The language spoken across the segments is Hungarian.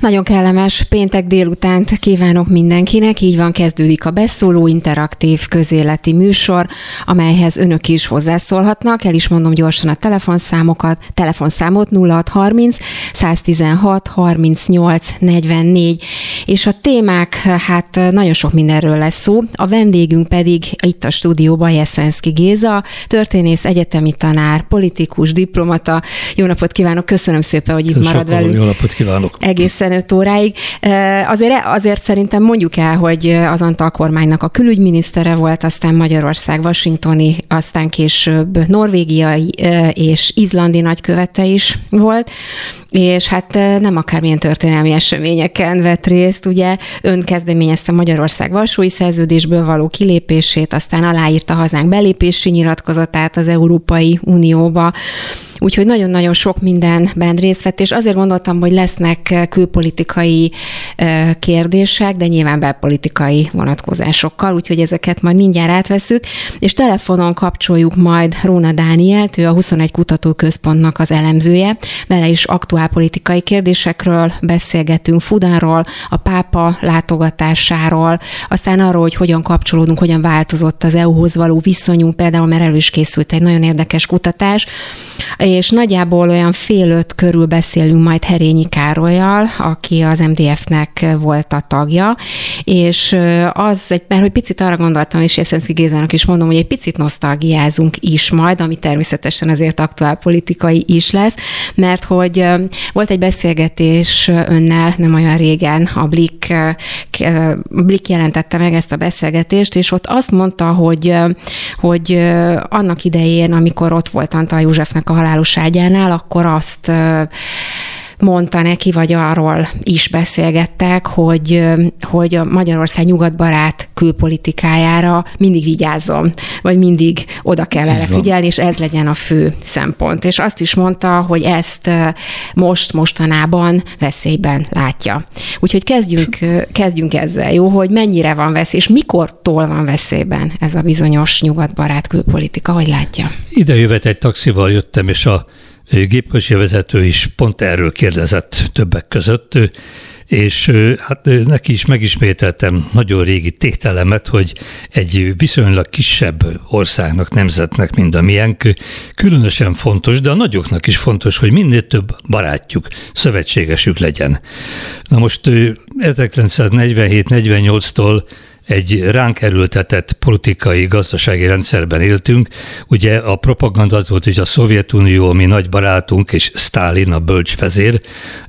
Nagyon kellemes péntek délutánt kívánok mindenkinek, így van kezdődik a beszóló interaktív közéleti műsor, amelyhez önök is hozzászólhatnak. El is mondom gyorsan a telefonszámokat, telefonszámot 0630 116 38 44, és a témák, hát nagyon sok mindenről lesz szó. A vendégünk pedig itt a stúdióban Jeszenszki Géza, történész, egyetemi tanár, politikus, diplomata. Jó napot kívánok, köszönöm szépen, hogy itt Köszönöm marad velünk. Jó napot kívánok. Egészen 15 óráig. Azért, azért szerintem mondjuk el, hogy az Antal kormánynak a külügyminisztere volt, aztán Magyarország washingtoni, aztán később norvégiai és izlandi nagykövete is volt, és hát nem akármilyen történelmi eseményeken vett részt, ugye. Ön kezdeményezte Magyarország Varsói szerződésből való kilépését, aztán aláírta hazánk belépési nyilatkozatát az Európai Unióba, Úgyhogy nagyon-nagyon sok mindenben részt vett, és azért gondoltam, hogy lesznek külpolitikai kérdések, de nyilván belpolitikai vonatkozásokkal, úgyhogy ezeket majd mindjárt átveszük, és telefonon kapcsoljuk majd Róna Dánielt, ő a 21 Kutatóközpontnak az elemzője, vele is aktuálpolitikai kérdésekről beszélgetünk, Fudanról, a pápa látogatásáról, aztán arról, hogy hogyan kapcsolódunk, hogyan változott az EU-hoz való viszonyunk, például mert elő is készült egy nagyon érdekes kutatás, és nagyjából olyan fél öt körül beszélünk majd Herényi Károlyal, aki az MDF-nek volt a tagja, és az, egy, mert hogy picit arra gondoltam, és Jeszenszki Gézának is mondom, hogy egy picit nosztalgiázunk is majd, ami természetesen azért aktuál politikai is lesz, mert hogy volt egy beszélgetés önnel nem olyan régen, a Blik, Blik jelentette meg ezt a beszélgetést, és ott azt mondta, hogy, hogy annak idején, amikor ott volt Antal Józsefnek a halálos ágyánál, akkor azt mondta neki, vagy arról is beszélgettek, hogy, hogy a Magyarország nyugatbarát külpolitikájára mindig vigyázzon, vagy mindig oda kell erre figyelni, és ez legyen a fő szempont. És azt is mondta, hogy ezt most, mostanában veszélyben látja. Úgyhogy kezdjünk, kezdjünk ezzel, jó, hogy mennyire van veszély, és mikortól van veszélyben ez a bizonyos nyugatbarát külpolitika, hogy látja? Ide jövet egy taxival jöttem, és a gépkocsi vezető is pont erről kérdezett többek között, és hát neki is megismételtem nagyon régi tételemet, hogy egy viszonylag kisebb országnak, nemzetnek, mint a miénk, különösen fontos, de a nagyoknak is fontos, hogy minél több barátjuk, szövetségesük legyen. Na most 1947-48-tól egy ránk erőltetett politikai, gazdasági rendszerben éltünk. Ugye a propaganda az volt, hogy a Szovjetunió mi nagy barátunk, és Stalin a bölcs vezér.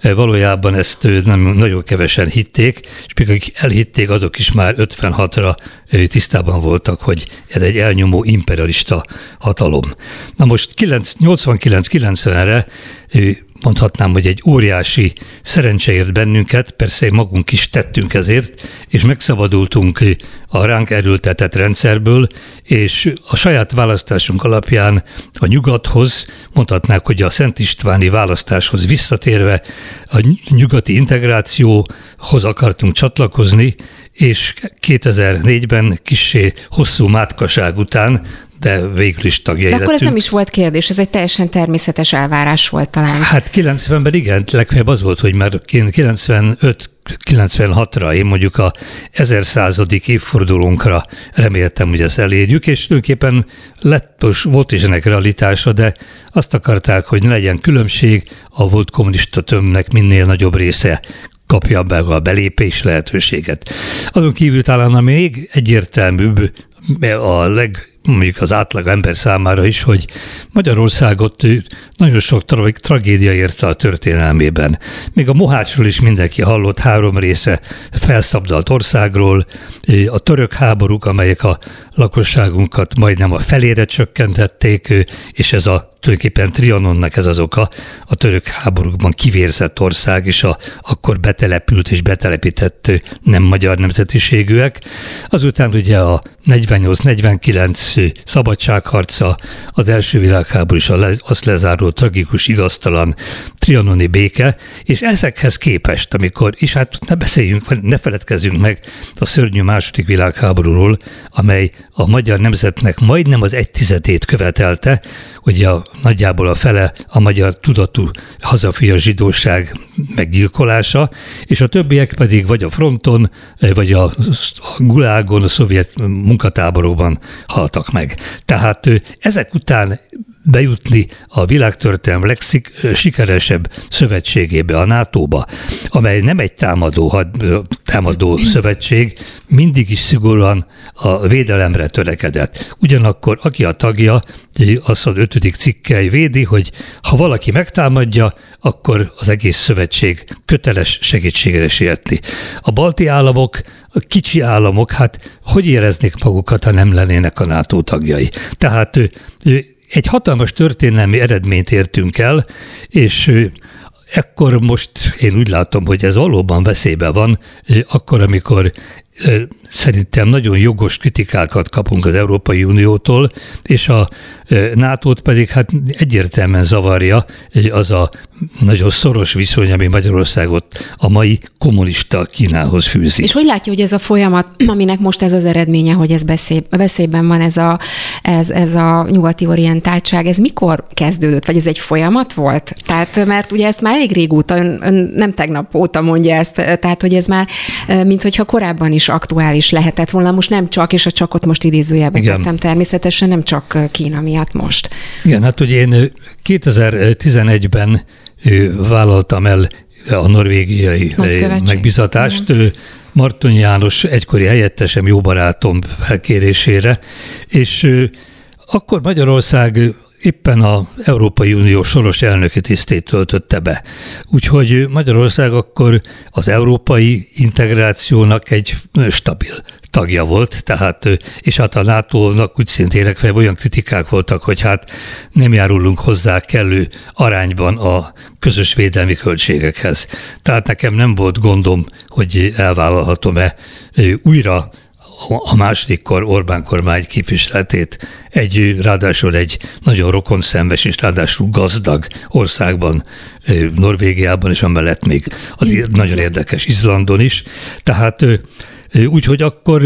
Valójában ezt nem nagyon kevesen hitték, és akik elhitték, azok is már 56-ra tisztában voltak, hogy ez egy elnyomó imperialista hatalom. Na most 89-90-re mondhatnám, hogy egy óriási szerencse ért bennünket, persze magunk is tettünk ezért, és megszabadultunk a ránk erőltetett rendszerből, és a saját választásunk alapján a nyugathoz, mondhatnák, hogy a Szent Istváni választáshoz visszatérve a nyugati integrációhoz akartunk csatlakozni, és 2004-ben kisé hosszú mátkaság után de végül is tagjai De akkor ez nem is volt kérdés, ez egy teljesen természetes elvárás volt talán. Hát 90-ben igen, legfeljebb az volt, hogy már 95 96-ra, én mondjuk a 1000 évfordulónkra reméltem, hogy ezt elérjük, és tulajdonképpen lett, volt is ennek realitása, de azt akarták, hogy ne legyen különbség, a volt kommunista tömnek minél nagyobb része kapja meg a belépés lehetőséget. Azon kívül talán a még egyértelműbb, a leg mondjuk az átlag ember számára is, hogy Magyarországot nagyon sok tra- tragédia érte a történelmében. Még a Mohácsról is mindenki hallott, három része felszabdalt országról, a török háborúk, amelyek a lakosságunkat majdnem a felére csökkentették, és ez a tulajdonképpen Trianonnak ez az oka, a török háborúkban kivérzett ország, és a akkor betelepült és betelepített nem magyar nemzetiségűek. Azután ugye a 48-49 szabadságharca, az első világháború is azt lezáró tragikus, igaztalan trianoni béke, és ezekhez képest, amikor, és hát ne beszéljünk, ne feledkezzünk meg a szörnyű második világháborúról, amely a magyar nemzetnek majdnem az egy tizedét követelte, ugye a, nagyjából a fele a magyar tudatú hazafia zsidóság meggyilkolása, és a többiek pedig vagy a fronton, vagy a, a gulágon, a szovjet munkatáborokban haltak meg. Tehát ezek után bejutni a világtörténelem legsikeresebb szövetségébe, a NATO-ba, amely nem egy támadó, had, támadó szövetség, mindig is szigorúan a védelemre törekedett. Ugyanakkor aki a tagja, az az ötödik cikkely védi, hogy ha valaki megtámadja, akkor az egész szövetség köteles segítségre sietni. A balti államok, a kicsi államok, hát hogy éreznék magukat, ha nem lennének a NATO tagjai? Tehát egy hatalmas történelmi eredményt értünk el, és ekkor most én úgy látom, hogy ez valóban veszélyben van, akkor, amikor szerintem nagyon jogos kritikákat kapunk az Európai Uniótól, és a nato pedig hát egyértelműen zavarja az a nagyon szoros viszony, ami Magyarországot a mai kommunista Kínához fűzi. És hogy látja, hogy ez a folyamat, aminek most ez az eredménye, hogy ez beszély, veszélyben van ez a, ez, ez a nyugati orientáltság, ez mikor kezdődött, vagy ez egy folyamat volt? Tehát, mert ugye ezt már elég régóta, ön, ön nem tegnap óta mondja ezt, tehát, hogy ez már, mint hogyha korábban is aktuális lehetett volna, most nem csak, és a csakot most idézőjelbe tettem természetesen, nem csak Kína miatt most. Igen, hát ugye én 2011-ben vállaltam el a norvégiai megbizatást. Igen. Marton János egykori helyettesem, jó barátom felkérésére, és akkor Magyarország éppen a Európai Unió soros elnöki tisztét töltötte be. Úgyhogy Magyarország akkor az európai integrációnak egy stabil tagja volt, tehát, és hát a NATO-nak úgy szintén olyan kritikák voltak, hogy hát nem járulunk hozzá kellő arányban a közös védelmi költségekhez. Tehát nekem nem volt gondom, hogy elvállalhatom-e újra a második kor Orbán kormány képviseletét. Egy, ráadásul egy nagyon rokonszenves és ráadásul gazdag országban, Norvégiában, és amellett még az nagyon érdekes Izlandon is. Tehát úgyhogy akkor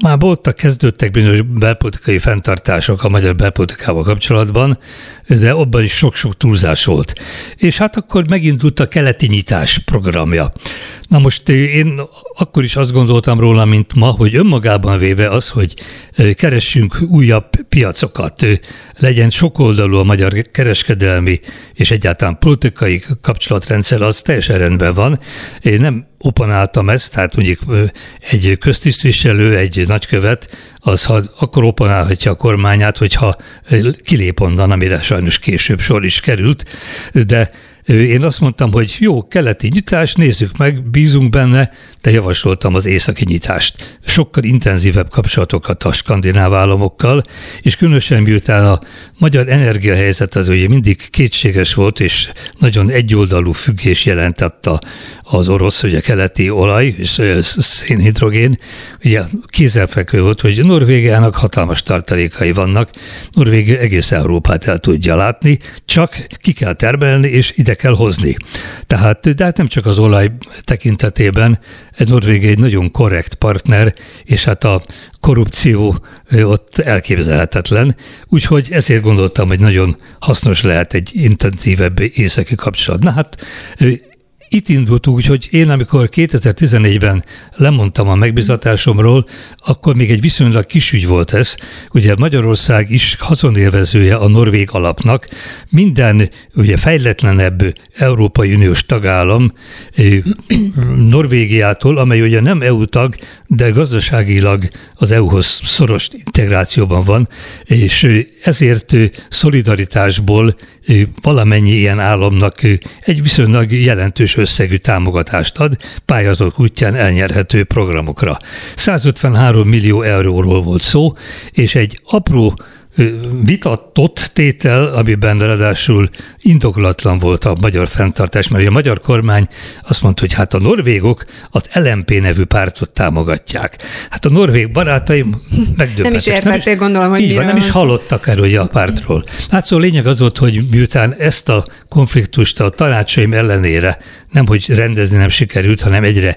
már voltak, kezdődtek bizonyos belpolitikai fenntartások a magyar belpolitikával kapcsolatban, de abban is sok-sok túlzás volt. És hát akkor megindult a keleti nyitás programja. Na most én akkor is azt gondoltam róla, mint ma, hogy önmagában véve az, hogy keressünk újabb piacokat, legyen sokoldalú a magyar kereskedelmi és egyáltalán politikai kapcsolatrendszer, az teljesen rendben van. Én nem oponáltam ezt, tehát mondjuk egy köztisztviselő, egy nagykövet, az ha, akkor oponálhatja a kormányát, hogyha kilép onnan, amire sajnos később sor is került, de én azt mondtam, hogy jó, keleti nyitás, nézzük meg, bízunk benne, de javasoltam az északi nyitást. Sokkal intenzívebb kapcsolatokat a skandináv államokkal, és különösen miután a magyar energiahelyzet az ugye mindig kétséges volt, és nagyon egyoldalú függés jelentett az orosz, ugye keleti olaj és szénhidrogén, ugye kézzelfekvő volt, hogy Norvégiának hatalmas tartalékai vannak, Norvégia egész Európát el tudja látni, csak ki kell termelni, és ide kell hozni. Tehát, de hát nem csak az olaj tekintetében, egy Norvégia egy nagyon korrekt partner, és hát a korrupció ott elképzelhetetlen, úgyhogy ezért gondoltam, hogy nagyon hasznos lehet egy intenzívebb északi kapcsolat. Na hát itt indult úgy, hogy én amikor 2014-ben lemondtam a megbizatásomról, akkor még egy viszonylag kis ügy volt ez. Ugye Magyarország is haszonélvezője a Norvég alapnak. Minden ugye fejletlenebb Európai Uniós tagállam Norvégiától, amely ugye nem EU tag, de gazdaságilag az EU-hoz szoros integrációban van, és ezért szolidaritásból valamennyi ilyen államnak egy viszonylag jelentős összegű támogatást ad pályázatok útján elnyerhető programokra. 153 millió euróról volt szó, és egy apró vitatott tétel, amiben ráadásul indokolatlan volt a magyar fenntartás, mert a magyar kormány azt mondta, hogy hát a norvégok az LMP nevű pártot támogatják. Hát a norvég barátaim megdöbbentek. Nem is értették, gondolom, hogy így van, nem is hallottak erről a pártról. Hát szóval lényeg az volt, hogy miután ezt a konfliktust a tanácsaim ellenére nem hogy rendezni nem sikerült, hanem egyre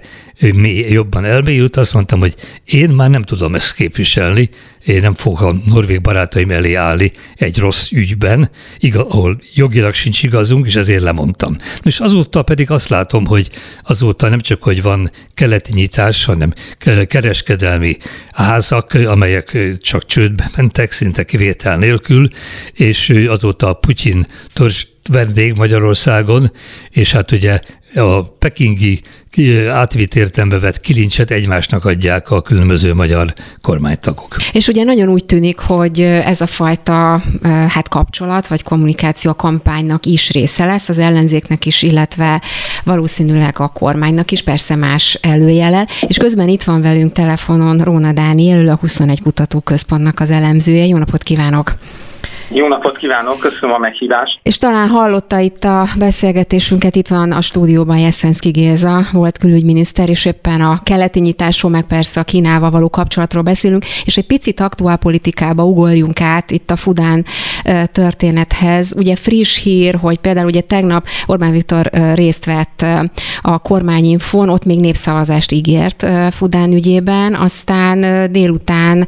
jobban elmélyült, azt mondtam, hogy én már nem tudom ezt képviselni, én nem fogok a norvég barátaim elé állni egy rossz ügyben, igaz, ahol jogilag sincs igazunk, és ezért lemondtam. És azóta pedig azt látom, hogy azóta nem csak, hogy van keleti nyitás, hanem kereskedelmi házak, amelyek csak csődbe mentek, szinte kivétel nélkül, és azóta Putyin törzs vendég Magyarországon, és hát ugye a pekingi átvitt értelembe vett kilincset egymásnak adják a különböző magyar kormánytagok. És ugye nagyon úgy tűnik, hogy ez a fajta hát kapcsolat vagy kommunikáció a kampánynak is része lesz, az ellenzéknek is, illetve valószínűleg a kormánynak is, persze más előjele. És közben itt van velünk telefonon Róna Dániel, a 21 Kutatóközpontnak az elemzője. Jó napot kívánok! Jó napot kívánok, köszönöm a meghívást. És talán hallotta itt a beszélgetésünket, itt van a stúdióban Jeszenszki Géza, volt külügyminiszter, és éppen a keleti nyitásról, meg persze a Kínával való kapcsolatról beszélünk, és egy picit aktuálpolitikába ugorjunk át itt a Fudán történethez. Ugye friss hír, hogy például ugye tegnap Orbán Viktor részt vett a kormányinfon, ott még népszavazást ígért Fudán ügyében, aztán délután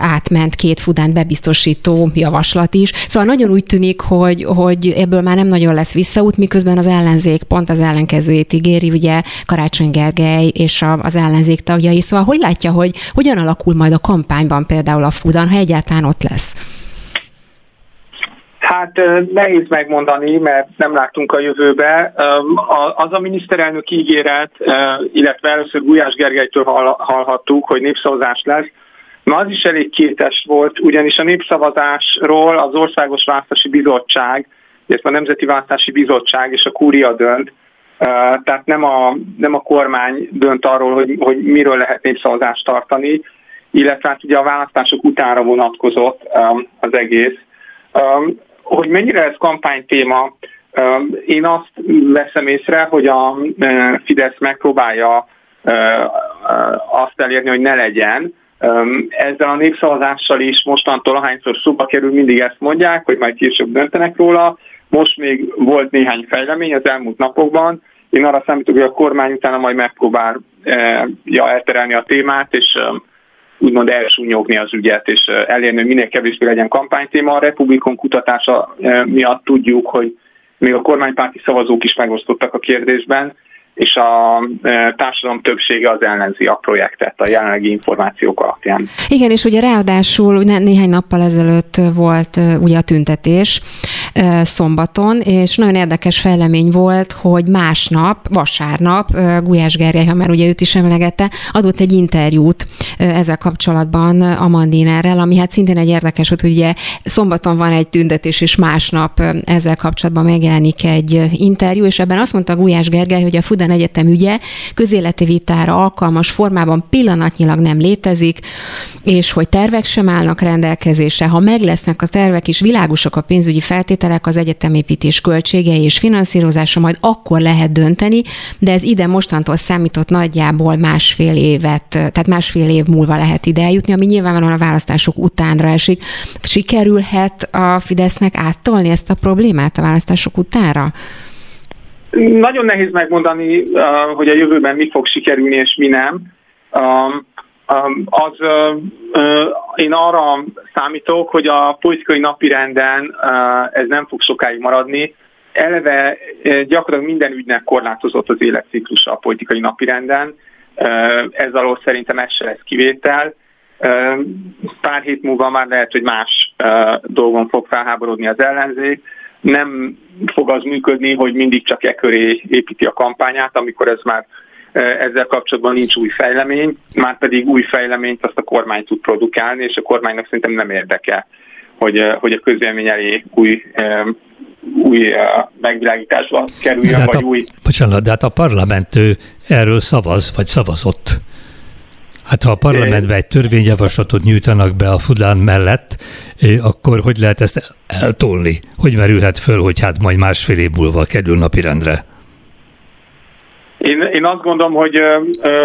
átment két Fudán bebiztosító javaslat javaslat is. Szóval nagyon úgy tűnik, hogy, hogy ebből már nem nagyon lesz visszaút, miközben az ellenzék pont az ellenkezőjét ígéri, ugye Karácsony Gergely és a, az ellenzék tagjai. Szóval hogy látja, hogy hogyan alakul majd a kampányban például a Fudan, ha egyáltalán ott lesz? Hát nehéz megmondani, mert nem láttunk a jövőbe. Az a miniszterelnök ígéret, illetve először Gulyás Gergelytől hallhattuk, hogy népszavazás lesz, Na az is elég kétes volt, ugyanis a népszavazásról az Országos Választási Bizottság, illetve a Nemzeti Választási Bizottság és a Kúria dönt, tehát nem a, nem a kormány dönt arról, hogy, hogy miről lehet népszavazást tartani, illetve hát ugye a választások utára vonatkozott az egész. Hogy mennyire ez kampánytéma, én azt veszem észre, hogy a Fidesz megpróbálja azt elérni, hogy ne legyen, ezzel a népszavazással is mostantól, ahányszor szóba kerül, mindig ezt mondják, hogy majd később döntenek róla. Most még volt néhány fejlemény az elmúlt napokban. Én arra számítok, hogy a kormány utána majd megpróbálja elterelni a témát, és úgymond elsúnyogni az ügyet, és elérni, hogy minél kevésbé legyen kampánytéma. A Republikon kutatása miatt tudjuk, hogy még a kormánypárti szavazók is megosztottak a kérdésben, és a e, társadalom többsége az ellenzi a projektet a jelenlegi információk alapján. Igen, és ugye ráadásul néhány nappal ezelőtt volt e, ugye a tüntetés e, szombaton, és nagyon érdekes fejlemény volt, hogy másnap, vasárnap Gulyás Gergely, ha már ugye őt is emlegette, adott egy interjút ezzel kapcsolatban a Mandinerrel, ami hát szintén egy érdekes, hogy ugye szombaton van egy tüntetés, és másnap ezzel kapcsolatban megjelenik egy interjú, és ebben azt mondta Gulyás Gergely, hogy a Fuda minden egyetem ügye közéleti vitára alkalmas formában pillanatnyilag nem létezik, és hogy tervek sem állnak rendelkezésre. Ha meg lesznek a tervek és világosak a pénzügyi feltételek, az egyetemépítés költségei és finanszírozása, majd akkor lehet dönteni, de ez ide mostantól számított nagyjából másfél évet, tehát másfél év múlva lehet ide eljutni, ami nyilvánvalóan a választások utánra esik. Sikerülhet a Fidesznek áttolni ezt a problémát a választások utánra? Nagyon nehéz megmondani, hogy a jövőben mi fog sikerülni és mi nem. Az, én arra számítok, hogy a politikai napirenden ez nem fog sokáig maradni. Eleve gyakorlatilag minden ügynek korlátozott az életciklusa a politikai napirenden. Ez alól szerintem ez se lesz kivétel. Pár hét múlva már lehet, hogy más dolgon fog felháborodni az ellenzék nem fog az működni, hogy mindig csak e köré építi a kampányát, amikor ez már e, ezzel kapcsolatban nincs új fejlemény, már pedig új fejleményt azt a kormány tud produkálni, és a kormánynak szerintem nem érdekel, hogy, e, hogy a közélmény elé új e, új megvilágításba kerüljön, hát vagy a, új... Bocsánat, de hát a parlament ő erről szavaz, vagy szavazott. Hát ha a parlamentben egy törvényjavaslatot nyújtanak be a Fudán mellett, akkor hogy lehet ezt eltolni? Hogy merülhet föl, hogy hát majd másfél év múlva kerül napirendre? Én, én azt gondolom, hogy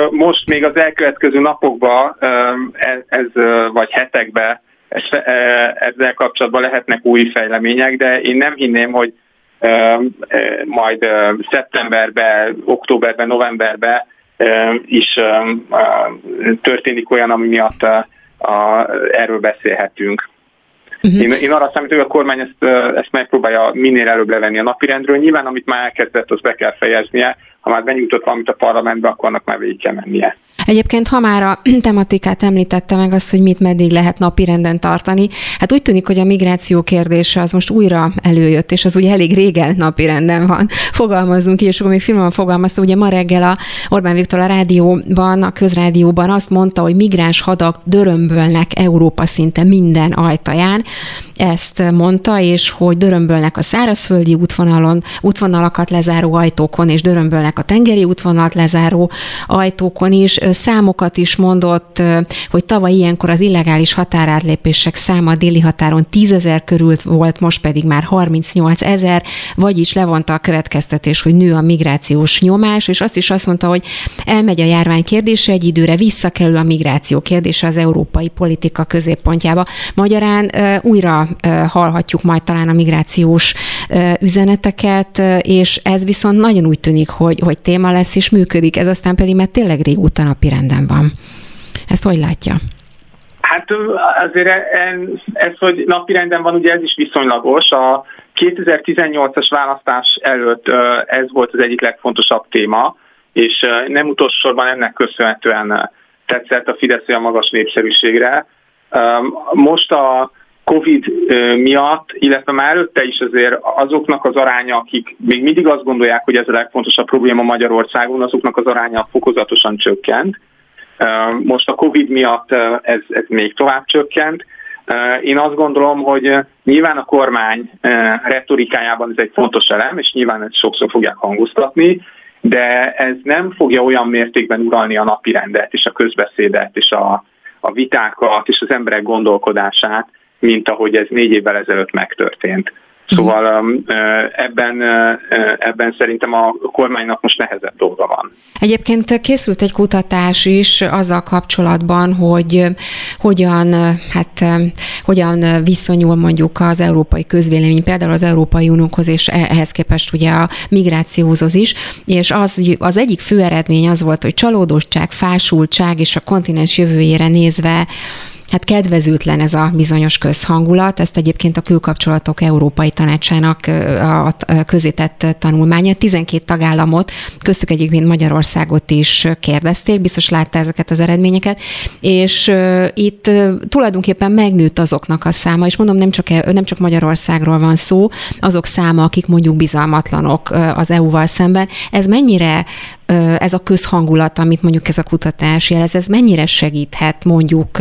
most még az elkövetkező napokban, ez, ez vagy hetekben ezzel kapcsolatban lehetnek új fejlemények, de én nem hinném, hogy majd szeptemberben, októberben, novemberben is történik olyan, ami miatt erről beszélhetünk. Uh-huh. Én, én arra számítok, hogy a kormány ezt, ezt megpróbálja minél előbb levenni a napirendről. Nyilván, amit már elkezdett, azt be kell fejeznie. Ha már benyújtott valamit a parlamentbe, akkor annak már végig kell mennie. Egyébként, ha már a tematikát említette meg azt, hogy mit meddig lehet napirenden tartani, hát úgy tűnik, hogy a migráció kérdése az most újra előjött, és az ugye elég régen napirenden van. Fogalmazzunk ki, és akkor még finoman fogalmazta, ugye ma reggel a Orbán Viktor a rádióban, a közrádióban azt mondta, hogy migráns hadak dörömbölnek Európa szinte minden ajtaján. Ezt mondta, és hogy dörömbölnek a szárazföldi útvonalon, útvonalakat lezáró ajtókon, és dörömbölnek a tengeri útvonalat lezáró ajtókon is számokat is mondott, hogy tavaly ilyenkor az illegális határátlépések száma a déli határon 10 ezer körül volt, most pedig már 38 ezer, vagyis levonta a következtetés, hogy nő a migrációs nyomás, és azt is azt mondta, hogy elmegy a járvány kérdése egy időre, visszakerül a migráció kérdése az európai politika középpontjába. Magyarán újra hallhatjuk majd talán a migrációs üzeneteket, és ez viszont nagyon úgy tűnik, hogy, hogy téma lesz és működik. Ez aztán pedig már tényleg régóta napi van. Ezt hogy látja? Hát azért ez, hogy napi renden van, ugye ez is viszonylagos. A 2018-as választás előtt ez volt az egyik legfontosabb téma, és nem utolsó sorban ennek köszönhetően tetszett a Fidesz olyan magas népszerűségre. Most a Covid miatt, illetve már előtte is azért azoknak az aránya, akik még mindig azt gondolják, hogy ez a legfontosabb probléma Magyarországon, azoknak az aránya fokozatosan csökkent. Most a Covid miatt ez, ez még tovább csökkent. Én azt gondolom, hogy nyilván a kormány retorikájában ez egy fontos elem, és nyilván ezt sokszor fogják hangoztatni, de ez nem fogja olyan mértékben uralni a napi rendet, és a közbeszédet, és a, a vitákat, és az emberek gondolkodását, mint ahogy ez négy évvel ezelőtt megtörtént. Szóval um, ebben, ebben szerintem a kormánynak most nehezebb dolga van. Egyébként készült egy kutatás is azzal kapcsolatban, hogy hogyan, hát, hogyan viszonyul mondjuk az európai közvélemény, például az Európai Unióhoz, és e-, ehhez képest ugye a migrációhoz is, és az, az egyik fő eredmény az volt, hogy csalódottság, fásultság és a kontinens jövőjére nézve Hát kedvezőtlen ez a bizonyos közhangulat, ezt egyébként a külkapcsolatok Európai Tanácsának a közétett tanulmánya. 12 tagállamot, köztük egyébként Magyarországot is kérdezték, biztos látta ezeket az eredményeket, és itt tulajdonképpen megnőtt azoknak a száma, és mondom, nem csak, e, nem csak Magyarországról van szó, azok száma, akik mondjuk bizalmatlanok az EU-val szemben. Ez mennyire ez a közhangulat, amit mondjuk ez a kutatás jelez, ez mennyire segíthet mondjuk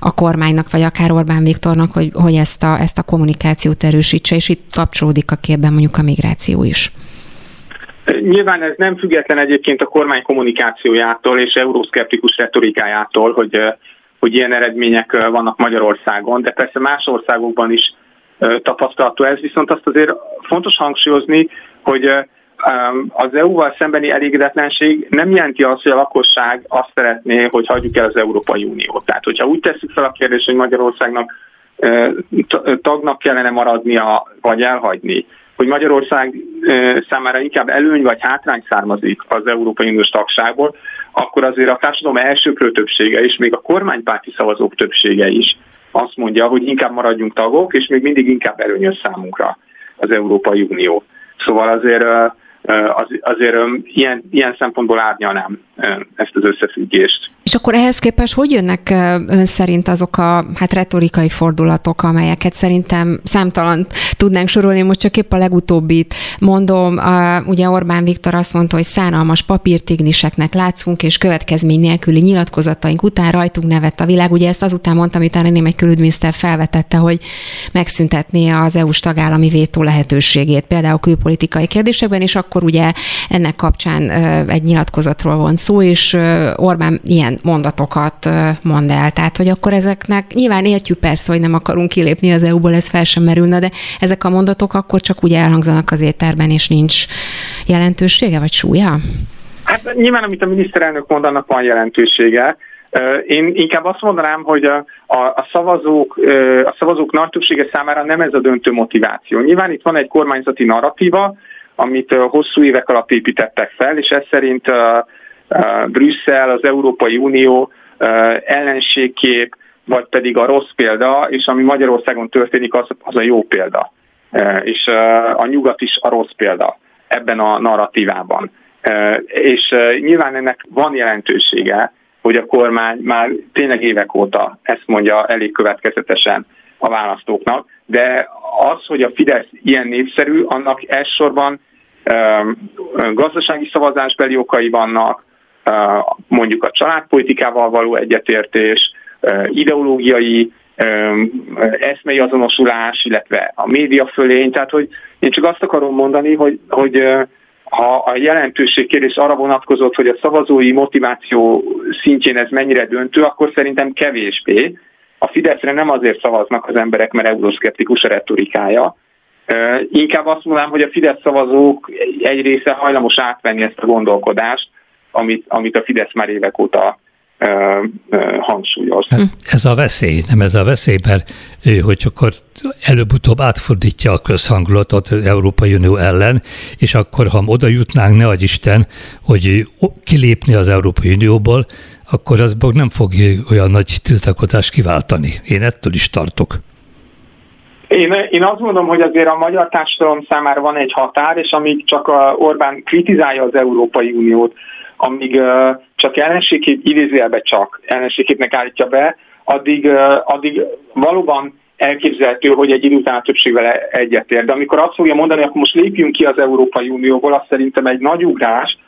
a kormánynak, vagy akár Orbán Viktornak, hogy, hogy ezt, a, ezt a kommunikációt erősítse, és itt kapcsolódik a képben mondjuk a migráció is. Nyilván ez nem független egyébként a kormány kommunikációjától és euroszkeptikus retorikájától, hogy, hogy ilyen eredmények vannak Magyarországon, de persze más országokban is tapasztalható ez, viszont azt azért fontos hangsúlyozni, hogy az EU-val szembeni elégedetlenség nem jelenti azt, hogy a lakosság azt szeretné, hogy hagyjuk el az Európai Uniót. Tehát, hogyha úgy tesszük fel a kérdést, hogy Magyarországnak tagnak kellene maradnia, vagy elhagyni, hogy Magyarország számára inkább előny vagy hátrány származik az Európai Uniós tagságból, akkor azért a társadalom elsőprő többsége és még a kormánypárti szavazók többsége is azt mondja, hogy inkább maradjunk tagok, és még mindig inkább előnyös számunkra az Európai Unió. Szóval azért az, azért ilyen, ilyen szempontból árnyalnám ezt az összefüggést. És akkor ehhez képest hogy jönnek ön szerint azok a hát retorikai fordulatok, amelyeket szerintem számtalan tudnánk sorolni, most csak épp a legutóbbit mondom, ugye Orbán Viktor azt mondta, hogy szánalmas papírtigniseknek látszunk, és következmény nélküli nyilatkozataink után rajtunk nevet a világ. Ugye ezt azután mondtam, utána én egy külügyminiszter felvetette, hogy megszüntetné az EU-s tagállami vétó lehetőségét, például külpolitikai kérdésekben, és akkor ugye ennek kapcsán egy nyilatkozatról von szó, és Orbán ilyen mondatokat mond el. Tehát, hogy akkor ezeknek nyilván értjük persze, hogy nem akarunk kilépni az EU-ból, ez fel sem merülne, de ezek a mondatok akkor csak úgy elhangzanak az étterben, és nincs jelentősége vagy súlya? Hát nyilván, amit a miniszterelnök mond, annak van jelentősége. Én inkább azt mondanám, hogy a, a, a, szavazók, a szavazók nagy többsége számára nem ez a döntő motiváció. Nyilván itt van egy kormányzati narratíva, amit hosszú évek alatt építettek fel, és ez szerint Brüsszel, az Európai Unió ellenségkép, vagy pedig a rossz példa, és ami Magyarországon történik, az, az a jó példa. És a nyugat is a rossz példa ebben a narratívában. És nyilván ennek van jelentősége, hogy a kormány már tényleg évek óta ezt mondja elég következetesen a választóknak, de az, hogy a Fidesz ilyen népszerű, annak elsősorban gazdasági szavazásbeli okai vannak, mondjuk a családpolitikával való egyetértés, ideológiai eszmei azonosulás, illetve a média fölény. Tehát, hogy én csak azt akarom mondani, hogy, hogy ha a jelentőség kérdés arra vonatkozott, hogy a szavazói motiváció szintjén ez mennyire döntő, akkor szerintem kevésbé. A Fideszre nem azért szavaznak az emberek, mert euroszkeptikus a retorikája. Inkább azt mondanám, hogy a Fidesz szavazók egy része hajlamos átvenni ezt a gondolkodást, amit, amit a Fidesz már évek óta hangsúlyoz. Hát ez a veszély, nem ez a veszély, mert hogy akkor előbb-utóbb átfordítja a közhangulatot az Európai Unió ellen, és akkor, ha oda jutnánk, ne Isten, hogy kilépni az Európai Unióból, akkor az nem fog olyan nagy tiltakozást kiváltani. Én ettől is tartok. Én, én azt mondom, hogy azért a magyar társadalom számára van egy határ, és amíg csak a Orbán kritizálja az Európai Uniót, amíg uh, csak ellenségkép, idézőjelbe csak ellenségképnek állítja be, addig, uh, addig valóban elképzelhető, hogy egy idő után a többség vele. De amikor azt fogja mondani, akkor most lépjünk ki az Európai Unióból, az szerintem egy nagy ugrás,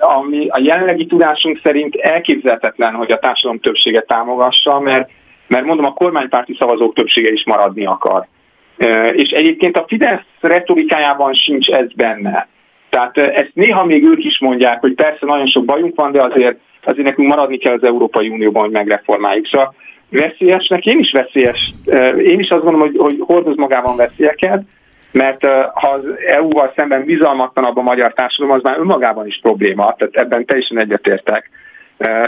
ami a jelenlegi tudásunk szerint elképzelhetetlen, hogy a társadalom többsége támogassa, mert, mert mondom, a kormánypárti szavazók többsége is maradni akar. És egyébként a Fidesz retorikájában sincs ez benne. Tehát ezt néha még ők is mondják, hogy persze nagyon sok bajunk van, de azért, azért nekünk maradni kell az Európai Unióban, hogy megreformáljuk. Szóval veszélyesnek én is veszélyes, én is azt gondolom, hogy, hogy hordoz magában veszélyeket, mert ha az EU-val szemben bizalmatlanabb a magyar társadalom, az már önmagában is probléma, tehát ebben teljesen egyetértek.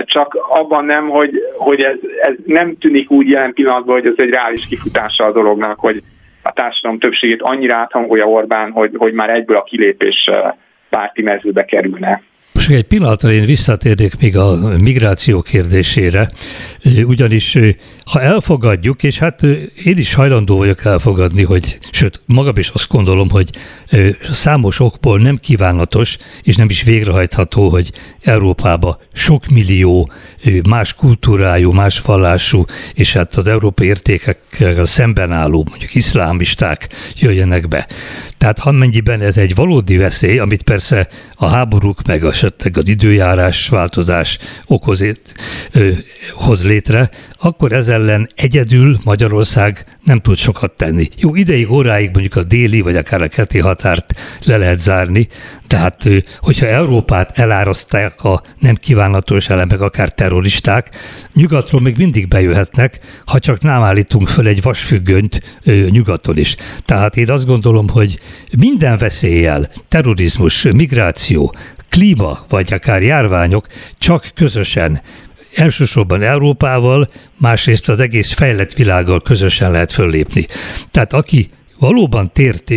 Csak abban nem, hogy, hogy ez, ez nem tűnik úgy jelen pillanatban, hogy ez egy reális kifutása a dolognak, hogy a társadalom többségét annyira áthangolja Orbán, hogy, hogy már egyből a kilépés párti mezőbe kerülne. Most egy pillanatra én visszatérnék még a migráció kérdésére, ugyanis ha elfogadjuk, és hát én is hajlandó vagyok elfogadni, hogy, sőt, magam is azt gondolom, hogy számos okból nem kívánatos, és nem is végrehajtható, hogy Európába sok millió más kultúrájú, más vallású, és hát az európai értékekkel szemben álló, mondjuk iszlámisták jöjjenek be. Tehát ha mennyiben ez egy valódi veszély, amit persze a háborúk, meg esetleg az időjárás változás okoz, hoz létre, akkor ez ellen egyedül Magyarország nem tud sokat tenni. Jó, ideig, óráig mondjuk a déli, vagy akár a keti határt le lehet zárni, tehát hogyha Európát eláraszták a nem kívánatos elemek, akár terroristák, nyugatról még mindig bejöhetnek, ha csak nem állítunk föl egy vasfüggönyt nyugaton is. Tehát én azt gondolom, hogy minden veszéllyel, terrorizmus, migráció, klíma, vagy akár járványok csak közösen elsősorban Európával, másrészt az egész fejlett világgal közösen lehet föllépni. Tehát aki valóban tért,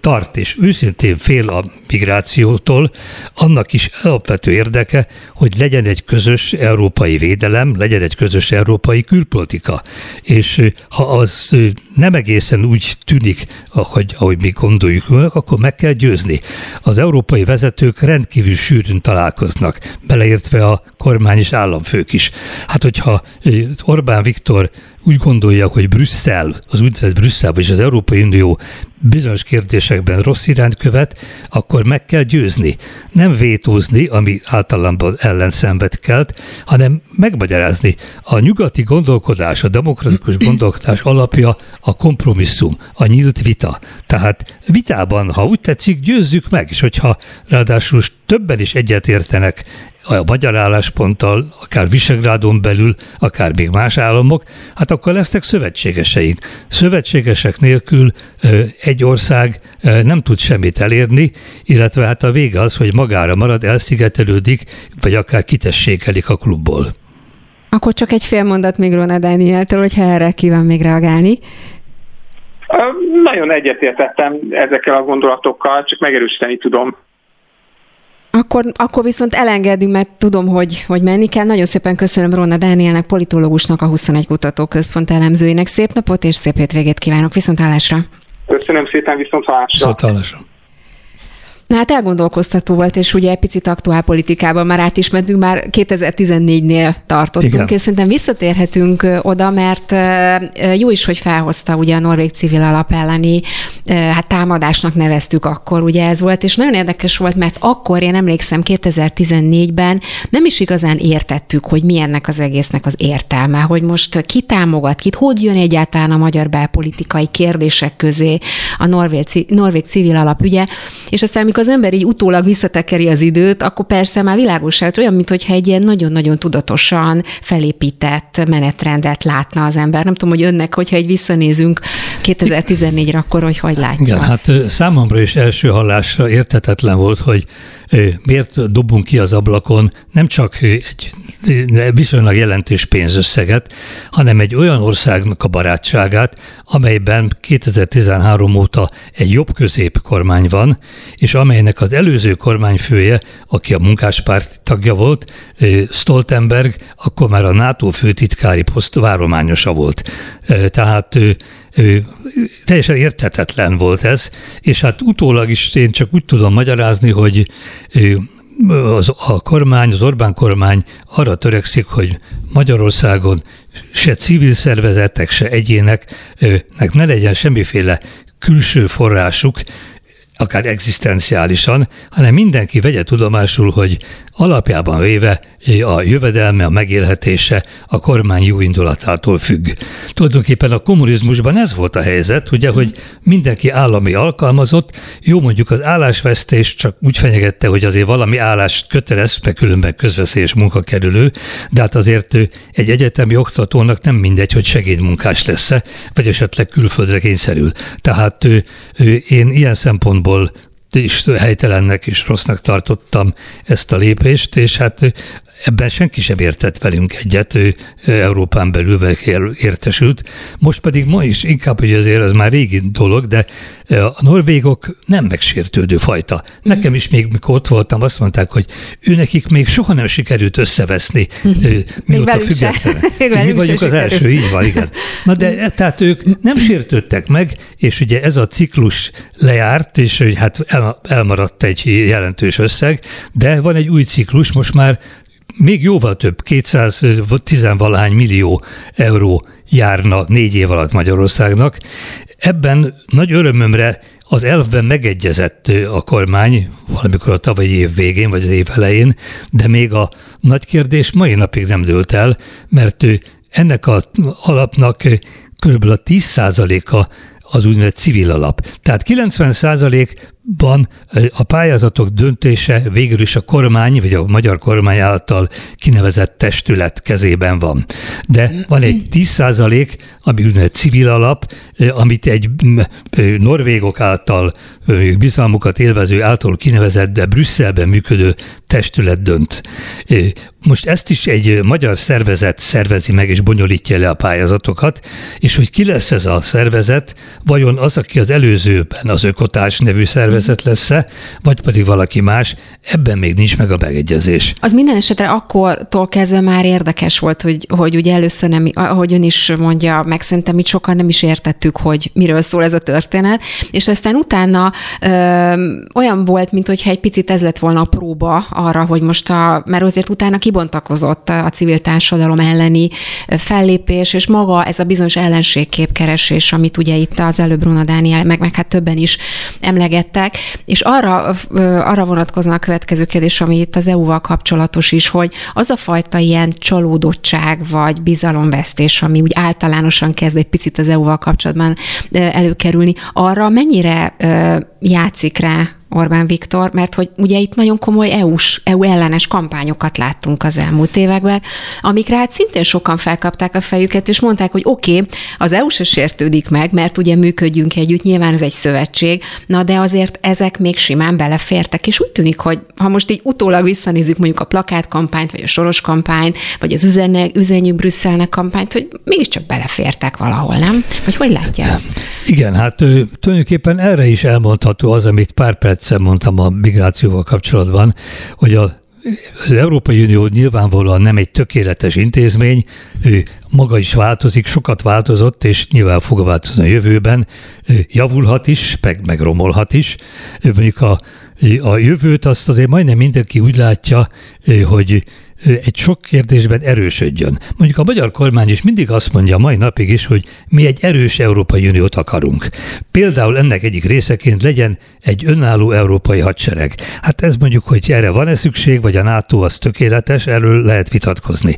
tart és őszintén fél a migrációtól, annak is alapvető érdeke, hogy legyen egy közös európai védelem, legyen egy közös európai külpolitika. És ha az nem egészen úgy tűnik, ahogy, ahogy mi gondoljuk, akkor meg kell győzni. Az európai vezetők rendkívül sűrűn találkoznak, beleértve a kormány és államfők is. Hát, hogyha Orbán Viktor úgy gondolja, hogy Brüsszel, az úgynevezett Brüsszel, vagy az Európai Unió bizonyos kérdésekben rossz irányt követ, akkor meg kell győzni. Nem vétózni, ami általában ellenszenvet kelt, hanem megmagyarázni. A nyugati gondolkodás, a demokratikus gondolkodás alapja a kompromisszum, a nyílt vita. Tehát vitában, ha úgy tetszik, győzzük meg, és hogyha ráadásul többen is egyetértenek a magyar állásponttal, akár Visegrádon belül, akár még más államok, hát akkor lesznek szövetségeseink. Szövetségesek nélkül egy ország nem tud semmit elérni, illetve hát a vége az, hogy magára marad, elszigetelődik, vagy akár kitessékelik a klubból. Akkor csak egy fél mondat még Rona Dánieltől, hogyha erre kíván még reagálni. Nagyon egyetértettem ezekkel a gondolatokkal, csak megerősíteni tudom. Akkor, akkor viszont elengedünk, mert tudom, hogy, hogy menni kell. Nagyon szépen köszönöm Rona Dánielnek, politológusnak, a 21 Kutatóközpont elemzőinek. Szép napot és szép hétvégét kívánok. Viszont hallásra! Köszönöm szépen, viszont hallásra! Viszont hallásra! Na hát elgondolkoztató volt, és ugye egy picit aktuál politikában már át is mentünk, már 2014-nél tartottunk, Igen. és szerintem visszatérhetünk oda, mert jó is, hogy felhozta ugye a Norvég civil alap elleni hát támadásnak neveztük akkor, ugye ez volt, és nagyon érdekes volt, mert akkor én emlékszem 2014-ben nem is igazán értettük, hogy mi ennek az egésznek az értelme, hogy most ki támogat, kit, hogy jön egyáltalán a magyar belpolitikai kérdések közé a Norvég, Norvég civil alap ügye, és aztán amikor az ember így utólag visszatekeri az időt, akkor persze már világos olyan, mintha egy ilyen nagyon-nagyon tudatosan felépített menetrendet látna az ember. Nem tudom, hogy önnek, hogyha egy visszanézünk 2014-re, akkor hogy hogy látja? Igen, hát számomra is első hallásra értetetlen volt, hogy miért dobunk ki az ablakon nem csak egy viszonylag jelentős pénzösszeget, hanem egy olyan országnak a barátságát, amelyben 2013 óta egy jobb közép kormány van, és amelynek az előző kormányfője, aki a munkáspárt tagja volt, Stoltenberg, akkor már a NATO főtitkári poszt várományosa volt. Tehát teljesen érthetetlen volt ez, és hát utólag is én csak úgy tudom magyarázni, hogy az, a kormány, az Orbán kormány arra törekszik, hogy Magyarországon se civil szervezetek, se egyéneknek ne legyen semmiféle külső forrásuk, akár egzisztenciálisan, hanem mindenki vegye tudomásul, hogy alapjában véve a jövedelme, a megélhetése a kormány jó indulatától függ. Tulajdonképpen a kommunizmusban ez volt a helyzet, ugye, hogy mindenki állami alkalmazott, jó mondjuk az állásvesztés csak úgy fenyegette, hogy azért valami állást kötelez, mert különben közveszélyes munkakerülő, de hát azért egy egyetemi oktatónak nem mindegy, hogy segédmunkás lesz-e, vagy esetleg külföldre kényszerül. Tehát én ilyen szempontból is helytelennek és rossznak tartottam ezt a lépést, és hát ebben senki sem értett velünk egyet, ő Európán belül értesült. Most pedig ma is inkább, hogy azért ez már régi dolog, de a norvégok nem megsértődő fajta. Nekem is még, mikor ott voltam, azt mondták, hogy ő nekik még soha nem sikerült összeveszni, mióta függetlenek. Mi vagyunk az első, így van, igen. Na de e, tehát ők nem sértődtek meg, és ugye ez a ciklus lejárt, és hát elmaradt egy jelentős összeg, de van egy új ciklus, most már még jóval több, 210 valahány millió euró járna négy év alatt Magyarországnak. Ebben nagy örömömre az elfben megegyezett a kormány valamikor a tavalyi év végén, vagy az év elején, de még a nagy kérdés mai napig nem dőlt el, mert ennek a alapnak körülbelül a 10%-a az úgynevezett civil alap. Tehát 90 ban a pályázatok döntése végül is a kormány, vagy a magyar kormány által kinevezett testület kezében van. De van egy 10 százalék, ami úgynevezett civil alap, amit egy norvégok által bizalmukat élvező által kinevezett, de Brüsszelben működő testület dönt. Most ezt is egy magyar szervezet szervezi meg és bonyolítja le a pályázatokat, és hogy ki lesz ez a szervezet, vajon az, aki az előzőben az Ökotárs nevű szervezet lesz-e, vagy pedig valaki más, ebben még nincs meg a megegyezés. Az minden esetre akkortól kezdve már érdekes volt, hogy, hogy ugye először nem, ahogy ön is mondja, meg szerintem itt sokan nem is értettük, hogy miről szól ez a történet, és aztán utána ö, olyan volt, mint hogyha egy picit ez lett volna a próba arra, hogy most a, mert azért utána kibontakozott a civil társadalom elleni fellépés, és maga ez a bizonyos ellenségképkeresés, amit ugye itt az előbb Bruna Dániel, meg, meg hát többen is emlegettek, és arra, arra vonatkozna a következő kérdés, ami itt az EU-val kapcsolatos is, hogy az a fajta ilyen csalódottság vagy bizalomvesztés, ami úgy általánosan kezd egy picit az EU-val kapcsolatban előkerülni, arra mennyire játszik rá Orbán Viktor, mert hogy ugye itt nagyon komoly EU-s, EU ellenes kampányokat láttunk az elmúlt években, amikre hát szintén sokan felkapták a fejüket, és mondták, hogy oké, okay, az EU se sértődik meg, mert ugye működjünk együtt, nyilván ez egy szövetség, na de azért ezek még simán belefértek, és úgy tűnik, hogy ha most így utólag visszanézzük mondjuk a plakátkampányt, vagy a soros kampányt, vagy az üzenne, üzenjük Brüsszelnek kampányt, hogy mégiscsak belefértek valahol, nem? Vagy hogy látja ezt? Igen, hát tulajdonképpen erre is elmondható az, amit pár perccel mondtam a migrációval kapcsolatban, hogy a az Európai Unió nyilvánvalóan nem egy tökéletes intézmény, ő maga is változik, sokat változott, és nyilván fog változni a jövőben, javulhat is, meg, meg romolhat is. Mondjuk a, a jövőt azt azért majdnem mindenki úgy látja, hogy egy sok kérdésben erősödjön. Mondjuk a magyar kormány is mindig azt mondja mai napig is, hogy mi egy erős Európai Uniót akarunk. Például ennek egyik részeként legyen egy önálló európai hadsereg. Hát ez mondjuk, hogy erre van-e szükség, vagy a NATO az tökéletes, erről lehet vitatkozni.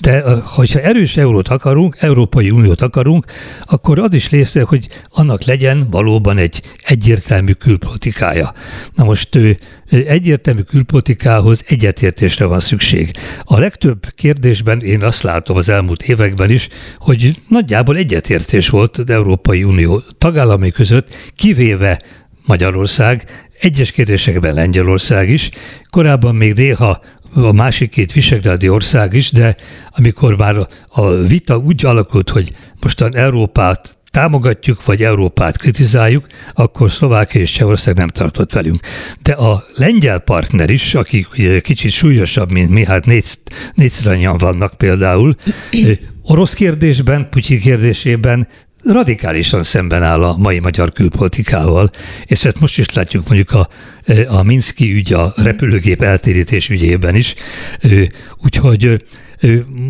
De hogyha erős eurót akarunk, Európai Uniót akarunk, akkor az is része, hogy annak legyen valóban egy egyértelmű külpolitikája. Na most ő egyértelmű külpolitikához egyetértésre van szükség. A legtöbb kérdésben én azt látom az elmúlt években is, hogy nagyjából egyetértés volt az Európai Unió tagállamai között, kivéve Magyarország, egyes kérdésekben Lengyelország is, korábban még néha a másik két visegrádi ország is, de amikor már a vita úgy alakult, hogy mostan Európát támogatjuk, vagy Európát kritizáljuk, akkor Szlovákia és Csehország nem tartott velünk. De a lengyel partner is, ugye kicsit súlyosabb, mint mi, hát négy, négyszer annyian vannak például, orosz kérdésben, Putyi kérdésében radikálisan szemben áll a mai magyar külpolitikával, és ezt most is látjuk mondjuk a, a Minszki ügy, a repülőgép eltérítés ügyében is. Úgyhogy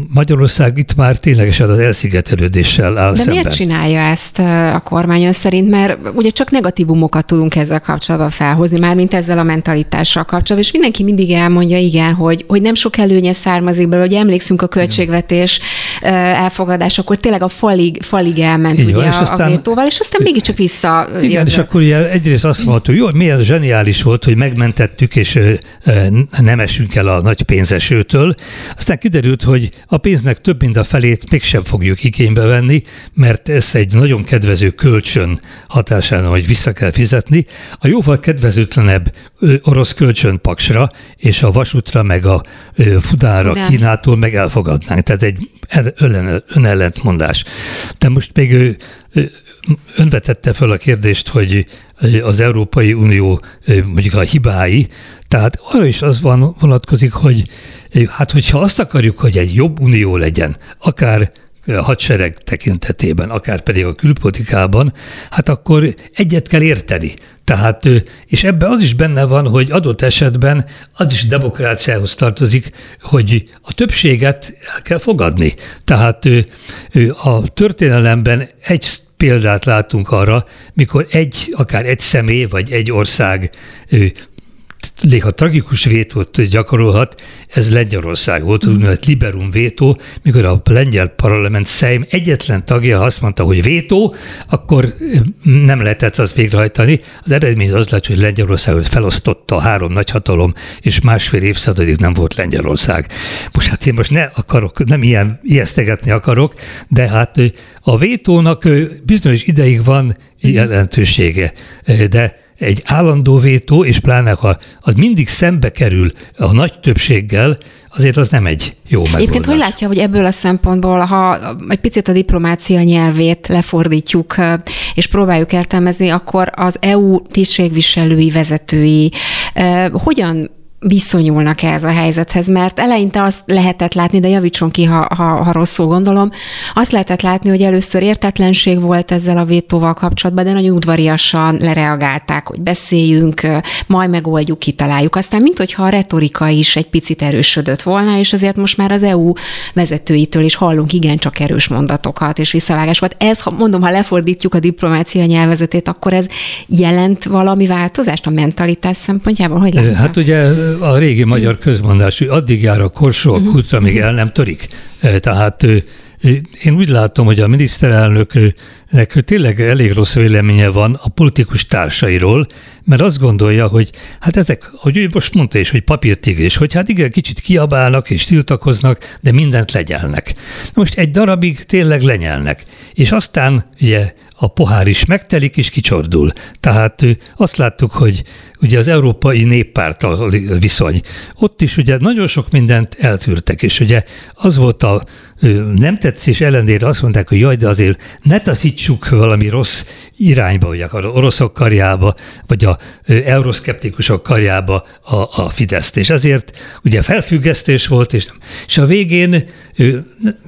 Magyarország itt már ténylegesen az elszigetelődéssel áll De szemben. miért csinálja ezt a kormányon szerint? Mert ugye csak negatívumokat tudunk ezzel kapcsolatban felhozni, már mint ezzel a mentalitással kapcsolatban, és mindenki mindig elmondja, igen, hogy, hogy nem sok előnye származik belőle, hogy emlékszünk a költségvetés elfogadás, akkor tényleg a falig, falig elment ugye van, és a, aztán, a vétóval, és aztán mégiscsak vissza. Igen, jövő. és akkor ugye egyrészt azt mondható, jó, milyen zseniális volt, hogy megmentettük, és nem esünk el a nagy pénzesőtől. Aztán kiderült, kiderült, hogy a pénznek több mint a felét mégsem fogjuk igénybe venni, mert ez egy nagyon kedvező kölcsön hatásán, hogy vissza kell fizetni. A jóval kedvezőtlenebb orosz kölcsön Paksra és a vasútra meg a Fudára De. Kínától meg elfogadnánk. Tehát egy önellentmondás. De most még ön vetette fel a kérdést, hogy az Európai Unió mondjuk a hibái, tehát arra is az van, vonatkozik, hogy Hát, hogyha azt akarjuk, hogy egy jobb unió legyen, akár a hadsereg tekintetében, akár pedig a külpolitikában, hát akkor egyet kell érteni. Tehát, és ebben az is benne van, hogy adott esetben az is demokráciához tartozik, hogy a többséget el kell fogadni. Tehát a történelemben egy példát látunk arra, mikor egy, akár egy személy vagy egy ország néha tragikus vétót gyakorolhat, ez Lengyelország volt, mm. úgynevezett liberum vétó, mikor a lengyel parlament Szejm egyetlen tagja azt mondta, hogy vétó, akkor nem lehetett azt végrehajtani. Az eredmény az lett, hogy Lengyelországot felosztotta a három nagyhatalom, és másfél évszázadig nem volt Lengyelország. Most hát én most ne akarok, nem ilyen ijesztegetni akarok, de hát a vétónak bizonyos ideig van jelentősége, de egy állandó vétó, és pláne ha az mindig szembe kerül a nagy többséggel, azért az nem egy jó megoldás. Egyébként hogy látja, hogy ebből a szempontból, ha egy picit a diplomácia nyelvét lefordítjuk, és próbáljuk értelmezni, akkor az EU tisztségviselői, vezetői hogyan viszonyulnak ez a helyzethez, mert eleinte azt lehetett látni, de javítson ki, ha, ha, ha rosszul gondolom, azt lehetett látni, hogy először értetlenség volt ezzel a vétóval kapcsolatban, de nagyon udvariasan lereagálták, hogy beszéljünk, majd megoldjuk, kitaláljuk. Aztán, mint hogyha a retorika is egy picit erősödött volna, és azért most már az EU vezetőitől is hallunk igencsak erős mondatokat és visszavágásokat. Ez, mondom, ha lefordítjuk a diplomácia nyelvezetét, akkor ez jelent valami változást a mentalitás szempontjából? Hogy látja? Hát ugye a régi magyar közmondás, hogy addig jár a korsó a kútra, amíg el nem törik. Tehát én úgy látom, hogy a miniszterelnök neki tényleg elég rossz véleménye van a politikus társairól, mert azt gondolja, hogy hát ezek, hogy ő most mondta is, hogy papírtigris, hogy hát igen, kicsit kiabálnak és tiltakoznak, de mindent legyelnek. Most egy darabig tényleg lenyelnek, és aztán ugye a pohár is megtelik és kicsordul. Tehát azt láttuk, hogy ugye az Európai Néppártal viszony. Ott is ugye nagyon sok mindent eltűrtek, és ugye az volt a nem tetszés ellenére azt mondták, hogy jaj, de azért ne taszítsuk valami rossz irányba, hogy akar oroszok karjába, vagy a euroszkeptikusok karjába a, a Fideszt. És ezért ugye felfüggesztés volt, és, és a végén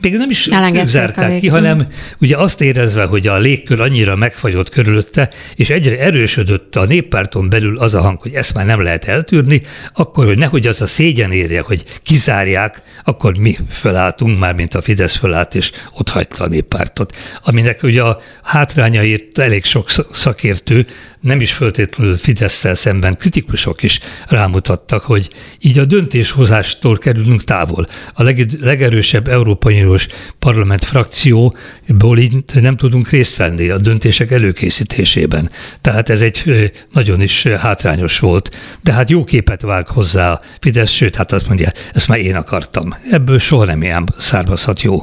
még nem is ők zárták ki, hanem ugye azt érezve, hogy a légkör annyira megfagyott körülötte, és egyre erősödött a néppárton belül az a hang, hogy ezt már nem lehet eltűrni, akkor, hogy nehogy az a szégyen érje, hogy kizárják, akkor mi fölálltunk már, mint a Fidesz fölállt, és ott hagyta a néppártot. Aminek ugye a hátrányait elég sok szakértő nem is föltétlenül fidesz szemben kritikusok is rámutattak, hogy így a döntéshozástól kerülünk távol. A legerősebb Európai Uniós parlament frakcióból így nem tudunk részt venni a döntések előkészítésében. Tehát ez egy nagyon is hátrányos volt. De hát jó képet vág hozzá a Fidesz, sőt, hát azt mondja, ezt már én akartam. Ebből soha nem ilyen származhat jó.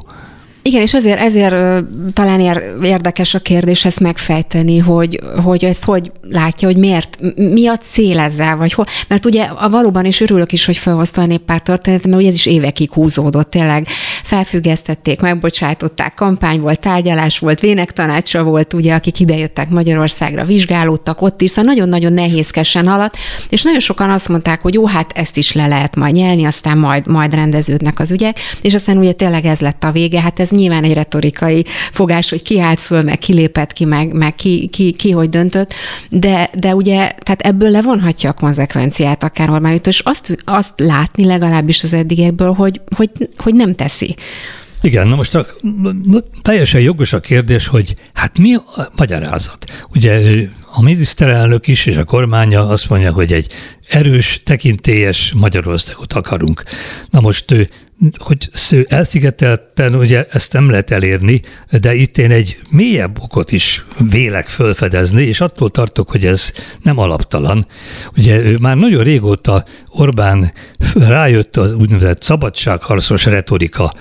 Igen, és azért ezért talán érdekes a kérdés ezt megfejteni, hogy, hogy ezt hogy látja, hogy miért, mi a cél ezzel, vagy hol, mert ugye a valóban is örülök is, hogy felhozta a néppárt történetet, mert ugye ez is évekig húzódott, tényleg felfüggesztették, megbocsátották, kampány volt, tárgyalás volt, vének tanácsa volt, ugye, akik idejöttek Magyarországra, vizsgálódtak ott is, szóval nagyon-nagyon nehézkesen haladt, és nagyon sokan azt mondták, hogy jó, hát ezt is le lehet majd nyelni, aztán majd, majd rendeződnek az ügyek, és aztán ugye tényleg ez lett a vége, hát ez nyilván egy retorikai fogás, hogy ki állt föl, meg ki lépett ki, meg, meg ki, ki, ki, hogy döntött, de, de ugye, tehát ebből levonhatja a konzekvenciát akár Orbán és azt, azt látni legalábbis az eddigiekből, hogy, hogy, hogy nem teszi. Igen, na most a, teljesen jogos a kérdés, hogy hát mi a magyarázat? Ugye a miniszterelnök is és a kormánya azt mondja, hogy egy erős, tekintélyes Magyarországot akarunk. Na most hogy elszigetelten ugye ezt nem lehet elérni, de itt én egy mélyebb okot is vélek fölfedezni, és attól tartok, hogy ez nem alaptalan. Ugye ő már nagyon régóta Orbán rájött az úgynevezett szabadságharcos retorika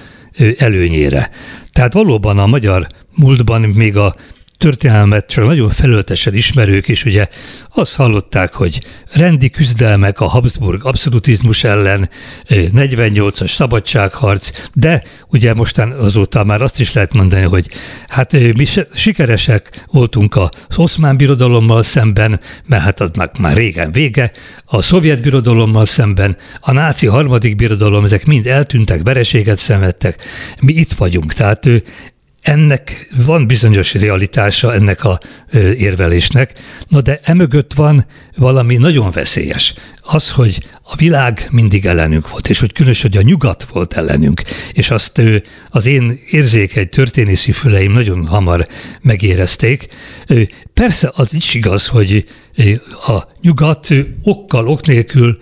előnyére. Tehát valóban a magyar múltban még a történelmet csak nagyon felöltesen ismerők is ugye azt hallották, hogy rendi küzdelmek a Habsburg abszolutizmus ellen, 48-as szabadságharc, de ugye mostan azóta már azt is lehet mondani, hogy hát mi sikeresek voltunk az oszmán birodalommal szemben, mert hát az már, már régen vége, a szovjet birodalommal szemben, a náci harmadik birodalom, ezek mind eltűntek, vereséget szenvedtek, mi itt vagyunk. Tehát ennek van bizonyos realitása ennek a érvelésnek, no de emögött van valami nagyon veszélyes. Az, hogy a világ mindig ellenünk volt, és hogy különös, hogy a nyugat volt ellenünk, és azt az én érzékeny történészi füleim nagyon hamar megérezték. Persze az is igaz, hogy a nyugat okkal, ok nélkül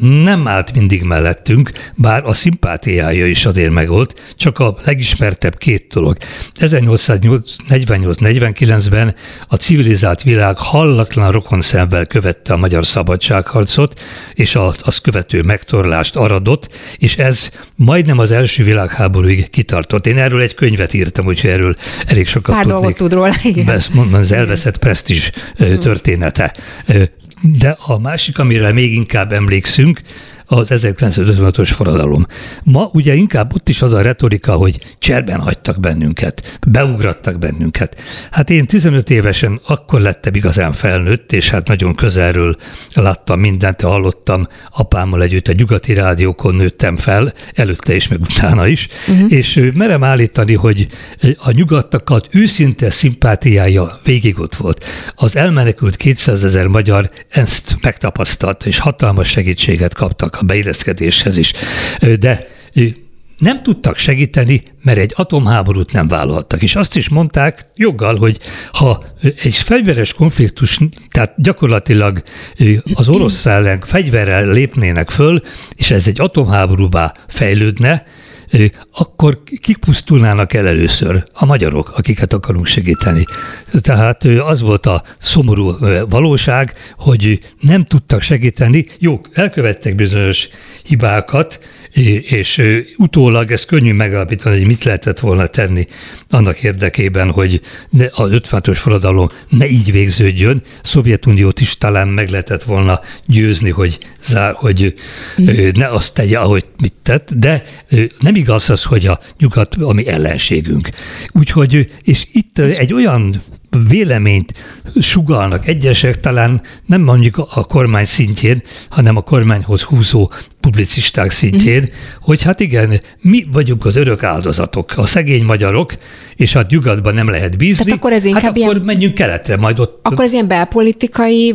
nem állt mindig mellettünk, bár a szimpátiája is azért megolt, csak a legismertebb két dolog. 1848-49-ben a civilizált világ hallatlan rokon szemvel követte a magyar szabadságharcot, és azt követő megtorlást aradott, és ez majdnem az első világháborúig kitartott. Én erről egy könyvet írtam, úgyhogy erről elég sokat Pár tudnék. tud róla, igen. Az elveszett presztízs története. De a másik, amire még inkább emlékszünk, az 1956-os forradalom. Ma ugye inkább ott is az a retorika, hogy cserben hagytak bennünket, beugrattak bennünket. Hát én 15 évesen akkor lettem igazán felnőtt, és hát nagyon közelről láttam mindent, hallottam apámmal együtt a nyugati rádiókon nőttem fel, előtte is, meg utána is, uh-huh. és merem állítani, hogy a nyugatakat őszinte szimpátiája végig ott volt. Az elmenekült 200 ezer magyar ezt megtapasztalta, és hatalmas segítséget kaptak a beilleszkedéshez is. De nem tudtak segíteni, mert egy atomháborút nem vállaltak. És azt is mondták joggal, hogy ha egy fegyveres konfliktus, tehát gyakorlatilag az orosz ellen fegyverrel lépnének föl, és ez egy atomháborúba fejlődne, akkor kik pusztulnának el először? A magyarok, akiket akarunk segíteni. Tehát az volt a szomorú valóság, hogy nem tudtak segíteni. Jó, elkövettek bizonyos hibákat, és utólag ez könnyű megalapítani, hogy mit lehetett volna tenni annak érdekében, hogy az 56-os forradalom ne így végződjön. Szovjetuniót is talán meg lehetett volna győzni, hogy, hogy mm. ne azt tegye, ahogy mit tett, de nem igaz az, hogy a nyugat a mi ellenségünk. Úgyhogy, és itt egy olyan véleményt sugalnak egyesek, talán nem mondjuk a kormány szintjén, hanem a kormányhoz húzó publicisták szintjén, mm. hogy hát igen, mi vagyunk az örök áldozatok, a szegény magyarok, és hát nyugatban nem lehet bízni, tehát akkor ez hát akkor ilyen, menjünk keletre, majd ott... Akkor ez ilyen belpolitikai...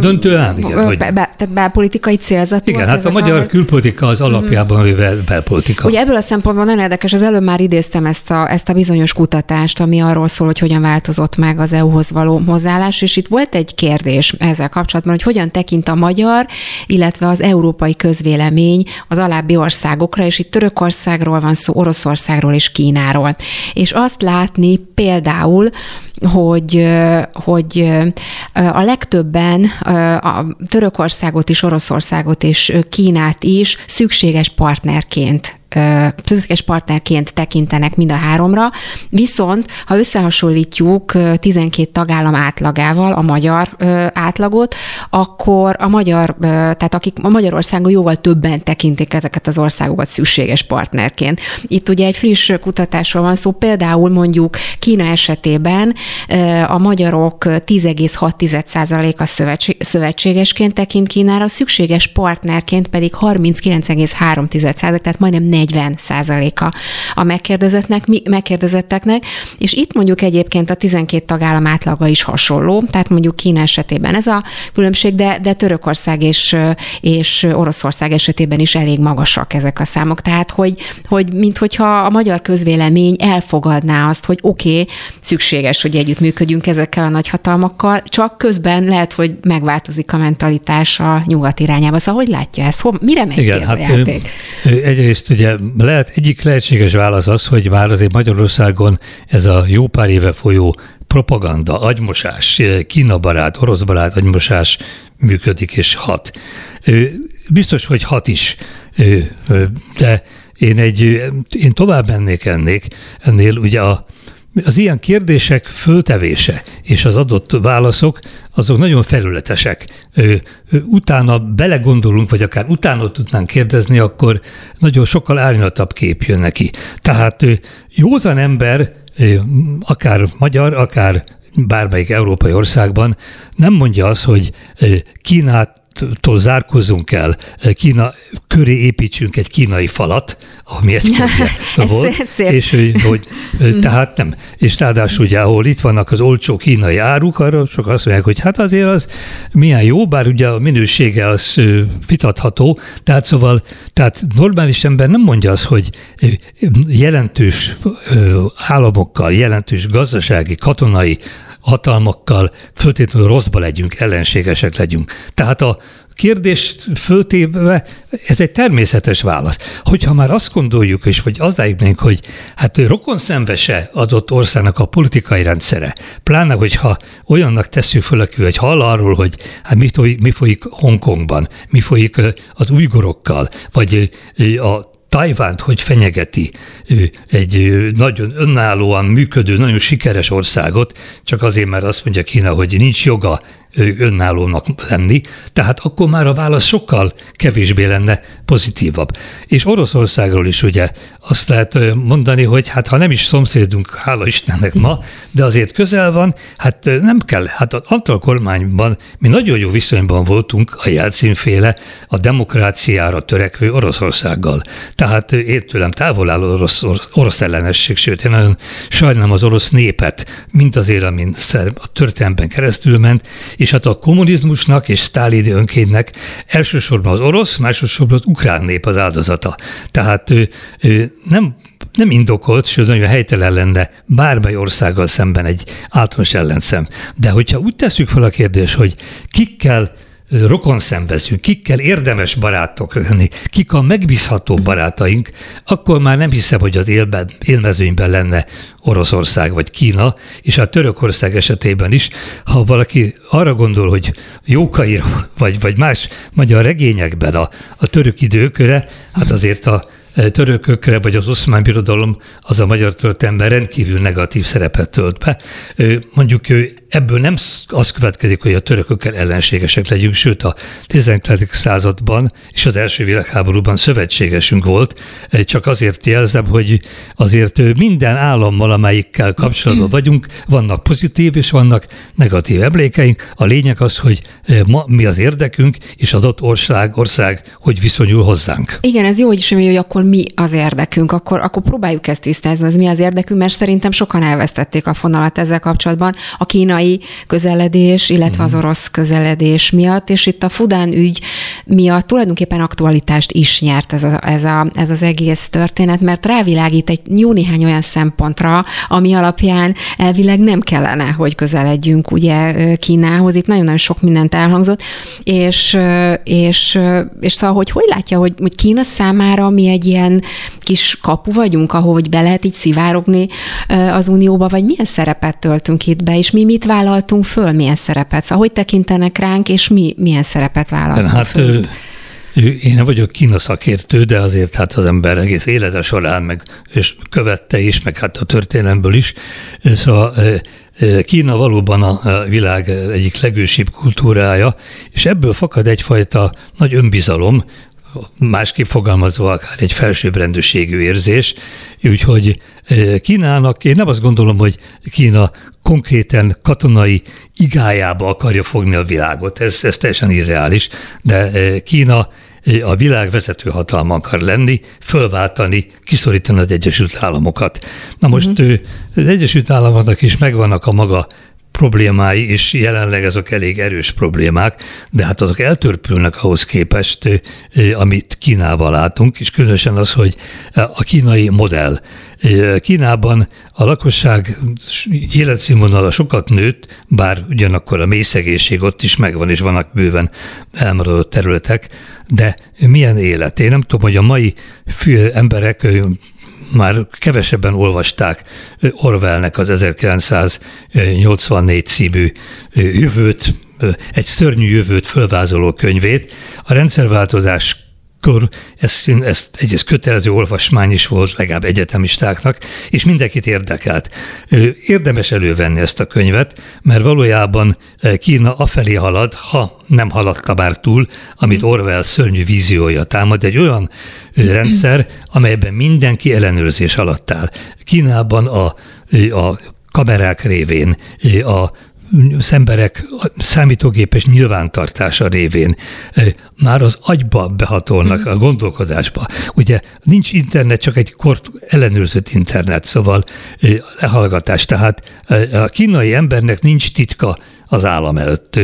Döntően, igen. Ö, hogy, be, tehát belpolitikai célzat Igen, hát a magyar a... külpolitika az alapjában mm. belpolitika. Ugye ebből a szempontból nagyon érdekes, az előbb már idéztem ezt a, ezt a bizonyos kutatást, ami arról szól, hogy hogyan változott meg az EU-hoz való hozzáállás, és itt volt egy kérdés ezzel kapcsolatban, hogy hogyan tekint a magyar, illetve az európai közvélemény az alábbi országokra, és itt Törökországról van szó, Oroszországról és Kínáról. És azt látni például, hogy, hogy a legtöbben a Törökországot is, Oroszországot és Kínát is szükséges partnerként szükséges partnerként tekintenek mind a háromra, viszont ha összehasonlítjuk 12 tagállam átlagával a magyar átlagot, akkor a magyar, tehát akik a Magyarországon jóval többen tekintik ezeket az országokat szükséges partnerként. Itt ugye egy friss kutatásról van szó, például mondjuk Kína esetében a magyarok 10,6%-a szövetségesként tekint Kínára, szükséges partnerként pedig 39,3%, tehát majdnem 40 százaléka a megkérdezettnek, megkérdezetteknek, és itt mondjuk egyébként a 12 tagállam átlaga is hasonló, tehát mondjuk Kína esetében ez a különbség, de, de Törökország és, és Oroszország esetében is elég magasak ezek a számok. Tehát, hogy, hogy minthogyha a magyar közvélemény elfogadná azt, hogy oké, okay, szükséges, hogy együttműködjünk ezekkel a nagyhatalmakkal, csak közben lehet, hogy megváltozik a mentalitás a nyugat irányába. Szóval hogy látja ezt? Mire megy Igen, ez hát a játék? Egyrészt ugye lehet, egyik lehetséges válasz az, hogy már azért Magyarországon ez a jó pár éve folyó propaganda, agymosás, kínabarát, oroszbarát agymosás működik és hat. Biztos, hogy hat is, de én, egy, én tovább mennék ennék, ennél ugye a, az ilyen kérdések föltevése és az adott válaszok, azok nagyon felületesek. Utána belegondolunk, vagy akár utána tudnánk kérdezni, akkor nagyon sokkal árnyaltabb kép jön neki. Tehát józan ember, akár magyar, akár bármelyik európai országban nem mondja azt, hogy Kínát tól zárkozunk el, Kína köré építsünk egy kínai falat, ami egy volt, szép, szép. és hogy, hogy mm. tehát nem. És ráadásul ugye, ahol itt vannak az olcsó kínai áruk, arra sok azt mondják, hogy hát azért az milyen jó, bár ugye a minősége az vitatható, tehát szóval, tehát normális ember nem mondja azt, hogy jelentős államokkal, jelentős gazdasági, katonai hatalmakkal föltétlenül rosszba legyünk, ellenségesek legyünk. Tehát a kérdést föltéve ez egy természetes válasz. Hogyha már azt gondoljuk, és vagy az látjuk, hogy hát rokon szenvese adott országnak a politikai rendszere, pláne, hogyha olyannak tesszük föl, aki hogy hall arról, hogy hát mi, mi folyik Hongkongban, mi folyik az újgorokkal, vagy a Tajvánt hogy fenyegeti egy nagyon önállóan működő, nagyon sikeres országot, csak azért, mert azt mondja Kína, hogy nincs joga önállónak lenni, tehát akkor már a válasz sokkal kevésbé lenne pozitívabb. És Oroszországról is ugye azt lehet mondani, hogy hát ha nem is szomszédunk, hála Istennek ma, de azért közel van, hát nem kell, hát a kormányban mi nagyon jó viszonyban voltunk a Jelcinféle a demokráciára törekvő Oroszországgal. Tehát én tőlem távol áll orosz, orosz ellenesség, sőt, én nagyon sajnálom az orosz népet, mint azért, amin a történelemben keresztül ment, és hát a kommunizmusnak és Sztálini önkénnek elsősorban az orosz, másodszorban az ukrán nép az áldozata. Tehát ő, ő nem, nem indokolt, sőt nagyon helytelen lenne bármely országgal szemben egy általános ellenszem. De hogyha úgy tesszük fel a kérdést, hogy kikkel rokon szembezünk, kikkel érdemes barátok lenni, kik a megbízható barátaink, akkor már nem hiszem, hogy az élben, élmezőnyben lenne Oroszország vagy Kína, és a Törökország esetében is, ha valaki arra gondol, hogy Jókair vagy, vagy más magyar regényekben a, a török időkre, hát azért a törökökre, vagy az oszmán birodalom az a magyar történelemben rendkívül negatív szerepet tölt be. Mondjuk ebből nem az következik, hogy a törökökkel ellenségesek legyünk, sőt a 19. században és az első világháborúban szövetségesünk volt, csak azért jelzem, hogy azért minden állammal, amelyikkel kapcsolatban vagyunk, vannak pozitív és vannak negatív emlékeink. A lényeg az, hogy ma mi az érdekünk, és adott ország, ország hogy viszonyul hozzánk. Igen, ez jó, hogy is, hogy akkor mi az érdekünk, akkor, akkor próbáljuk ezt tisztázni, az mi az érdekünk, mert szerintem sokan elvesztették a fonalat ezzel kapcsolatban. A kínai közeledés, illetve az mhm. orosz közeledés miatt, és itt a Fudán ügy miatt tulajdonképpen aktualitást is nyert ez, a, ez, a, ez az egész történet, mert rávilágít egy jó néhány olyan szempontra, ami alapján elvileg nem kellene, hogy közeledjünk ugye Kínához. Itt nagyon-nagyon sok mindent elhangzott, és, és, és szóval, hogy hogy látja, hogy, hogy Kína számára mi egy ilyen kis kapu vagyunk, ahol be lehet így szivárogni az Unióba, vagy milyen szerepet töltünk itt be, és mi mit vállaltunk föl, milyen szerepet? Szóval hogy tekintenek ránk, és mi milyen szerepet vállaltunk hát, föl? Én nem vagyok Kína szakértő, de azért hát az ember egész élete során meg és követte is, meg hát a történelemből is. Szóval Kína valóban a világ egyik legősibb kultúrája, és ebből fakad egyfajta nagy önbizalom, másképp fogalmazva akár egy felsőbbrendűségű érzés, úgyhogy Kínának, én nem azt gondolom, hogy Kína konkrétan katonai igájába akarja fogni a világot, ez, ez teljesen irreális, de Kína a világ vezető hatalma akar lenni, fölváltani, kiszorítani az Egyesült Államokat. Na most uh-huh. az Egyesült Államoknak is megvannak a maga problémái, és jelenleg ezek elég erős problémák, de hát azok eltörpülnek ahhoz képest, amit Kínával látunk, és különösen az, hogy a kínai modell. Kínában a lakosság életszínvonala sokat nőtt, bár ugyanakkor a mélyszegénység ott is megvan, és vannak bőven elmaradott területek, de milyen élet? Én nem tudom, hogy a mai emberek már kevesebben olvasták Orwellnek az 1984 című jövőt, egy szörnyű jövőt fölvázoló könyvét. A rendszerváltozás akkor ez, ez egyrészt kötelező olvasmány is volt legalább egyetemistáknak, és mindenkit érdekelt. Érdemes elővenni ezt a könyvet, mert valójában Kína afelé halad, ha nem haladta bár túl, amit Orwell szörnyű víziója támad, egy olyan rendszer, amelyben mindenki ellenőrzés alatt áll. Kínában a, a kamerák révén, a az emberek számítógépes nyilvántartása révén már az agyba behatolnak a gondolkodásba. Ugye nincs internet, csak egy kort ellenőrzött internet, szóval lehallgatás. Tehát a kínai embernek nincs titka az állam előtt.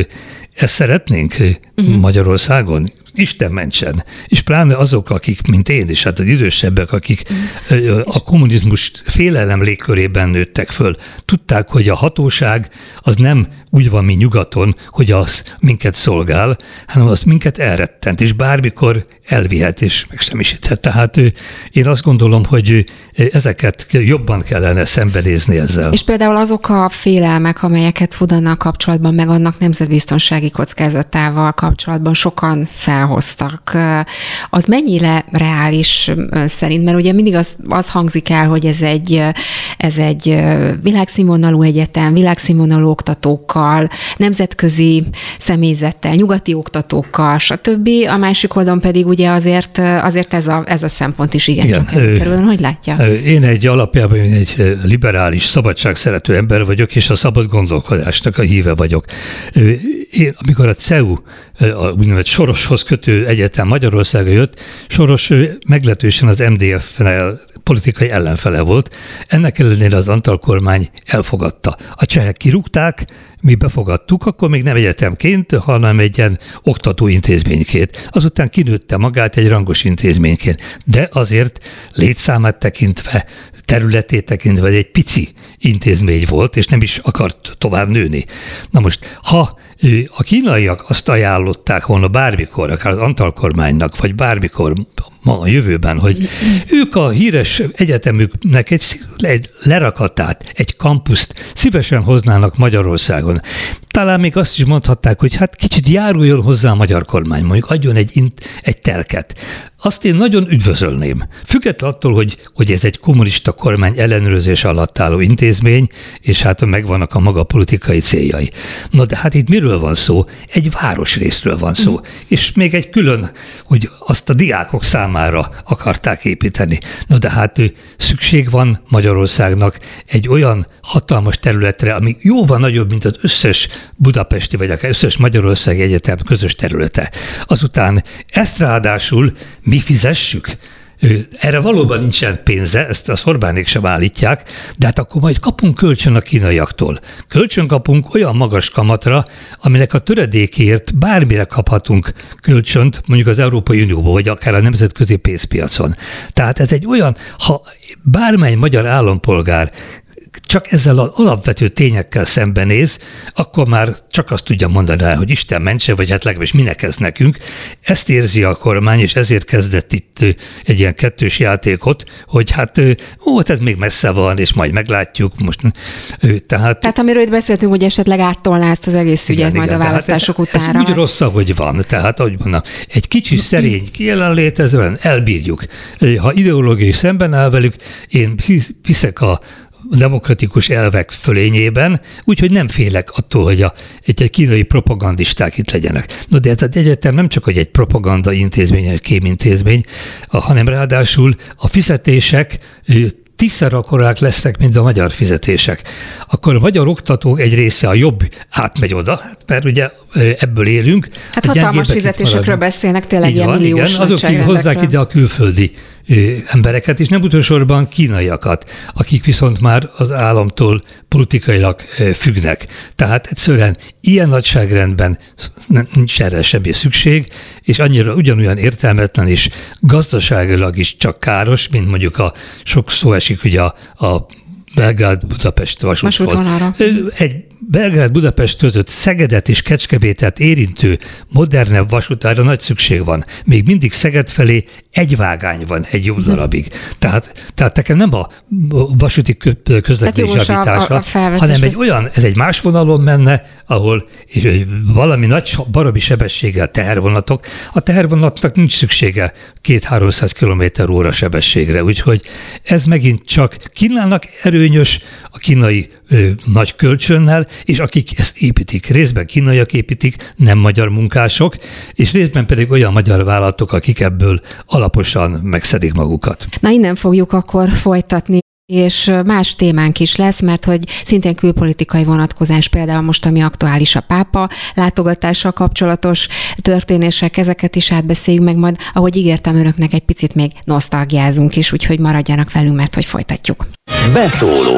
Ezt szeretnénk uh-huh. Magyarországon? Isten mentsen. És pláne azok, akik, mint én is, hát az idősebbek, akik a kommunizmus félelem légkörében nőttek föl, tudták, hogy a hatóság az nem úgy van, mi nyugaton, hogy az minket szolgál, hanem az minket elrettent, és bármikor elvihet és megsemmisíthet. Tehát én azt gondolom, hogy ezeket jobban kellene szembenézni ezzel. És például azok a félelmek, amelyeket Fudannal kapcsolatban, meg annak nemzetbiztonsági kockázatával kapcsolatban sokan felhoztak, az mennyire reális szerint? Mert ugye mindig az, az hangzik el, hogy ez egy, ez egy világszínvonalú egyetem, világszínvonalú oktatókkal, nemzetközi személyzettel, nyugati oktatókkal, stb. A másik oldalon pedig ugye azért, azért ez, a, ez a szempont is igen, igen. kerül. Hogy látja? Én egy alapjában egy liberális, szabadságszerető ember vagyok, és a szabad gondolkodásnak a híve vagyok. Én, amikor a CEU, a úgynevezett Soroshoz kötő egyetem Magyarországra jött, Soros meglehetősen az MDF-nel politikai ellenfele volt. Ennek ellenére az Antal kormány elfogadta. A csehek kirúgták, mi befogadtuk, akkor még nem egyetemként, hanem egy ilyen oktatóintézményként. Azután kinőtte magát egy rangos intézményként. De azért létszámát tekintve, területét tekintve egy pici intézmény volt, és nem is akart tovább nőni. Na most, ha a kínaiak azt ajánlották volna bármikor, akár az Antal kormánynak, vagy bármikor ma a jövőben, hogy ők a híres egyetemüknek egy, egy lerakatát, egy kampuszt szívesen hoznának Magyarországon. Talán még azt is mondhatták, hogy hát kicsit járuljon hozzá a magyar kormány, mondjuk adjon egy, egy telket. Azt én nagyon üdvözölném. Függetlenül attól, hogy, hogy ez egy kommunista kormány ellenőrzés alatt álló intézmény, és hát megvannak a maga politikai céljai. Na de hát itt miről van szó? Egy városrészről van szó. Mm. És még egy külön, hogy azt a diákok számára akarták építeni. Na de hát szükség van Magyarországnak egy olyan hatalmas területre, ami jóval nagyobb, mint az összes budapesti, vagy akár összes Magyarországi Egyetem közös területe. Azután ezt ráadásul mi fizessük? Erre valóban nincsen pénze, ezt az Orbánék sem állítják, de hát akkor majd kapunk kölcsön a kínaiaktól. Kölcsön kapunk olyan magas kamatra, aminek a töredékért bármire kaphatunk kölcsönt, mondjuk az Európai Unióban, vagy akár a nemzetközi pénzpiacon. Tehát ez egy olyan, ha bármely magyar állampolgár csak ezzel az alapvető tényekkel szembenéz, akkor már csak azt tudja mondani rá, hogy Isten mentse, vagy hát legalábbis minek ez nekünk. Ezt érzi a kormány, és ezért kezdett itt egy ilyen kettős játékot, hogy hát ó, hát ez még messze van, és majd meglátjuk. Most, tehát, tehát amiről itt beszéltünk, hogy esetleg áttolná ezt az egész ügyet igen, majd igen, a választások ez, utánra. Ez úgy rossz, hogy van. Tehát, ahogy mondom, egy kicsi szerény kijelenlét, ezzel elbírjuk. Ha ideológiai szemben áll velük, én hiszek a demokratikus elvek fölényében, úgyhogy nem félek attól, hogy a, egy, egy kínai propagandisták itt legyenek. No, de ez az egyetem nem csak hogy egy propaganda intézmény, egy kémintézmény, hanem ráadásul a fizetések tízszer akkorák lesznek, mint a magyar fizetések. Akkor a magyar oktatók egy része a jobb átmegy oda, mert ugye ebből élünk. Hát hatalmas fizetésekről beszélnek, tényleg ilyen milliós igen, azok hozzák ide a külföldi embereket, és nem utolsóban kínaiakat, akik viszont már az államtól politikailag függnek. Tehát egyszerűen ilyen nagyságrendben nincs erre semmi szükség, és annyira ugyanolyan értelmetlen és gazdaságilag is csak káros, mint mondjuk a sok szó esik ugye a, a Belgrád-Budapest vasútvonalra. Egy Belgrád-Budapest között Szegedet és Kecskemétet érintő modernebb vasútára nagy szükség van. Még mindig Szeged felé egy vágány van egy jó mhm. darabig. Tehát, tehát nekem nem a vasúti közlekedés javítása, a, a hanem egy olyan, ez egy más vonalon menne, ahol és valami nagy baromi sebességgel tehervonatok, a tehervonatnak nincs szüksége 2-300 km óra sebességre, úgyhogy ez megint csak Kínának erőnyös, a kínai ö, nagy kölcsönnel, és akik ezt építik, részben kínaiak építik, nem magyar munkások, és részben pedig olyan magyar vállalatok, akik ebből alaposan megszedik magukat. Na innen fogjuk akkor folytatni és más témánk is lesz, mert hogy szintén külpolitikai vonatkozás, például most, ami aktuális a pápa látogatással kapcsolatos történések, ezeket is átbeszéljük meg majd, ahogy ígértem önöknek, egy picit még nosztalgiázunk is, úgyhogy maradjanak velünk, mert hogy folytatjuk. Beszóló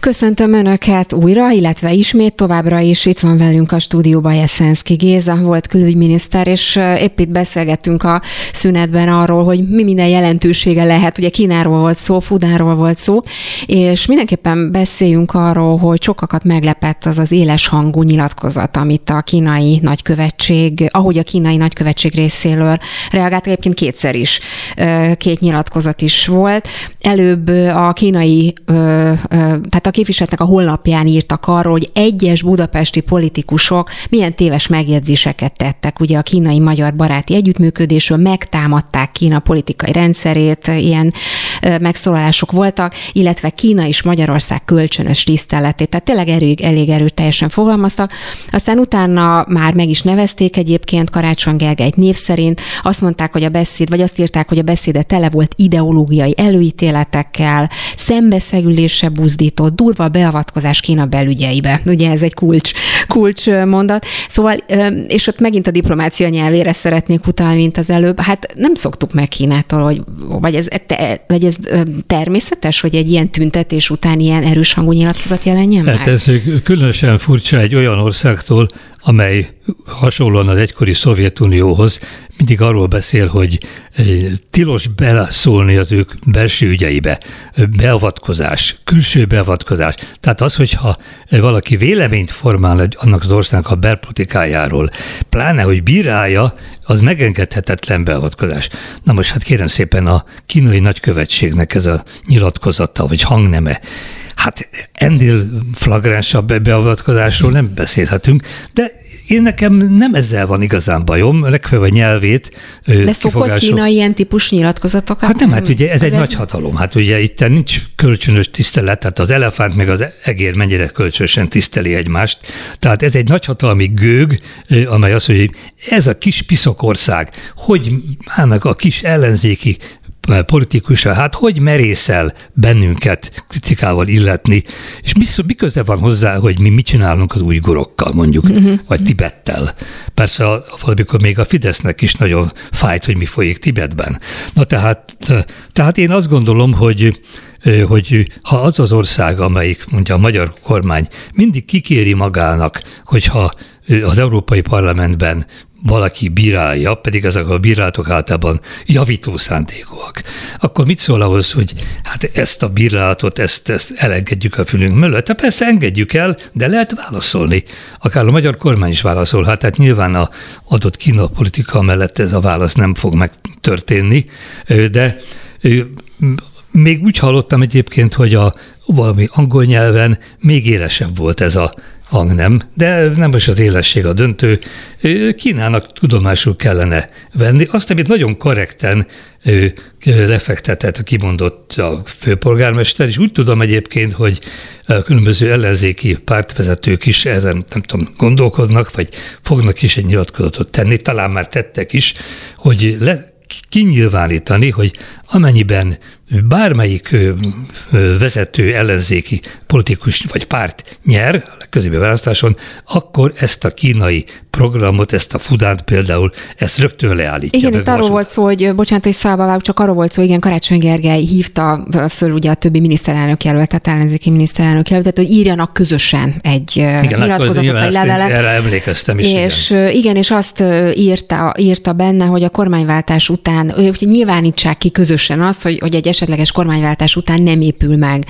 Köszöntöm Önöket újra, illetve ismét továbbra is itt van velünk a stúdióban Jeszenszki Géza, volt külügyminiszter, és épp itt beszélgettünk a szünetben arról, hogy mi minden jelentősége lehet. Ugye Kínáról volt szó, Fudáról volt szó, és mindenképpen beszéljünk arról, hogy sokakat meglepett az az éles hangú nyilatkozat, amit a kínai nagykövetség, ahogy a kínai nagykövetség részéről reagált, egyébként kétszer is, két nyilatkozat is volt. Előbb a kínai tehát a képviseletnek a honlapján írtak arról, hogy egyes budapesti politikusok milyen téves megjegyzéseket tettek ugye a kínai-magyar baráti együttműködésről, megtámadták Kína politikai rendszerét, ilyen megszólalások voltak, illetve Kína és Magyarország kölcsönös tiszteletét. Tehát tényleg elég, elég erőteljesen fogalmaztak. Aztán utána már meg is nevezték egyébként Karácsony Gergelyt név szerint. Azt mondták, hogy a beszéd, vagy azt írták, hogy a beszéde tele volt ideológiai előítéletekkel, szembeszegülése buzdító folytatott durva beavatkozás Kína belügyeibe. Ugye ez egy kulcs, kulcs mondat. Szóval, és ott megint a diplomácia nyelvére szeretnék utalni, mint az előbb. Hát nem szoktuk meg Kínától, hogy, vagy ez, te, vagy ez természetes, hogy egy ilyen tüntetés után ilyen erős hangú nyilatkozat jelenjen meg? Hát ez különösen furcsa egy olyan országtól, amely hasonlóan az egykori Szovjetunióhoz mindig arról beszél, hogy tilos beleszólni az ők belső ügyeibe, beavatkozás, külső beavatkozás. Tehát az, hogyha valaki véleményt formál annak az országnak a belpolitikájáról, pláne, hogy bírálja, az megengedhetetlen beavatkozás. Na most hát kérem szépen a kínai nagykövetségnek ez a nyilatkozata, vagy hangneme, Hát ennél flagránsabb beavatkozásról nem beszélhetünk, de én nekem nem ezzel van igazán bajom, legfeljebb a nyelvét. De szokott Kína ilyen típus nyilatkozatokat? Hát nem, hát ugye ez egy ez... nagy hatalom. Hát ugye itt nincs kölcsönös tisztelet, tehát az elefánt meg az egér mennyire kölcsönösen tiszteli egymást. Tehát ez egy nagyhatalmi gőg, amely mondja, hogy ez a kis piszokország, hogy állnak a kis ellenzéki politikusa, hát hogy merészel bennünket kritikával illetni, és mi, mi köze van hozzá, hogy mi mit csinálunk az újgorokkal mondjuk, uh-huh. vagy Tibettel. Persze valamikor még a Fidesznek is nagyon fájt, hogy mi folyik Tibetben. Na tehát, tehát én azt gondolom, hogy hogy ha az az ország, amelyik mondja a magyar kormány mindig kikéri magának, hogyha az Európai Parlamentben valaki bírálja, pedig ezek a bírálatok általában javító szándékúak, akkor mit szól ahhoz, hogy hát ezt a bírálatot, ezt, ezt elengedjük a fülünk mellett? Tehát persze engedjük el, de lehet válaszolni. Akár a magyar kormány is válaszolhat, tehát nyilván a adott Kína politika mellett ez a válasz nem fog megtörténni, de még úgy hallottam egyébként, hogy a valami angol nyelven még élesebb volt ez a hangnem, de nem is az élesség a döntő. Kínának tudomásul kellene venni. Azt, amit nagyon korrekten lefektetett, kimondott a főpolgármester, és úgy tudom egyébként, hogy különböző ellenzéki pártvezetők is erre nem tudom, gondolkodnak, vagy fognak is egy nyilatkozatot tenni, talán már tettek is, hogy le, kinyilvánítani, hogy amennyiben bármelyik vezető ellenzéki politikus vagy párt nyer a legközébbi választáson, akkor ezt a kínai programot, ezt a Fudát például, ezt rögtön leállítja. Igen, itt arról volt szó, hogy, bocsánat, hogy szalba csak arról volt szó, igen, Karácsony Gergely hívta föl ugye a többi miniszterelnök jelöltet, ellenzéki miniszterelnök jelöltet, hogy írjanak közösen egy igen, nyilatkozatot, vagy levelet. Erre emlékeztem is. És igen, igen és azt írta, írta benne, hogy a kormányváltás után, hogy nyilvánítsák ki közösen azt, hogy, hogy egy esetleges kormányváltás után nem épül meg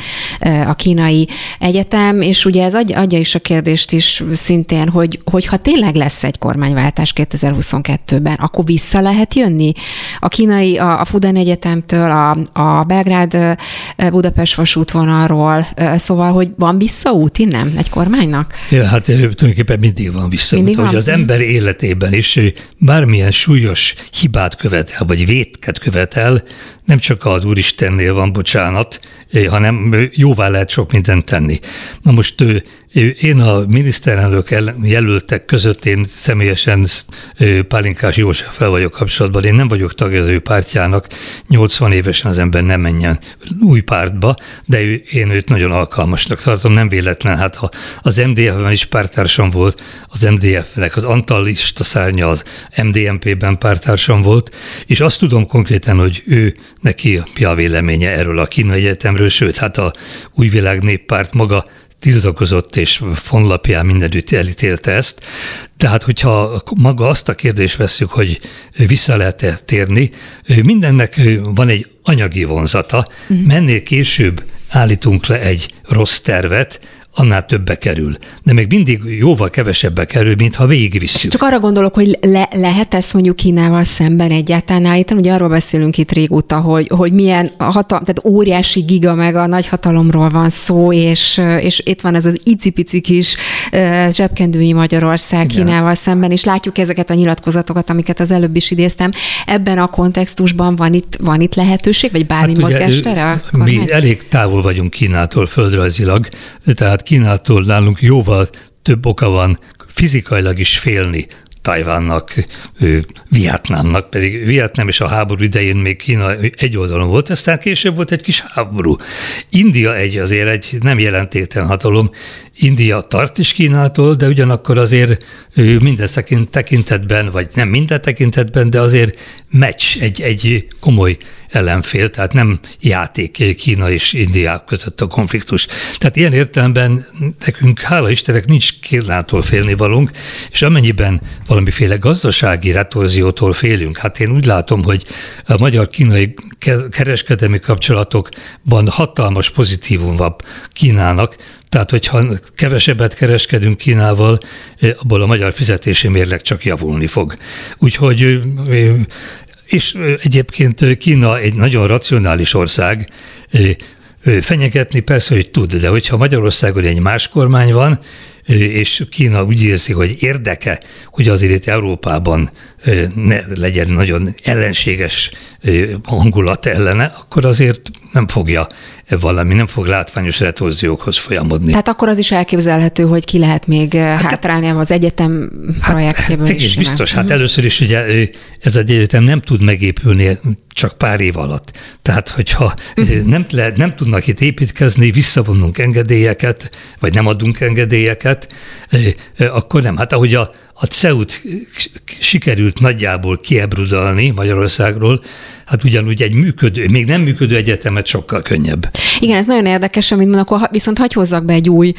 a kínai egyetem, és ugye ez adja, adja is a kérdést is szintén, hogy, hogy ha tényleg lesz egy kormányváltás 2022-ben, akkor vissza lehet jönni a kínai, a, a Fudan Egyetemtől, a, a Belgrád Budapest vasútvonalról, szóval, hogy van visszaút innen egy kormánynak? Ja, hát tulajdonképpen mindig van visszaút, mindig van? hogy az ember életében is bármilyen súlyos hibát követel, vagy vétket követel, nem csak az Úristennél van bocsánat, hanem jóvá lehet sok mindent tenni. Na most én a miniszterelnök jelöltek között én személyesen Pálinkás fel vagyok kapcsolatban. Én nem vagyok tagja az ő pártjának, 80 évesen az ember nem menjen új pártba, de ő, én őt nagyon alkalmasnak tartom, nem véletlen. Hát ha az MDF-ben is pártársam volt, az MDF-nek az antalista szárnya az MDMP-ben pártársam volt, és azt tudom konkrétan, hogy ő neki a véleménye erről a kínai egyetemről, sőt, hát a új világ néppárt maga tiltakozott és fonlapján mindenütt elítélte ezt. Tehát, hogyha maga azt a kérdést veszük, hogy vissza lehet-e térni, mindennek van egy anyagi vonzata. Uh-huh. Mennél később állítunk le egy rossz tervet, annál többe kerül. De még mindig jóval kevesebbe kerül, mint ha végigvisszük. Csak arra gondolok, hogy le, lehet ezt mondjuk Kínával szemben egyáltalán állítani, ugye arról beszélünk itt régóta, hogy, hogy milyen hatal, tehát óriási giga meg a nagy hatalomról van szó, és, és itt van ez az icipici kis zsebkendői Magyarország Igen. Kínával szemben, és látjuk ezeket a nyilatkozatokat, amiket az előbb is idéztem. Ebben a kontextusban van itt, van itt lehetőség, vagy bármi hát mozgástere? Mi elég távol vagyunk Kínától földrajzilag, tehát Kínától nálunk jóval több oka van fizikailag is félni Tajvánnak, Vietnámnak, pedig Vietnám és a háború idején még Kína egy oldalon volt, aztán később volt egy kis háború. India egy azért egy nem jelentéktelen hatalom, India tart is Kínától, de ugyanakkor azért minden tekintetben, vagy nem minden tekintetben, de azért meccs, egy, egy komoly ellenfél, tehát nem játék Kína és India között a konfliktus. Tehát ilyen értelemben nekünk, hála Istennek, nincs Kínától félnivalunk, és amennyiben valamiféle gazdasági retorziótól félünk, hát én úgy látom, hogy a magyar-kínai kereskedelmi kapcsolatokban hatalmas pozitívum van Kínának, tehát, hogyha kevesebbet kereskedünk Kínával, abból a magyar fizetési mérleg csak javulni fog. Úgyhogy és egyébként Kína egy nagyon racionális ország, fenyegetni persze, hogy tud, de hogyha Magyarországon egy más kormány van, és Kína úgy érzi, hogy érdeke, hogy azért itt Európában ne legyen nagyon ellenséges hangulat ellene, akkor azért nem fogja valami, nem fog látványos retorziókhoz folyamodni. Tehát akkor az is elképzelhető, hogy ki lehet még hát, hátrálni az egyetem hát, projektjéből is. Biztos, hát uh-huh. először is ugye ez egy egyetem nem tud megépülni csak pár év alatt. Tehát, hogyha uh-huh. nem, lehet, nem tudnak itt építkezni, visszavonunk engedélyeket, vagy nem adunk engedélyeket, akkor nem. Hát ahogy a, a CEUT sikerült nagyjából kiebrudalni Magyarországról, hát ugyanúgy egy működő, még nem működő egyetemet sokkal könnyebb. Igen, ez nagyon érdekes, amit mondok, akkor viszont hagy hozzak be egy új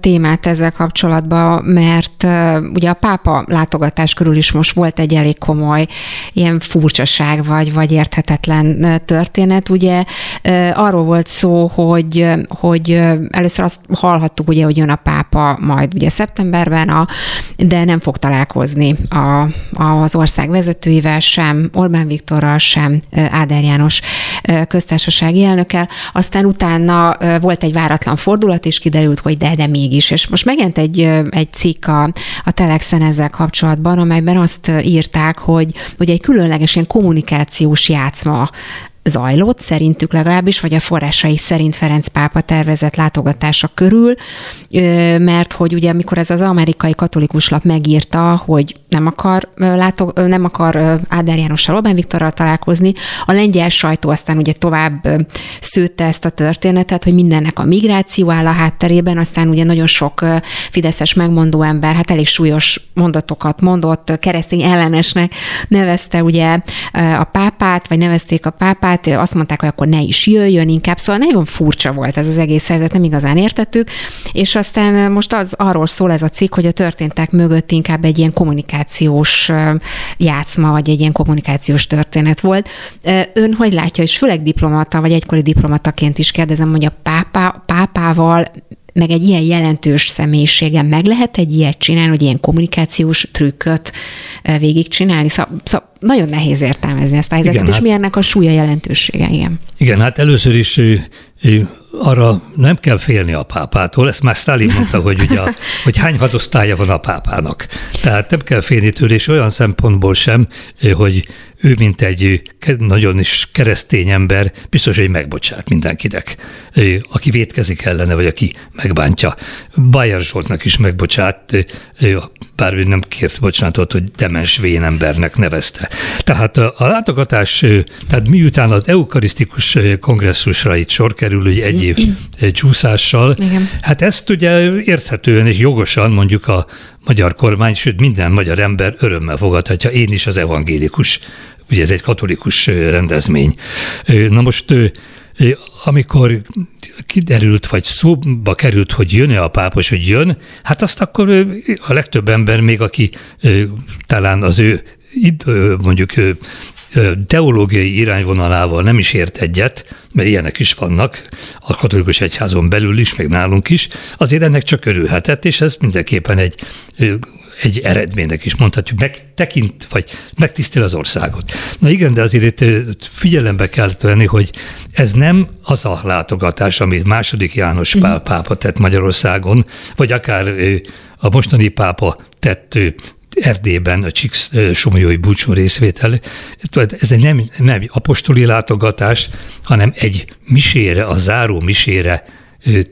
témát ezzel kapcsolatban, mert ugye a pápa látogatás körül is most volt egy elég komoly ilyen furcsaság, vagy, vagy érthetetlen történet. Ugye arról volt szó, hogy, hogy először azt hallhattuk, ugye, hogy jön a pápa majd ugye szeptemberben, a, de nem fog találkozni a, az ország vezetőivel sem, Orbán Viktorral sem, Áder János köztársasági elnökkel, aztán utána volt egy váratlan fordulat, és kiderült, hogy de, de mégis. És most megjelent egy, egy cikk a, a Telexen ezzel kapcsolatban, amelyben azt írták, hogy, hogy egy különleges ilyen kommunikációs játszma zajlott, szerintük legalábbis, vagy a forrásai szerint Ferenc pápa tervezett látogatása körül, mert hogy ugye amikor ez az amerikai katolikus lap megírta, hogy nem akar, látog, nem akar Áder Jánossal, Orbán Viktorral találkozni, a lengyel sajtó aztán ugye tovább szőtte ezt a történetet, hogy mindennek a migráció áll a hátterében, aztán ugye nagyon sok fideszes megmondó ember, hát elég súlyos mondatokat mondott, keresztény ellenesnek nevezte ugye a pápát, vagy nevezték a pápát, hát azt mondták, hogy akkor ne is jöjjön inkább, szóval nagyon furcsa volt ez az egész helyzet, nem igazán értettük, és aztán most az arról szól ez a cikk, hogy a történtek mögött inkább egy ilyen kommunikációs játszma, vagy egy ilyen kommunikációs történet volt. Ön hogy látja, és főleg diplomata, vagy egykori diplomataként is kérdezem, hogy a pápá, pápával meg egy ilyen jelentős személyiségen meg lehet egy ilyet csinálni, hogy ilyen kommunikációs trükköt végigcsinálni? Szóval, szóval nagyon nehéz értelmezni ezt a helyzetet, igen, és hát, mi ennek a súlya jelentősége, igen. Igen, hát először is arra nem kell félni a pápától, ezt már Stalin mondta, hogy, ugye a, hogy hány hadosztálya van a pápának. Tehát nem kell félni tőle, és olyan szempontból sem, hogy ő, mint egy nagyon is keresztény ember, biztos, hogy megbocsát mindenkinek, aki vétkezik ellene, vagy aki megbántja. Bayer Zsoltnak is megbocsát, bár ő nem kért bocsánatot, hogy demens vén embernek nevezte. Tehát a látogatás, tehát miután az eukarisztikus kongresszusra itt sor kerül, hogy egy év csúszással, Igen. hát ezt ugye érthetően és jogosan mondjuk a magyar kormány, sőt minden magyar ember örömmel fogadhatja, én is az evangélikus, ugye ez egy katolikus rendezmény. Na most amikor kiderült, vagy szóba került, hogy jön-e a pápos, hogy jön, hát azt akkor a legtöbb ember, még aki talán az ő mondjuk teológiai irányvonalával nem is ért egyet, mert ilyenek is vannak, a katolikus egyházon belül is, meg nálunk is, azért ennek csak örülhetett, és ez mindenképpen egy egy eredménynek is mondhatjuk, megtekint, vagy megtisztel az országot. Na igen, de azért itt figyelembe kell venni, hogy ez nem az a látogatás, amit második János mhm. Pál pápa tett Magyarországon, vagy akár a mostani pápa tett Erdélyben a Csix Somolyói búcsú részvétel. Ez egy nem, nem apostoli látogatás, hanem egy misére, a záró misére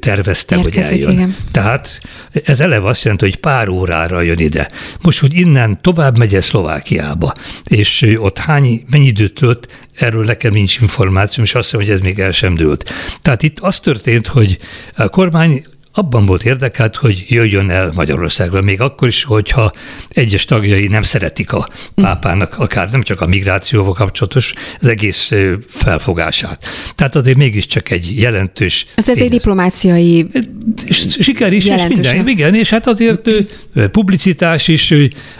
tervezte, Érkezik, hogy eljön. Igen. Tehát ez eleve azt jelenti, hogy pár órára jön ide. Most, hogy innen tovább megy Szlovákiába, és ott hány, mennyi időt tölt, erről nekem nincs információ, és azt hiszem, hogy ez még el sem dőlt. Tehát itt az történt, hogy a kormány abban volt érdekelt, hogy jöjjön el Magyarországra, még akkor is, hogyha egyes tagjai nem szeretik a pápának, akár nem csak a migrációval kapcsolatos, az egész felfogását. Tehát azért mégiscsak egy jelentős... Ez, egy diplomáciai Siker is, és minden. Igen, és hát azért publicitás is,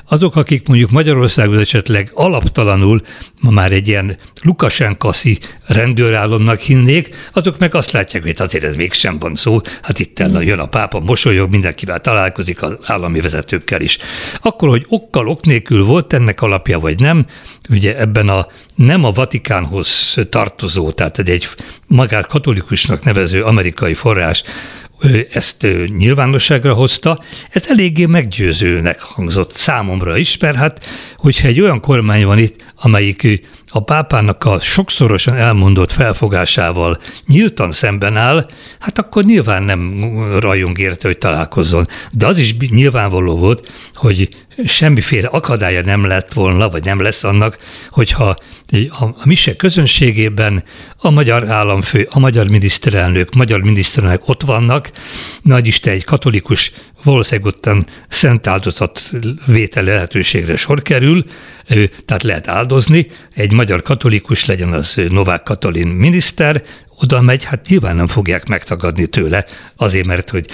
azok, akik mondjuk Magyarországon esetleg alaptalanul ma már egy ilyen Lukasenkaszi rendőrállamnak hinnék, azok meg azt látják, hogy azért ez mégsem van szó, hát itt mm. Jön a pápa, mosolyog, mindenkivel találkozik, az állami vezetőkkel is. Akkor, hogy okkal, ok nélkül volt ennek alapja, vagy nem, ugye ebben a nem a Vatikánhoz tartozó, tehát egy magát katolikusnak nevező amerikai forrás ezt nyilvánosságra hozta, ez eléggé meggyőzőnek hangzott számomra is, mert hát, hogyha egy olyan kormány van itt, amelyik a pápának a sokszorosan elmondott felfogásával nyíltan szemben áll, hát akkor nyilván nem rajong érte, hogy találkozzon. De az is nyilvánvaló volt, hogy semmiféle akadálya nem lett volna, vagy nem lesz annak, hogyha a mise közönségében a magyar államfő, a magyar miniszterelnök, magyar miniszterelnök ott vannak, nagy Isten egy katolikus valószínűleg ottan szent áldozat vétel lehetőségre sor kerül, tehát lehet áldozni, egy magyar katolikus legyen az Novák Katalin miniszter, oda megy, hát nyilván nem fogják megtagadni tőle, azért, mert hogy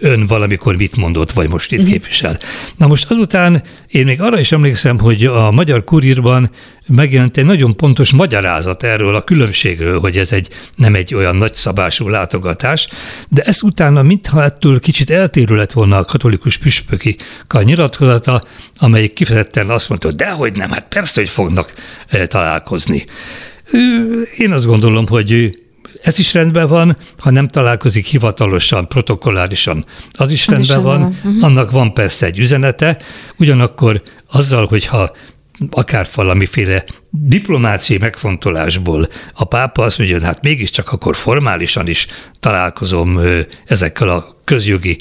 ön valamikor mit mondott, vagy most itt uh-huh. képvisel. Na most azután én még arra is emlékszem, hogy a Magyar Kurírban megjelent egy nagyon pontos magyarázat erről a különbségről, hogy ez egy nem egy olyan nagyszabású látogatás, de ez utána mintha ettől kicsit eltérő lett volna a katolikus püspöki nyilatkozata, amelyik kifejezetten azt mondta, hogy dehogy nem, hát persze, hogy fognak találkozni. Én azt gondolom, hogy ez is rendben van, ha nem találkozik hivatalosan, protokollárisan, az is az rendben is van. van. Uh-huh. Annak van persze egy üzenete, ugyanakkor azzal, hogyha akár valamiféle diplomáciai megfontolásból a pápa azt mondja, hát mégiscsak akkor formálisan is találkozom ezekkel a közjogi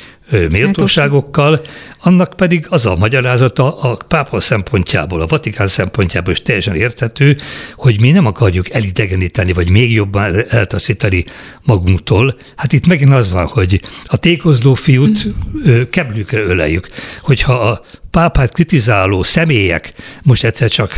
méltóságokkal, annak pedig az a magyarázata a pápa szempontjából, a Vatikán szempontjából is teljesen érthető, hogy mi nem akarjuk elidegeníteni, vagy még jobban eltaszítani magunktól. Hát itt megint az van, hogy a tékozló fiút mm. keblükre öleljük. Hogyha a pápát kritizáló személyek most egyszer csak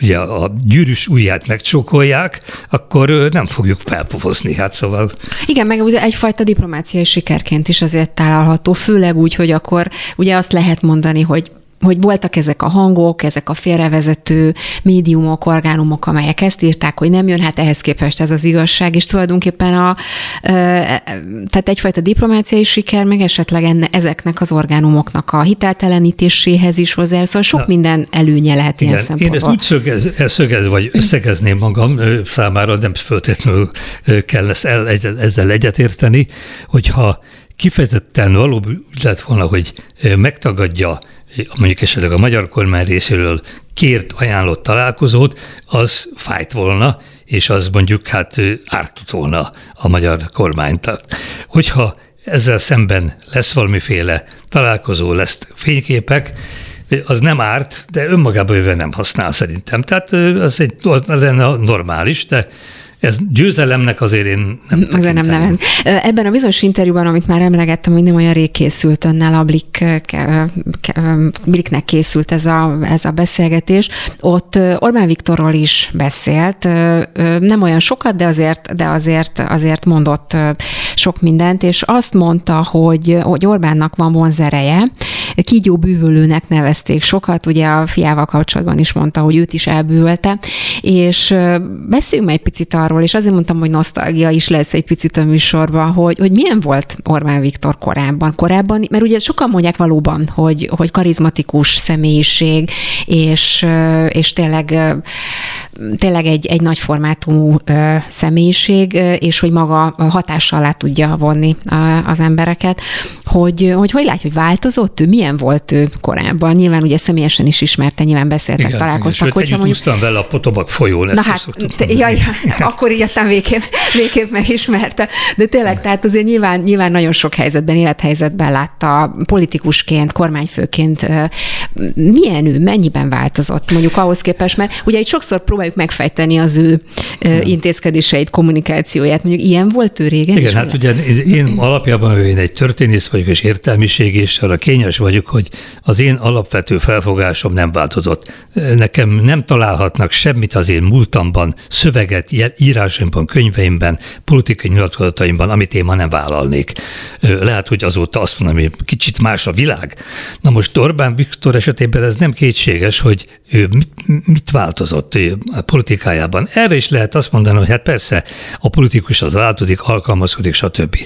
ugye a gyűrűs ujját megcsókolják, akkor nem fogjuk felpofozni. Hát szóval... Igen, meg egyfajta diplomáciai sikerként is azért található, főleg úgy, hogy akkor ugye azt lehet mondani, hogy hogy voltak ezek a hangok, ezek a félrevezető médiumok, orgánumok, amelyek ezt írták, hogy nem jön, hát ehhez képest ez az igazság, és tulajdonképpen a, tehát egyfajta diplomáciai siker, meg esetleg enne, ezeknek az orgánumoknak a hiteltelenítéséhez is hozzá, szóval sok Igen. minden előnye lehet Igen. ilyen szempontból. Én ezt úgy szögez, szögez vagy összegezném magam számára, nem feltétlenül kell ezt el, ezzel egyetérteni, hogyha kifejezetten való lett volna, hogy megtagadja mondjuk esetleg a magyar kormány részéről kért, ajánlott találkozót, az fájt volna, és az mondjuk hát ártott volna a magyar kormányt. Hogyha ezzel szemben lesz valamiféle találkozó, lesz fényképek, az nem árt, de önmagában jöve nem használ szerintem. Tehát az egy az lenne normális, de ez győzelemnek azért én nem Azért nem neven. Ebben a bizonyos interjúban, amit már emlegettem, hogy nem olyan rég készült önnel, a Blik, Bliknek készült ez a, ez a beszélgetés, ott Orbán Viktorról is beszélt, nem olyan sokat, de azért, de azért, azért mondott sok mindent, és azt mondta, hogy, hogy Orbánnak van vonzereje, kígyó bűvölőnek nevezték sokat, ugye a fiával kapcsolatban is mondta, hogy őt is elbűvölte, és beszéljünk egy picit arról, arról, és azért mondtam, hogy nosztalgia is lesz egy picit a műsorban, hogy, hogy milyen volt Orbán Viktor korábban. Korábban, mert ugye sokan mondják valóban, hogy, hogy karizmatikus személyiség, és, és tényleg, tényleg egy, egy nagy formátumú személyiség, és hogy maga hatással alá tudja vonni az embereket. Hogy, hogy hogy látja, hogy változott ő? Milyen volt ő korábban? Nyilván ugye személyesen is ismerte, nyilván beszéltek, igen, találkoztak. Igen, sőt, hogyha mondjuk... vele a Potomak folyón, ezt Na hát, ja, ja, akkor így aztán végképp, végképp megismerte. De tényleg, tehát azért nyilván, nyilván nagyon sok helyzetben, élethelyzetben látta politikusként, kormányfőként. Milyen ő, mennyiben változott mondjuk ahhoz képest, mert ugye itt sokszor próbáljuk megfejteni az ő Nem. intézkedéseit, kommunikációját. Mondjuk ilyen volt ő régen? Igen, hát ugye én alapjában én egy történész vagyok, és értelmiség, és arra kényes vagyok, hogy az én alapvető felfogásom nem változott. Nekem nem találhatnak semmit az én múltamban, szöveget, írásaimban, könyveimben, politikai nyilatkozataimban, amit én ma nem vállalnék. Lehet, hogy azóta azt mondom, hogy kicsit más a világ. Na most Orbán Viktor esetében ez nem kétséges, hogy ő mit, mit változott ő a politikájában. Erre is lehet azt mondani, hogy hát persze a politikus az változik, alkalmazkodik, stb.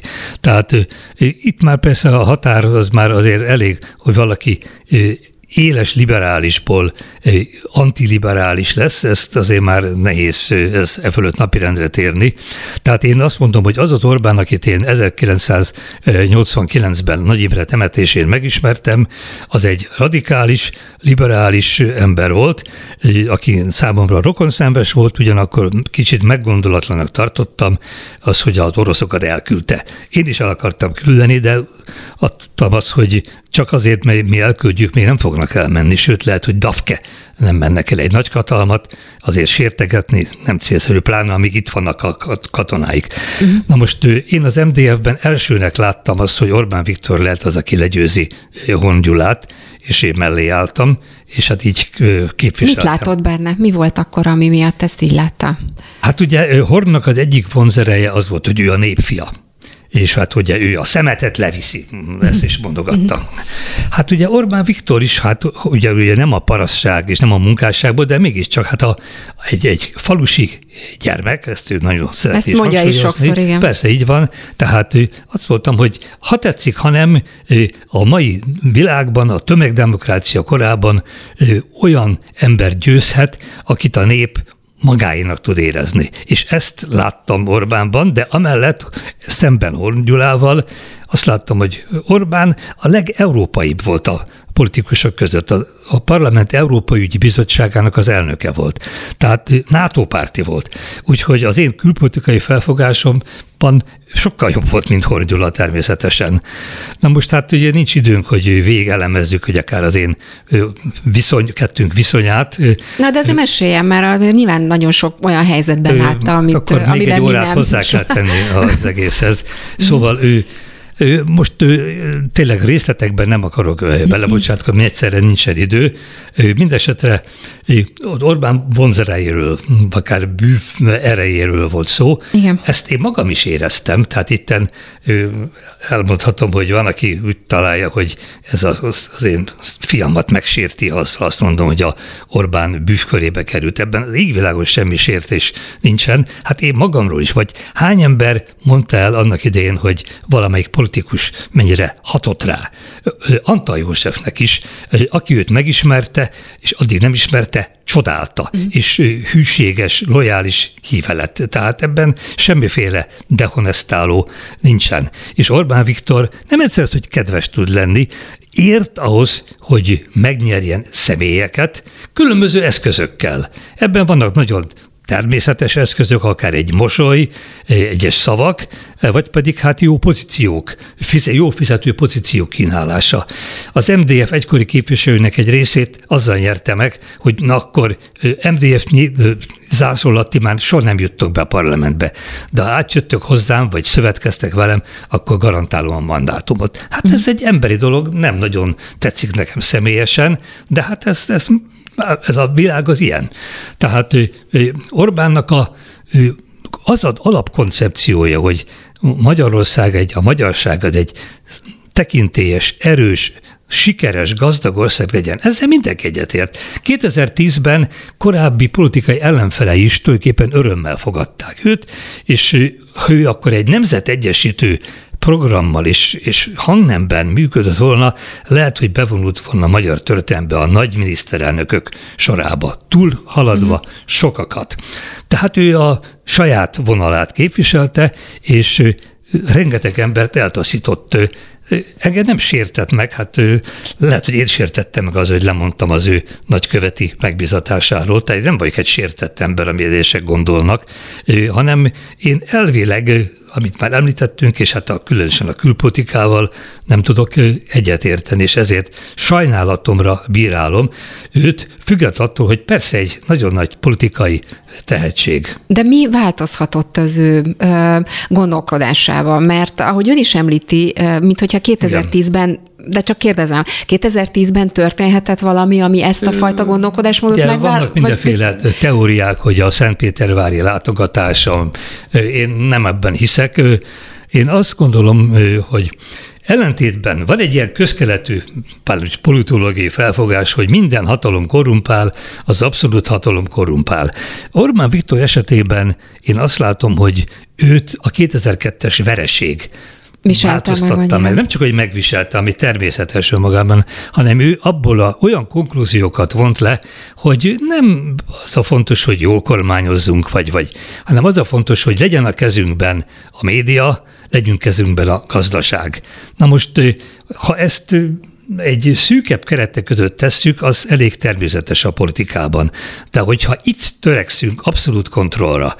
Tehát itt már persze a határ az már azért elég, hogy valaki éles liberálisból antiliberális lesz, ezt azért már nehéz ez e fölött napirendre térni. Tehát én azt mondom, hogy az az Orbán, akit én 1989-ben Nagy Imre temetésén megismertem, az egy radikális, liberális ember volt, aki számomra rokonszenves volt, ugyanakkor kicsit meggondolatlanak tartottam az, hogy az oroszokat elküldte. Én is el akartam küldeni, de adtam azt, hogy csak azért, mert mi elküldjük, még nem fognak elmenni, sőt lehet, hogy Dafke nem mennek el egy nagy katalmat, azért sértegetni nem célszerű, pláne amíg itt vannak a katonáik. Uh-huh. Na most én az MDF-ben elsőnek láttam azt, hogy Orbán Viktor lehet az, aki legyőzi Hongyulát, és én mellé álltam, és hát így képviseltem. Mit látott benne? Mi volt akkor, ami miatt ezt így látta? Hát ugye Hornnak az egyik vonzereje az volt, hogy ő a népfia és hát ugye ő a szemetet leviszi, ezt is mondogatta. Hát ugye Orbán Viktor is, hát ugye, ugye nem a paraszság és nem a munkásságból, de mégiscsak hát a, egy, egy falusi gyermek, ezt ő nagyon szereti Ezt mondja is sokszor, igen. Persze, így van. Tehát azt mondtam, hogy ha tetszik, ha nem, a mai világban, a tömegdemokrácia korában olyan ember győzhet, akit a nép magáinak tud érezni. És ezt láttam Orbánban, de amellett szemben Horn Gyulával azt láttam, hogy Orbán a legeurópaibb volt a politikusok között. A, a Parlament Európai Ügyi Bizottságának az elnöke volt. Tehát NATO párti volt. Úgyhogy az én külpolitikai felfogásomban sokkal jobb volt, mint Horn természetesen. Na most hát ugye nincs időnk, hogy végelemezzük, hogy akár az én viszony, kettőnk viszonyát. Na de azért meséljen, mert nyilván nagyon sok olyan helyzetben látta, amit, akkor még amiben egy órát hozzá kell tenni az egészhez. Szóval ő most tényleg részletekben nem akarok belebocsátkozni, egyszerre nincsen idő. Mindesetre Orbán vonzerejéről, akár bűv erejéről volt szó. Igen. Ezt én magam is éreztem, tehát itten elmondhatom, hogy van, aki úgy találja, hogy ez az, az én fiamat megsérti, az azt mondom, hogy a Orbán bűvkörébe került. Ebben az égvilágos semmi sértés nincsen. Hát én magamról is, vagy hány ember mondta el annak idején, hogy valamelyik politikus mennyire hatott rá. Antal Józsefnek is, aki őt megismerte, és addig nem ismerte, csodálta, mm. és hűséges, lojális híve lett. Tehát ebben semmiféle dehonestáló nincsen. És Orbán Viktor nem egyszer, hogy kedves tud lenni, ért ahhoz, hogy megnyerjen személyeket különböző eszközökkel. Ebben vannak nagyon természetes eszközök, akár egy mosoly, egyes szavak, vagy pedig hát jó pozíciók, jó fizető pozíciók kínálása. Az MDF egykori képviselőnek egy részét azzal nyerte meg, hogy na akkor MDF zászlólatti már soha nem juttok be a parlamentbe, de ha átjöttök hozzám, vagy szövetkeztek velem, akkor garantálom a mandátumot. Hát ez egy emberi dolog, nem nagyon tetszik nekem személyesen, de hát ezt, ezt ez a világ az ilyen. Tehát Orbánnak a, az az alapkoncepciója, hogy Magyarország egy, a magyarság az egy tekintélyes, erős, sikeres, gazdag ország legyen. Ezzel mindenki egyetért. 2010-ben korábbi politikai ellenfelei is tulajdonképpen örömmel fogadták őt, és ő akkor egy nemzetegyesítő programmal és, és hangnemben működött volna, lehet, hogy bevonult volna a magyar történelembe a nagy miniszterelnökök sorába, túl haladva mm. sokakat. Tehát ő a saját vonalát képviselte, és rengeteg embert eltaszított engem nem sértett meg, hát lehet, hogy én sértettem meg az, hogy lemondtam az ő nagyköveti megbizatásáról, tehát nem vagyok egy sértett ember, ami egyesek gondolnak, hanem én elvileg amit már említettünk, és hát a, különösen a külpolitikával nem tudok egyetérteni, és ezért sajnálatomra bírálom őt, függetlenül attól, hogy persze egy nagyon nagy politikai tehetség. De mi változhatott az ő ö, gondolkodásában? Mert ahogy ön is említi, mint hogyha 2010-ben de csak kérdezem, 2010-ben történhetett valami, ami ezt a fajta gondolkodásmódot megvál... Vannak mindenféle vagy... teóriák, hogy a Szentpétervári látogatása, én nem ebben hiszek. Én azt gondolom, hogy Ellentétben van egy ilyen közkeletű politológiai felfogás, hogy minden hatalom korrumpál, az abszolút hatalom korrumpál. Orbán Viktor esetében én azt látom, hogy őt a 2002-es vereség Viselte változtatta meg, meg. Nem csak, hogy megviselte, ami természetes önmagában, hanem ő abból a, olyan konklúziókat vont le, hogy nem az a fontos, hogy jól kormányozzunk, vagy, vagy, hanem az a fontos, hogy legyen a kezünkben a média, legyünk kezünkben a gazdaság. Na most, ha ezt egy szűkebb keretek között tesszük, az elég természetes a politikában. De hogyha itt törekszünk abszolút kontrollra,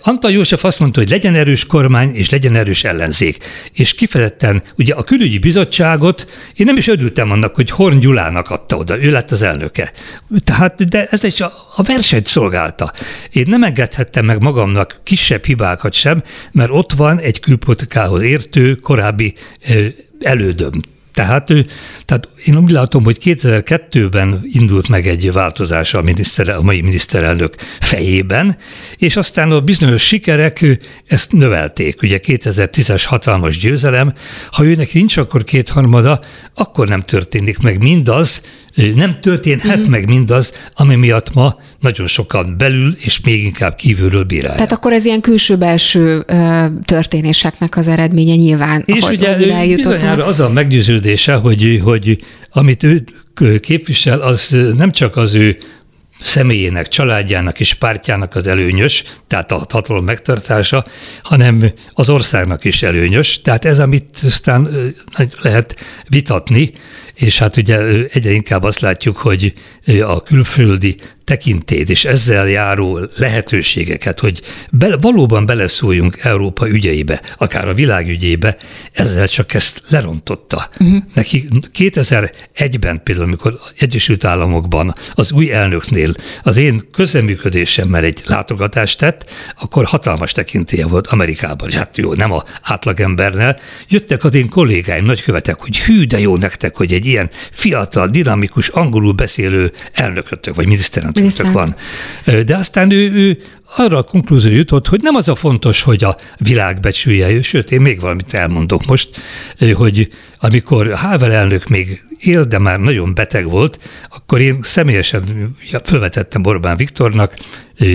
Antal József azt mondta, hogy legyen erős kormány és legyen erős ellenzék. És kifejezetten ugye a külügyi bizottságot, én nem is örültem annak, hogy Horn Gyulának adta oda, ő lett az elnöke. Tehát, de ez egy a, a versenyt szolgálta. Én nem engedhettem meg magamnak kisebb hibákat sem, mert ott van egy külpolitikához értő korábbi elődöm. Tehát, ő, tehát én úgy látom, hogy 2002-ben indult meg egy változás a, miniszter, a mai miniszterelnök fejében, és aztán a bizonyos sikerek ezt növelték. Ugye 2010-es hatalmas győzelem, ha őnek nincs akkor kétharmada, akkor nem történik meg mindaz, nem történhet mm. meg mindaz, ami miatt ma nagyon sokan belül és még inkább kívülről bírálják. Tehát akkor ez ilyen külső-belső történéseknek az eredménye nyilván. És ahogy, ugye ahogy bizonyára az a meggyőződése, hogy, hogy amit ő képvisel, az nem csak az ő személyének, családjának és pártjának az előnyös, tehát a hatalom megtartása, hanem az országnak is előnyös. Tehát ez, amit aztán lehet vitatni, és hát ugye egyre inkább azt látjuk, hogy a külföldi tekintét és ezzel járó lehetőségeket, hogy be, valóban beleszóljunk Európa ügyeibe, akár a világ ügyébe, ezzel csak ezt lerontotta. Uh-huh. Neki 2001-ben például, amikor Egyesült Államokban az új elnöknél az én közeműködésemmel egy látogatást tett, akkor hatalmas tekintélye volt Amerikában. Hát jó, nem a átlagembernél. Jöttek az én kollégáim, nagykövetek, hogy hű, de jó nektek, hogy egy ilyen fiatal, dinamikus, angolul beszélő elnökötök, vagy miniszterelnökötök van. De aztán ő, ő arra a konklúzió jutott, hogy nem az a fontos, hogy a világ becsülje, sőt, én még valamit elmondok most, hogy amikor Havel elnök még él, de már nagyon beteg volt, akkor én személyesen felvetettem Orbán Viktornak,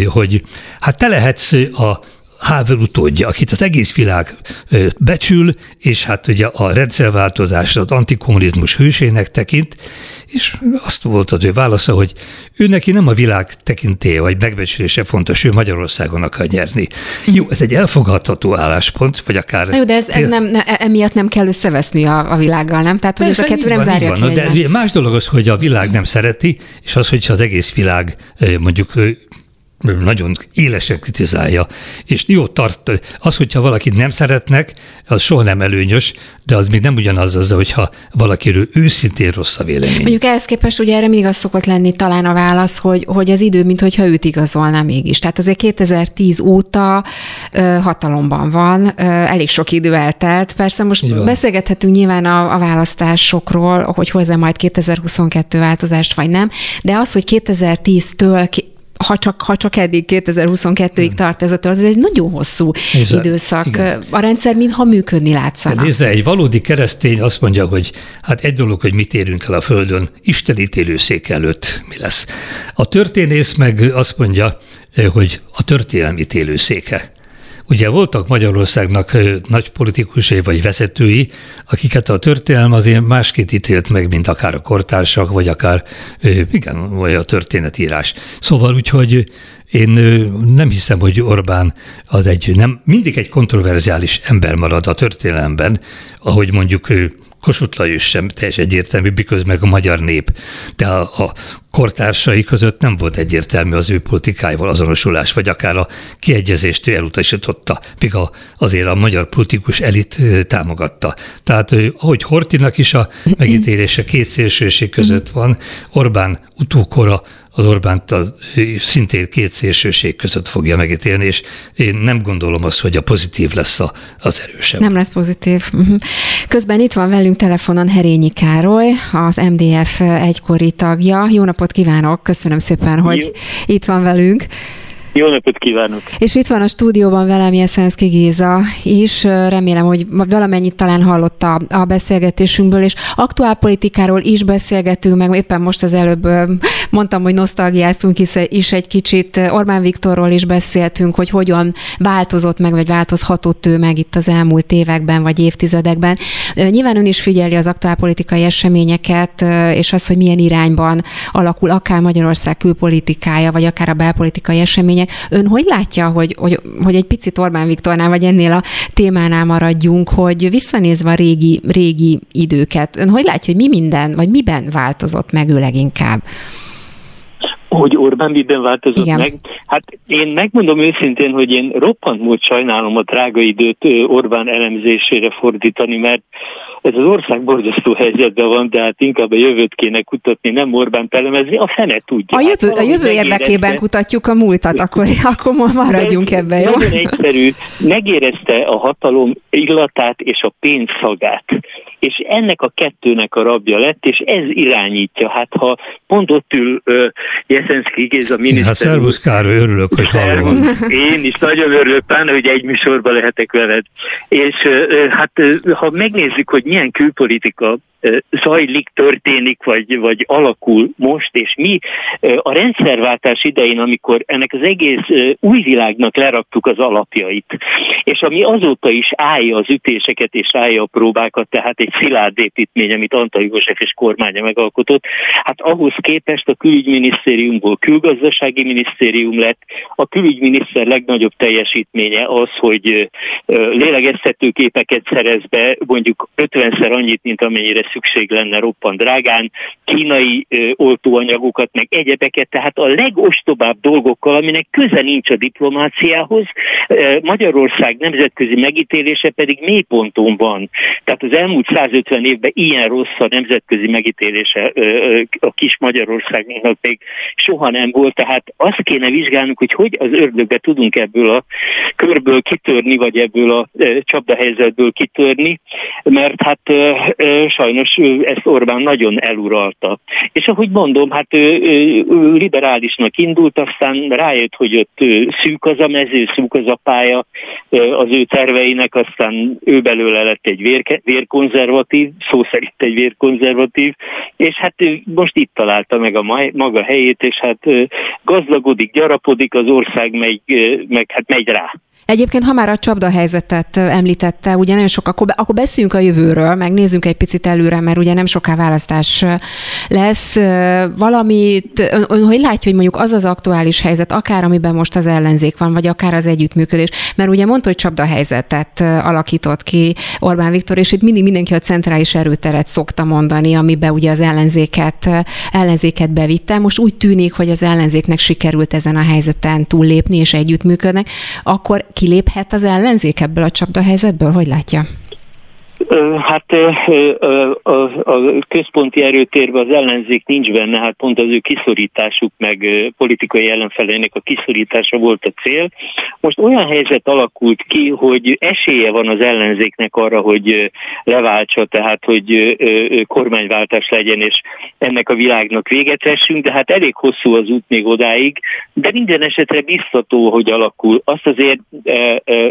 hogy hát te lehetsz a Havel utódja, akit az egész világ becsül, és hát ugye a rendszerváltozás, az antikommunizmus hősének tekint, és azt volt az ő válasza, hogy ő neki nem a világ tekintélye vagy megbecsülése fontos, ő Magyarországon akar nyerni. Jó, ez egy elfogadható álláspont, vagy akár... Na jó, de ez, ez nem, ne, emiatt nem kell összeveszni a, a világgal, nem? Tehát, hogy ez a kettő nem van, zárja van, De más dolog az, hogy a világ nem szereti, és az, hogyha az egész világ mondjuk nagyon élesen kritizálja. És jó tart, az, hogyha valakit nem szeretnek, az soha nem előnyös, de az még nem ugyanaz az, hogyha valakiről őszintén rossz a vélemény. Mondjuk ehhez képest ugye erre még az szokott lenni talán a válasz, hogy, hogy az idő, mintha őt igazolná mégis. Tehát azért 2010 óta ö, hatalomban van, ö, elég sok idő eltelt. Persze most beszélgethetünk nyilván a, a választásokról, hogy hozzá majd 2022 változást, vagy nem, de az, hogy 2010-től ha csak, ha csak eddig 2022-ig hmm. tart ez a tör, ez egy nagyon hosszú Nézze, időszak. Igen. A rendszer mintha működni látszana. Nézze, egy valódi keresztény azt mondja, hogy hát egy dolog, hogy mit érünk el a Földön, Isten ítélőszék előtt mi lesz. A történész meg azt mondja, hogy a történelmi ítélőszéke. Ugye voltak Magyarországnak nagy politikusai vagy vezetői, akiket a történelem azért másként ítélt meg, mint akár a kortársak, vagy akár igen, vagy a történetírás. Szóval úgyhogy én nem hiszem, hogy Orbán az egy, nem, mindig egy kontroverziális ember marad a történelemben, ahogy mondjuk Kossuth Lajos sem teljesen egyértelmű, miközben a magyar nép. De a, a kortársai között nem volt egyértelmű az ő politikájával azonosulás, vagy akár a kiegyezést ő elutasította, míg a, azért a magyar politikus elit támogatta. Tehát ahogy Hortinak is a megítélése két szélsőség között van, Orbán utókora az Orbánt a, szintén két szélsőség között fogja megítélni, és én nem gondolom azt, hogy a pozitív lesz a, az erősebb. Nem lesz pozitív. Mhm. Közben itt van velünk telefonon Herényi Károly, az MDF egykori tagja. Jó napot kívánok, köszönöm szépen, hogy Jó. itt van velünk. Jó napot kívánok! És itt van a stúdióban velem Jeszenszki Géza is, remélem, hogy valamennyit talán hallotta a beszélgetésünkből, és aktuálpolitikáról is beszélgetünk, meg éppen most az előbb mondtam, hogy nosztalgiáztunk is egy kicsit, Orbán Viktorról is beszéltünk, hogy hogyan változott meg, vagy változhatott ő meg itt az elmúlt években, vagy évtizedekben. Nyilván ön is figyeli az aktuálpolitikai eseményeket, és az, hogy milyen irányban alakul akár Magyarország külpolitikája, vagy akár a belpolitikai események, események. Ön hogy látja, hogy, hogy, hogy egy picit Orbán Viktornál, vagy ennél a témánál maradjunk, hogy visszanézve a régi, régi időket, ön hogy látja, hogy mi minden, vagy miben változott meg ő leginkább? hogy Orbán miben változott Igen. meg. Hát én megmondom őszintén, hogy én roppant múlt sajnálom a drága időt Orbán elemzésére fordítani, mert ez az ország borzasztó helyzetben van, de hát inkább a jövőt kéne kutatni, nem Orbán elemezni, a fene tudja. A jövő, hát, a jövő érdekében kutatjuk a múltat, akkor, akkor maradjunk ebben, jó? Nagyon egyszerű, megérezte a hatalom illatát és a pénz szagát és ennek a kettőnek a rabja lett, és ez irányítja. Hát ha pont ott ül uh, Jeszenszki Géza miniszter... Hát szervusz Károly, örülök, hogy hallom. Én is nagyon örülök, pláne, hogy egy műsorban lehetek veled. És uh, hát uh, ha megnézzük, hogy milyen külpolitika zajlik, történik, vagy, vagy alakul most, és mi a rendszerváltás idején, amikor ennek az egész új világnak leraktuk az alapjait, és ami azóta is állja az ütéseket és állja a próbákat, tehát egy szilárd építmény, amit Antal József és kormánya megalkotott, hát ahhoz képest a külügyminisztériumból külgazdasági minisztérium lett, a külügyminiszter legnagyobb teljesítménye az, hogy lélegeztetőképeket szerez be, mondjuk 50-szer annyit, mint amennyire szükség lenne roppant drágán, kínai ö, oltóanyagokat, meg egyebeket, tehát a legostobább dolgokkal, aminek köze nincs a diplomáciához, ö, Magyarország nemzetközi megítélése pedig mélyponton van. Tehát az elmúlt 150 évben ilyen rossz a nemzetközi megítélése ö, a kis Magyarországnak még soha nem volt, tehát azt kéne vizsgálnunk, hogy hogy az ördögbe tudunk ebből a körből kitörni, vagy ebből a csapdahelyzetből kitörni, mert hát sajnos sajnos ezt Orbán nagyon eluralta. És ahogy mondom, hát ő, ő liberálisnak indult, aztán rájött, hogy ott szűk az a mező, szűk az a pálya az ő terveinek, aztán ő belőle lett egy vér, vérkonzervatív, szó szerint egy vérkonzervatív, és hát ő most itt találta meg a maga helyét, és hát gazdagodik, gyarapodik, az ország megy, meg hát megy rá. Egyébként, ha már a csapda helyzetet említette, ugye nagyon sok, akkor, akkor beszéljünk a jövőről, meg nézzünk egy picit előre, mert ugye nem soká választás lesz. Valamit, hogy látja, hogy mondjuk az az aktuális helyzet, akár amiben most az ellenzék van, vagy akár az együttműködés, mert ugye mondta, hogy csapda helyzetet alakított ki Orbán Viktor, és itt mindig mindenki a centrális erőteret szokta mondani, amiben ugye az ellenzéket, ellenzéket bevitte. Most úgy tűnik, hogy az ellenzéknek sikerült ezen a helyzeten túllépni és együttműködnek, akkor kiléphet az ellenzék ebből a csapdahelyzetből? Hogy látja? Hát a, központi erőtérben az ellenzék nincs benne, hát pont az ő kiszorításuk, meg politikai ellenfelének a kiszorítása volt a cél. Most olyan helyzet alakult ki, hogy esélye van az ellenzéknek arra, hogy leváltsa, tehát hogy kormányváltás legyen, és ennek a világnak véget vessünk, de hát elég hosszú az út még odáig, de minden esetre biztató, hogy alakul. Azt azért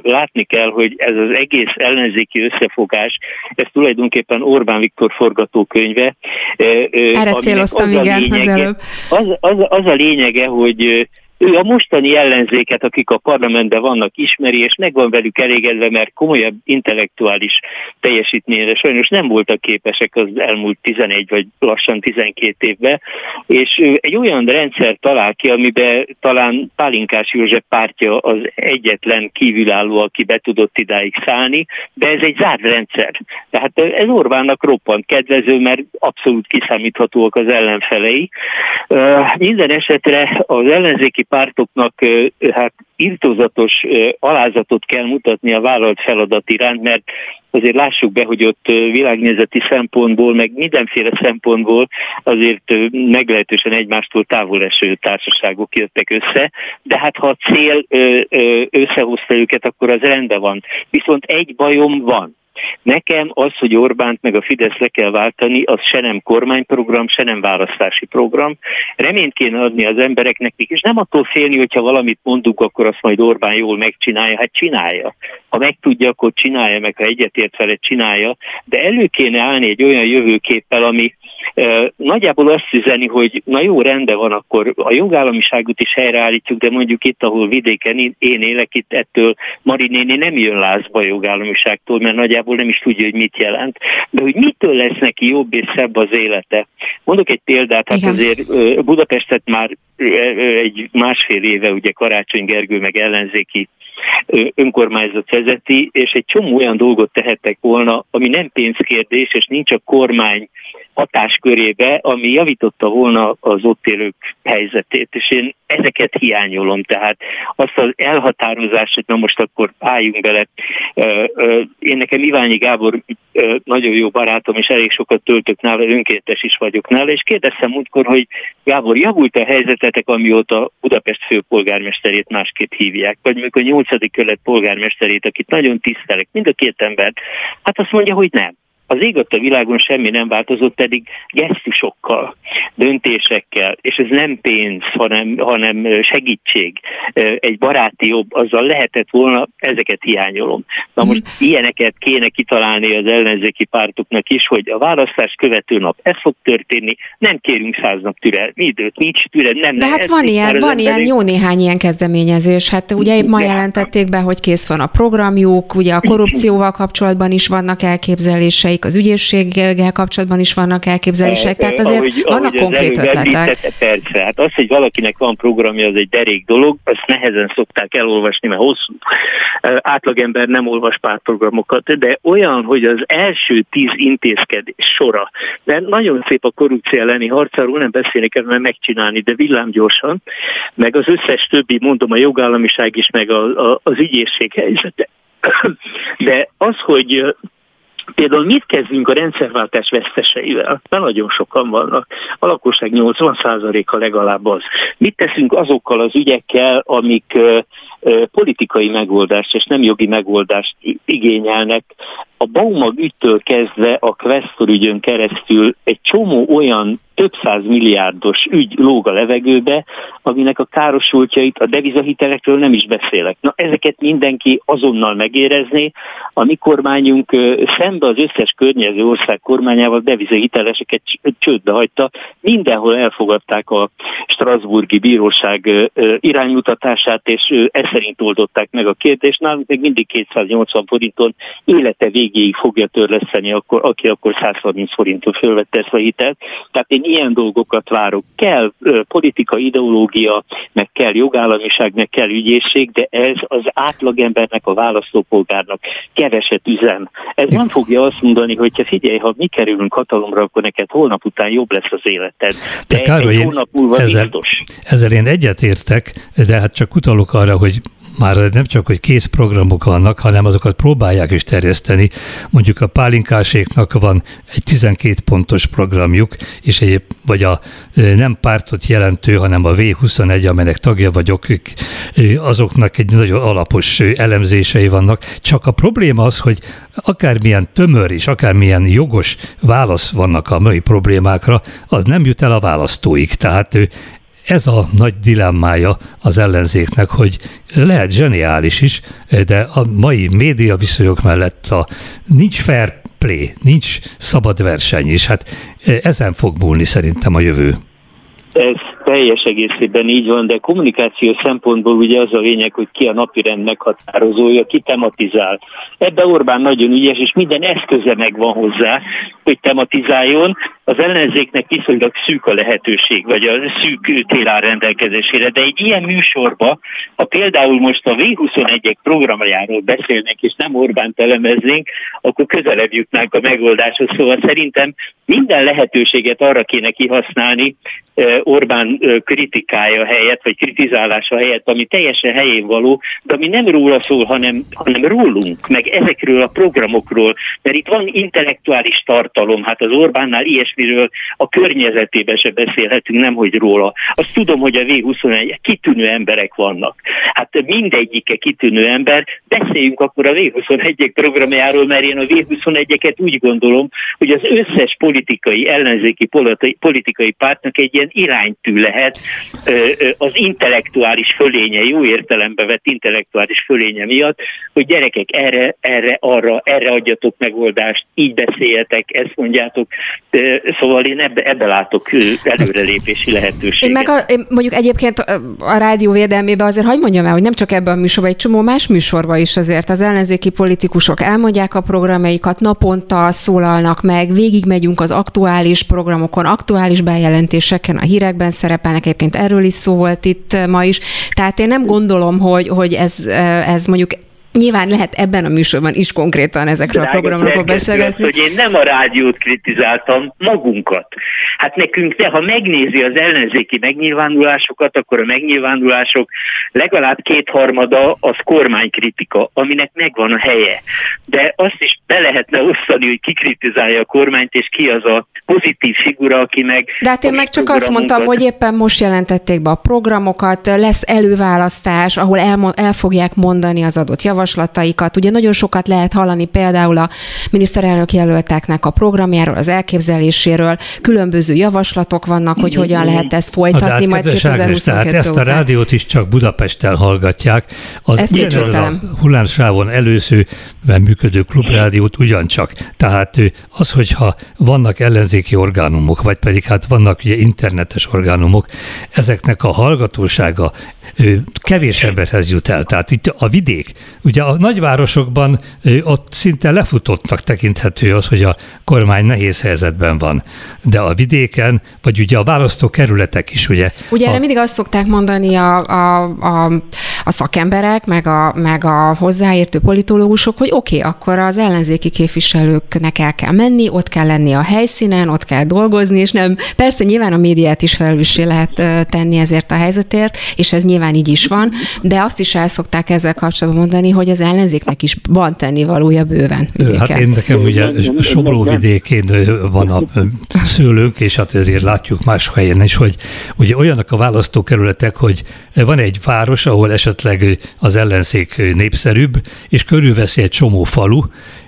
látni kell, hogy ez az egész ellenzéki összefogás, ez tulajdonképpen Orbán Viktor forgatókönyve. Erre céloztam, igen, lényege, az előbb. Az, az, az a lényege, hogy ő a mostani ellenzéket, akik a parlamentben vannak, ismeri, és meg van velük elégedve, mert komolyabb intellektuális teljesítményre sajnos nem voltak képesek az elmúlt 11 vagy lassan 12 évben, és ő egy olyan rendszer talál ki, amiben talán Pálinkás József pártja az egyetlen kívülálló, aki be tudott idáig szállni, de ez egy zárt rendszer. Tehát ez Orbánnak roppant kedvező, mert abszolút kiszámíthatóak az ellenfelei. Minden esetre az ellenzéki pártoknak hát irtózatos alázatot kell mutatni a vállalt feladat iránt, mert azért lássuk be, hogy ott világnézeti szempontból, meg mindenféle szempontból azért meglehetősen egymástól távol eső társaságok jöttek össze, de hát ha a cél összehozta őket, akkor az rendben van. Viszont egy bajom van. Nekem az, hogy Orbánt meg a Fidesz le kell váltani, az se nem kormányprogram, se nem választási program. Reményt kéne adni az embereknek, és nem attól félni, hogyha valamit mondunk, akkor azt majd Orbán jól megcsinálja. Hát csinálja. Ha meg tudja, akkor csinálja, meg ha egyetért vele csinálja. De elő kéne állni egy olyan jövőképpel, ami Nagyjából azt üzeni, hogy na jó, rendben van, akkor a jogállamiságot is helyreállítjuk, de mondjuk itt, ahol vidéken én élek, itt ettől Mari néni nem jön lázba a jogállamiságtól, mert nagyjából nem is tudja, hogy mit jelent. De hogy mitől lesz neki jobb és szebb az élete? Mondok egy példát, hát Igen. azért Budapestet már egy másfél éve ugye Karácsony Gergő meg ellenzéki önkormányzat vezeti, és egy csomó olyan dolgot tehettek volna, ami nem pénzkérdés, és nincs a kormány hatáskörébe, ami javította volna az ott élők helyzetét, és én ezeket hiányolom, tehát azt az elhatározást, hogy na most akkor álljunk bele. Én nekem Iványi Gábor nagyon jó barátom, és elég sokat töltök nála, önkéntes is vagyok nála, és kérdeztem múltkor, hogy Gábor, javult a helyzetetek, amióta Budapest főpolgármesterét másképp hívják, vagy mikor a nyolcadik kölet polgármesterét, akit nagyon tisztelek, mind a két embert, hát azt mondja, hogy nem az ég a világon semmi nem változott, pedig gesztusokkal, döntésekkel, és ez nem pénz, hanem, hanem segítség, egy baráti jobb, azzal lehetett volna, ezeket hiányolom. Na most mm. ilyeneket kéne kitalálni az ellenzéki pártoknak is, hogy a választás követő nap ez fog történni, nem kérünk száz nap türel, időt, nincs türel, nem. De hát van ilyen, van ilyen jó néhány ilyen kezdeményezés, hát ugye ma jelentették be, hogy kész van a programjuk, ugye a korrupcióval kapcsolatban is vannak elképzeléseik, az ügyészséggel kapcsolatban is vannak elképzelések, tehát azért ahogy, vannak ahogy konkrét ötletek. Persze, hát az, hogy valakinek van programja, az egy derék dolog, azt nehezen szokták elolvasni, mert hosszú. Átlagember nem olvas pártprogramokat, de olyan, hogy az első tíz intézkedés sora, de nagyon szép a korrupció elleni harcáról nem beszélnek el, mert megcsinálni, de villámgyorsan, meg az összes többi, mondom, a jogállamiság is, meg a, a, az ügyészség helyzete. De az, hogy Például mit kezdünk a rendszerváltás veszteseivel? Mert nagyon sokan vannak. A lakosság 80%-a legalább az. Mit teszünk azokkal az ügyekkel, amik politikai megoldást és nem jogi megoldást igényelnek, a Baumag ügytől kezdve a Questor ügyön keresztül egy csomó olyan több száz milliárdos ügy lóg a levegőbe, aminek a károsultjait a devizahitelekről nem is beszélek. Na ezeket mindenki azonnal megérezné. A mi kormányunk szembe az összes környező ország kormányával devizahiteleseket csődbe hagyta. Mindenhol elfogadták a Strasburgi Bíróság iránymutatását, és ez szerint oldották meg a kérdést. Nálunk még mindig 280 forinton élete végéig fogja törleszteni, akkor, aki akkor 130 forintot fölvette ezt a hitelt. Tehát én ilyen dolgokat várok. Kell politika, ideológia, meg kell jogállamiság, meg kell ügyészség, de ez az átlagembernek, a választópolgárnak keveset üzen. Ez nem fogja azt mondani, hogy ha figyelj, ha mi kerülünk hatalomra, akkor neked holnap után jobb lesz az életed. De, de Károly, egy hónap múlva ezzel, biztos. Ezzel én egyetértek, de hát csak utalok arra, hogy már nem csak, hogy kész programok vannak, hanem azokat próbálják is terjeszteni. Mondjuk a pálinkáséknak van egy 12 pontos programjuk, és egy, vagy a nem pártot jelentő, hanem a V21, amelynek tagja vagyok, azoknak egy nagyon alapos elemzései vannak. Csak a probléma az, hogy akármilyen tömör és akármilyen jogos válasz vannak a mai problémákra, az nem jut el a választóik. Tehát ez a nagy dilemmája az ellenzéknek, hogy lehet zseniális is, de a mai média viszonyok mellett a, nincs fair play, nincs szabad verseny, és hát ezen fog múlni szerintem a jövő. Ez teljes egészében így van, de kommunikáció szempontból ugye az a lényeg, hogy ki a napirend meghatározója, ki tematizál. Ebbe Orbán nagyon ügyes, és minden eszköze megvan hozzá, hogy tematizáljon. Az ellenzéknek viszonylag szűk a lehetőség, vagy a szűk tér rendelkezésére, de egy ilyen műsorba, ha például most a V21-ek programjáról beszélnénk, és nem Orbán elemeznénk, akkor közelebb jutnánk a megoldáshoz. Szóval szerintem minden lehetőséget arra kéne kihasználni, Orbán kritikája helyett, vagy kritizálása helyett, ami teljesen helyén való, de ami nem róla szól, hanem, hanem rólunk, meg ezekről a programokról, mert itt van intellektuális tartalom, hát az Orbánnál ilyesmiről a környezetében se beszélhetünk, nem hogy róla. Azt tudom, hogy a V21 kitűnő emberek vannak. Hát mindegyike kitűnő ember, beszéljünk akkor a V21-ek programjáról, mert én a V21-eket úgy gondolom, hogy az összes politikai, ellenzéki politikai pártnak egy ilyen iránytű lehet az intellektuális fölénye, jó értelembe vett intellektuális fölénye miatt, hogy gyerekek erre, erre, arra, erre adjatok megoldást, így beszéljetek, ezt mondjátok. Szóval én ebbe, ebbe látok előrelépési lehetőséget. Én meg a, én mondjuk egyébként a rádió védelmében azért hagyd mondjam el, hogy nem csak ebben a műsorban, egy csomó más műsorban is azért az ellenzéki politikusok elmondják a programjaikat, naponta szólalnak meg, végigmegyünk az aktuális programokon, aktuális bejelentéseken, a hírekben szerepelnek, egyébként erről is szó volt itt ma is. Tehát én nem gondolom, hogy, hogy ez, ez mondjuk Nyilván lehet ebben a műsorban is konkrétan ezekről Drága a programokról beszélgetni. hogy én nem a rádiót kritizáltam, magunkat. Hát nekünk, de ha megnézi az ellenzéki megnyilvánulásokat, akkor a megnyilvánulások legalább kétharmada az kormánykritika, aminek megvan a helye. De azt is be lehetne osztani, hogy ki kritizálja a kormányt, és ki az a pozitív figura, aki meg... De hát én meg csak azt mondtam, hogy éppen most jelentették be a programokat, lesz előválasztás, ahol el, el fogják mondani az adott javaslatot, javaslataikat. Ugye nagyon sokat lehet hallani például a miniszterelnök jelölteknek a programjáról, az elképzeléséről, különböző javaslatok vannak, hogy hogyan lehet ezt folytatni majd 2022 Tehát ezt a rádiót is csak Budapesttel hallgatják. Az ezt a hullámsávon előzőben működő klubrádiót ugyancsak. Tehát az, hogyha vannak ellenzéki orgánumok, vagy pedig hát vannak ugye internetes orgánumok, ezeknek a hallgatósága kevés emberhez jut el. Tehát itt a vidék, Ugye a nagyvárosokban ott szinte lefutottnak tekinthető az, hogy a kormány nehéz helyzetben van. De a vidéken, vagy ugye a választókerületek is, ugye. Ugye a... erre mindig azt szokták mondani a, a, a, a szakemberek, meg a, meg a hozzáértő politológusok, hogy oké, okay, akkor az ellenzéki képviselőknek el kell menni, ott kell lenni a helyszínen, ott kell dolgozni, és nem, persze nyilván a médiát is felelőssé lehet tenni ezért a helyzetért, és ez nyilván így is van, de azt is el szokták ezzel kapcsolatban mondani, hogy az ellenzéknek is van tennivalója bőven. Vidéken. Hát én nekem ugye Sobló vidékén van a szőlőnk, és hát ezért látjuk más helyen is, hogy ugye olyanok a választókerületek, hogy van egy város, ahol esetleg az ellenzék népszerűbb, és körülveszi egy csomó falu,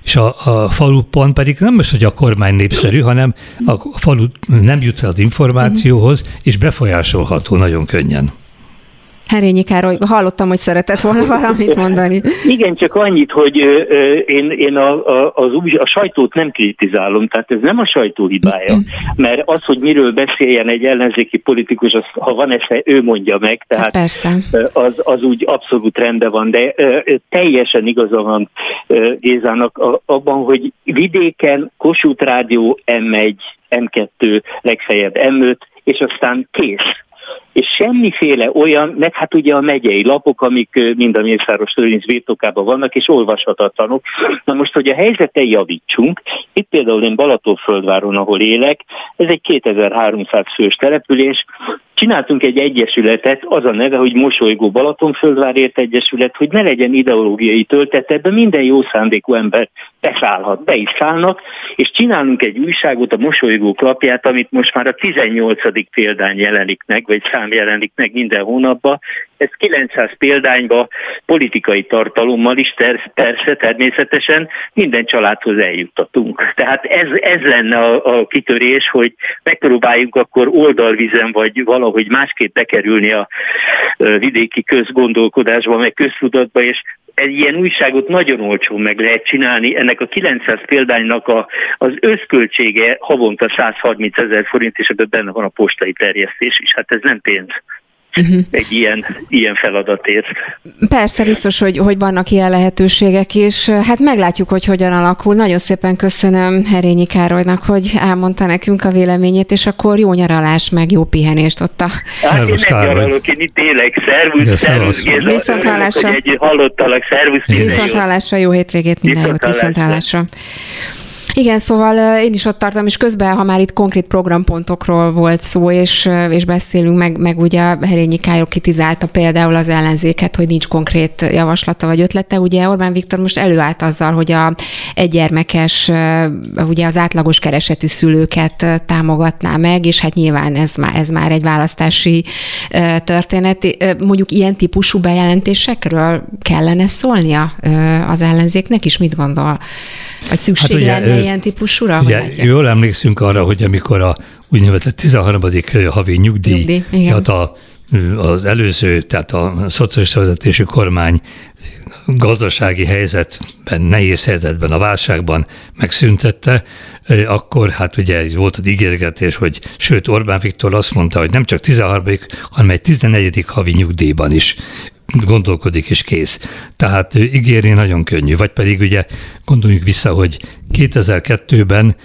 és a, a falupon pedig nem az, hogy a kormány népszerű, hanem a falu nem jut az információhoz, és befolyásolható nagyon könnyen. Herényi Károly, hallottam, hogy szeretett volna valamit mondani. Igen, csak annyit, hogy én, én a, a, az, a sajtót nem kritizálom, tehát ez nem a sajtó hibája, mert az, hogy miről beszéljen egy ellenzéki politikus, az, ha van esze, ő mondja meg, hát tehát Persze. Az, az úgy abszolút rendben van, de teljesen igaza van Gézának abban, hogy vidéken Kossuth Rádió M1, M2, legfeljebb M5, és aztán kész és semmiféle olyan, meg hát ugye a megyei lapok, amik mind a Mészáros Törvény birtokában vannak, és olvashatatlanok. Na most, hogy a helyzeten javítsunk, itt például én Balatonföldváron, ahol élek, ez egy 2300 fős település, Csináltunk egy egyesületet, az a neve, hogy Mosolygó Balatonföldvárért Egyesület, hogy ne legyen ideológiai töltete, de minden jó szándékú ember beszállhat, be is szállnak, és csinálunk egy újságot, a Mosolygó klapját, amit most már a 18. példány jelenik meg, vagy szám jelenik meg minden hónapban, ez 900 példányba politikai tartalommal is ter- persze természetesen minden családhoz eljuttatunk. Tehát ez, ez lenne a, a kitörés, hogy megpróbáljunk akkor oldalvizen vagy valahogy másképp bekerülni a vidéki közgondolkodásba, meg köztudatba, és egy ilyen újságot nagyon olcsón meg lehet csinálni. Ennek a 900 példánynak a, az összköltsége havonta 130 ezer forint, és ebben benne van a postai terjesztés is. Hát ez nem pénz uh-huh. egy ilyen, ilyen feladatért. Persze, biztos, hogy, hogy vannak ilyen lehetőségek, és hát meglátjuk, hogy hogyan alakul. Nagyon szépen köszönöm Herényi Károlynak, hogy elmondta nekünk a véleményét, és akkor jó nyaralás, meg jó pihenést ott a... Hát én nem nyaralok, én itt élek. Szervusz, szervusz. Viszont hallásra. Egy hallottalak, szervusz. Viszont hallásra, jó hétvégét, minden jót, viszont hallásra. Igen, szóval én is ott tartom, és közben, ha már itt konkrét programpontokról volt szó, és, és beszélünk, meg, meg ugye Herényi Kályok kitizálta például az ellenzéket, hogy nincs konkrét javaslata vagy ötlete. Ugye Orbán Viktor most előállt azzal, hogy a egygyermekes, ugye az átlagos keresetű szülőket támogatná meg, és hát nyilván ez már, ez már egy választási történet. Mondjuk ilyen típusú bejelentésekről kellene szólnia az ellenzéknek is, mit gondol? Vagy szükség hát ugye, lenne ilyen típusúra? Ugye, jól emlékszünk arra, hogy amikor a úgynevezett 13. havi nyugdíj, nyugdíj a, az előző, tehát a szociális vezetésű kormány gazdasági helyzetben, nehéz helyzetben, a válságban megszüntette, akkor hát ugye volt az ígérgetés, hogy sőt Orbán Viktor azt mondta, hogy nem csak 13. hanem egy 14. havi nyugdíjban is gondolkodik és kész. Tehát ígérni nagyon könnyű. Vagy pedig ugye gondoljuk vissza, hogy 2002-ben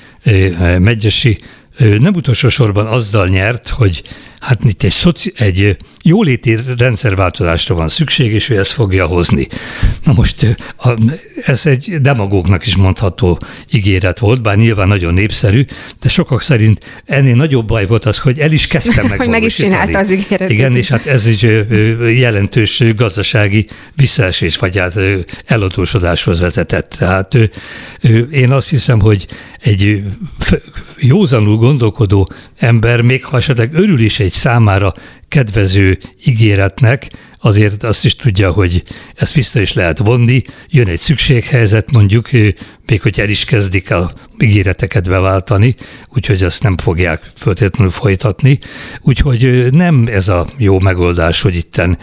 Megyesi nem utolsó sorban azzal nyert, hogy hát itt egy, szoci, egy jóléti rendszerváltozásra van szükség, és ő ezt fogja hozni. Na most ez egy demagógnak is mondható ígéret volt, bár nyilván nagyon népszerű, de sokak szerint ennél nagyobb baj volt az, hogy el is kezdtem meg. hogy meg is csinálta az ígéretet. Igen, és hát ez egy jelentős gazdasági visszaesés, vagy hát eladósodáshoz vezetett. Tehát én azt hiszem, hogy egy józanul gondolkodó ember, még ha esetleg örül is egy számára kedvező ígéretnek, azért azt is tudja, hogy ezt vissza is lehet vonni, jön egy szükséghelyzet mondjuk, még hogy el is kezdik a ígéreteket beváltani, úgyhogy ezt nem fogják föltétlenül folytatni. Úgyhogy nem ez a jó megoldás, hogy itten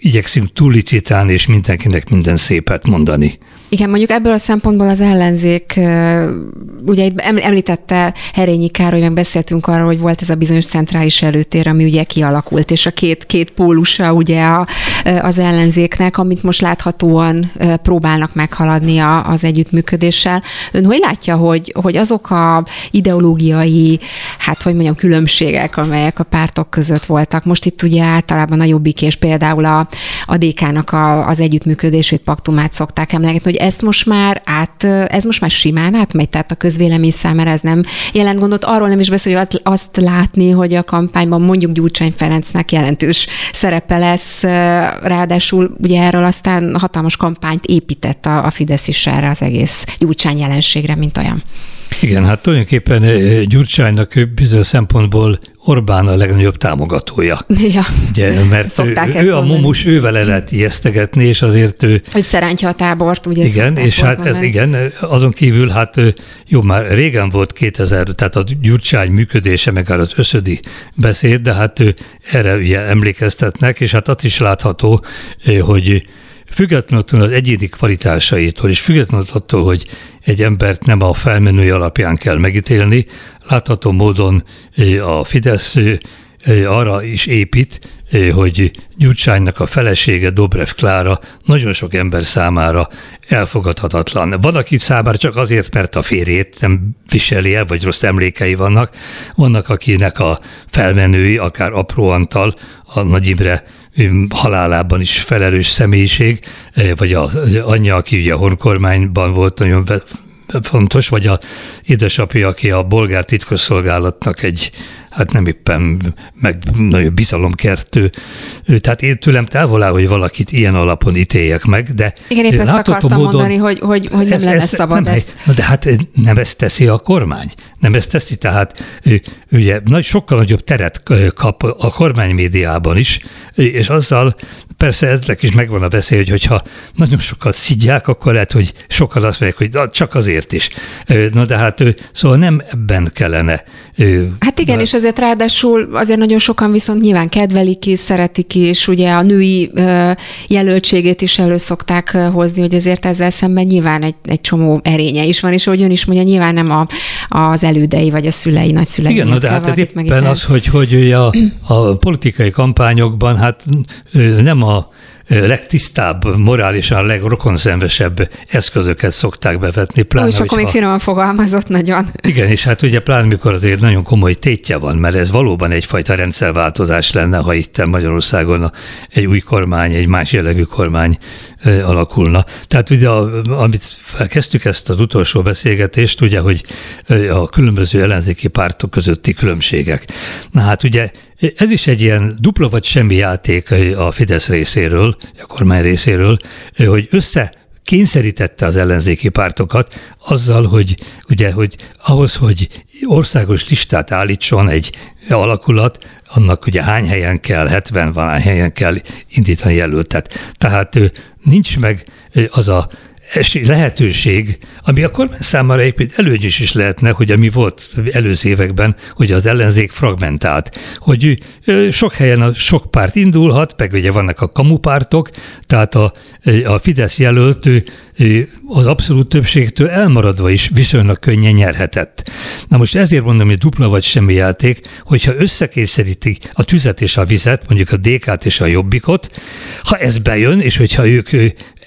igyekszünk túlicitálni, és mindenkinek minden szépet mondani. Igen, mondjuk ebből a szempontból az ellenzék, ugye itt említette Herényi Károly, meg beszéltünk arról, hogy volt ez a bizonyos centrális előtér, ami ugye kialakult, és a két, két pólusa ugye az ellenzéknek, amit most láthatóan próbálnak meghaladni az együttműködéssel. Ön hogy látja, hogy, hogy azok a ideológiai, hát hogy mondjam, különbségek, amelyek a pártok között voltak, most itt ugye általában a Jobbik és például a, a DK-nak a, az együttműködését, paktumát szokták emlegetni, hogy ezt most már át, ez most már simán átmegy, tehát a közvélemény számára ez nem jelent gondot. Arról nem is beszél, hogy azt látni, hogy a kampányban mondjuk Gyurcsány Ferencnek jelentős szerepe lesz, ráadásul ugye erről aztán hatalmas kampányt épített a, a Fidesz is erre az egész Gyurcsány jelenségre, mint olyan. Igen, hát tulajdonképpen Gyurcsánynak bizonyos szempontból Orbán a legnagyobb támogatója. Ja. Ugye, mert ő, ő a mumus, ővel le lehet ijesztegetni, és azért ő... Hogy szerántja a tábort, ugye Igen, és hát ez igen, azon kívül hát jó, már régen volt 2000, tehát a Gyurcsány működése, meg az összödi beszéd, de hát ő erre ugye emlékeztetnek, és hát azt is látható, hogy függetlenül az egyéni kvalitásaitól, és függetlenül attól, hogy egy embert nem a felmenői alapján kell megítélni, látható módon a Fidesz arra is épít, hogy Gyurcsánynak a felesége Dobrev Klára nagyon sok ember számára elfogadhatatlan. Van, aki számára csak azért, mert a férjét nem viseli el, vagy rossz emlékei vannak. Vannak, akinek a felmenői, akár apró Antal, a Nagy Imre halálában is felelős személyiség, vagy a anyja, aki ugye a honkormányban volt nagyon fontos, vagy a édesapja, aki a bolgár titkosszolgálatnak egy hát nem éppen meg nagyon bizalomkertő. Tehát én tőlem távol áll, hogy valakit ilyen alapon ítéljek meg, de Igen, épp ezt akartam módon, mondani, hogy, hogy, hogy nem ez, lenne ez, szabad nem, ezt. De hát nem ezt teszi a kormány. Nem ezt teszi, tehát ugye nagy, sokkal nagyobb teret kap a kormány médiában is, és azzal persze eznek is megvan a veszély, hogy hogyha nagyon sokat szidják, akkor lehet, hogy sokkal azt mondják, hogy csak azért is. Na de hát szóval nem ebben kellene. Hát igen, és ezért ráadásul azért nagyon sokan viszont nyilván kedvelik is, szeretik is, ugye a női jelöltségét is elő szokták hozni, hogy ezért ezzel szemben nyilván egy, egy csomó erénye is van, és ahogy ön is mondja, nyilván nem a, az elődei vagy a szülei, nagyszülei. Igen, de hát éppen az, hogy, hogy a, a politikai kampányokban hát nem a legtisztább, morálisan legrokonszenvesebb eszközöket szokták bevetni. Pláne, Ó, és akkor még finoman fogalmazott nagyon. Igen, és hát ugye pláne mikor azért nagyon komoly tétje van, mert ez valóban egyfajta rendszerváltozás lenne, ha itt Magyarországon egy új kormány, egy más jellegű kormány alakulna. Tehát ugye, amit felkezdtük ezt az utolsó beszélgetést, ugye, hogy a különböző ellenzéki pártok közötti különbségek. Na hát ugye ez is egy ilyen dupla vagy semmi játék a Fidesz részéről, a kormány részéről, hogy össze kényszerítette az ellenzéki pártokat azzal, hogy ugye, hogy ahhoz, hogy országos listát állítson egy alakulat, annak ugye hány helyen kell, 70 valány helyen kell indítani jelöltet. Tehát nincs meg az a lehetőség, ami a kormány számára épp előnyös is lehetne, hogy ami volt előző években, hogy az ellenzék fragmentált, hogy sok helyen a sok párt indulhat, meg ugye vannak a kamupártok, tehát a, a Fidesz jelölt az abszolút többségtől elmaradva is viszonylag könnyen nyerhetett. Na most ezért mondom, hogy dupla vagy semmi játék, hogyha összekényszerítik a tüzet és a vizet, mondjuk a DK-t és a Jobbikot, ha ez bejön, és hogyha ők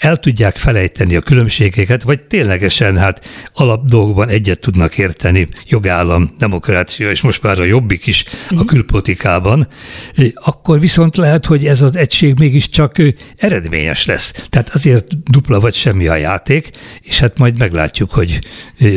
el tudják felejteni a különbségeket, vagy ténylegesen hát alap dolgokban egyet tudnak érteni, jogállam, demokrácia, és most már a jobbik is a mhm. külpolitikában, akkor viszont lehet, hogy ez az egység mégiscsak eredményes lesz. Tehát azért dupla vagy semmi a játék, és hát majd meglátjuk, hogy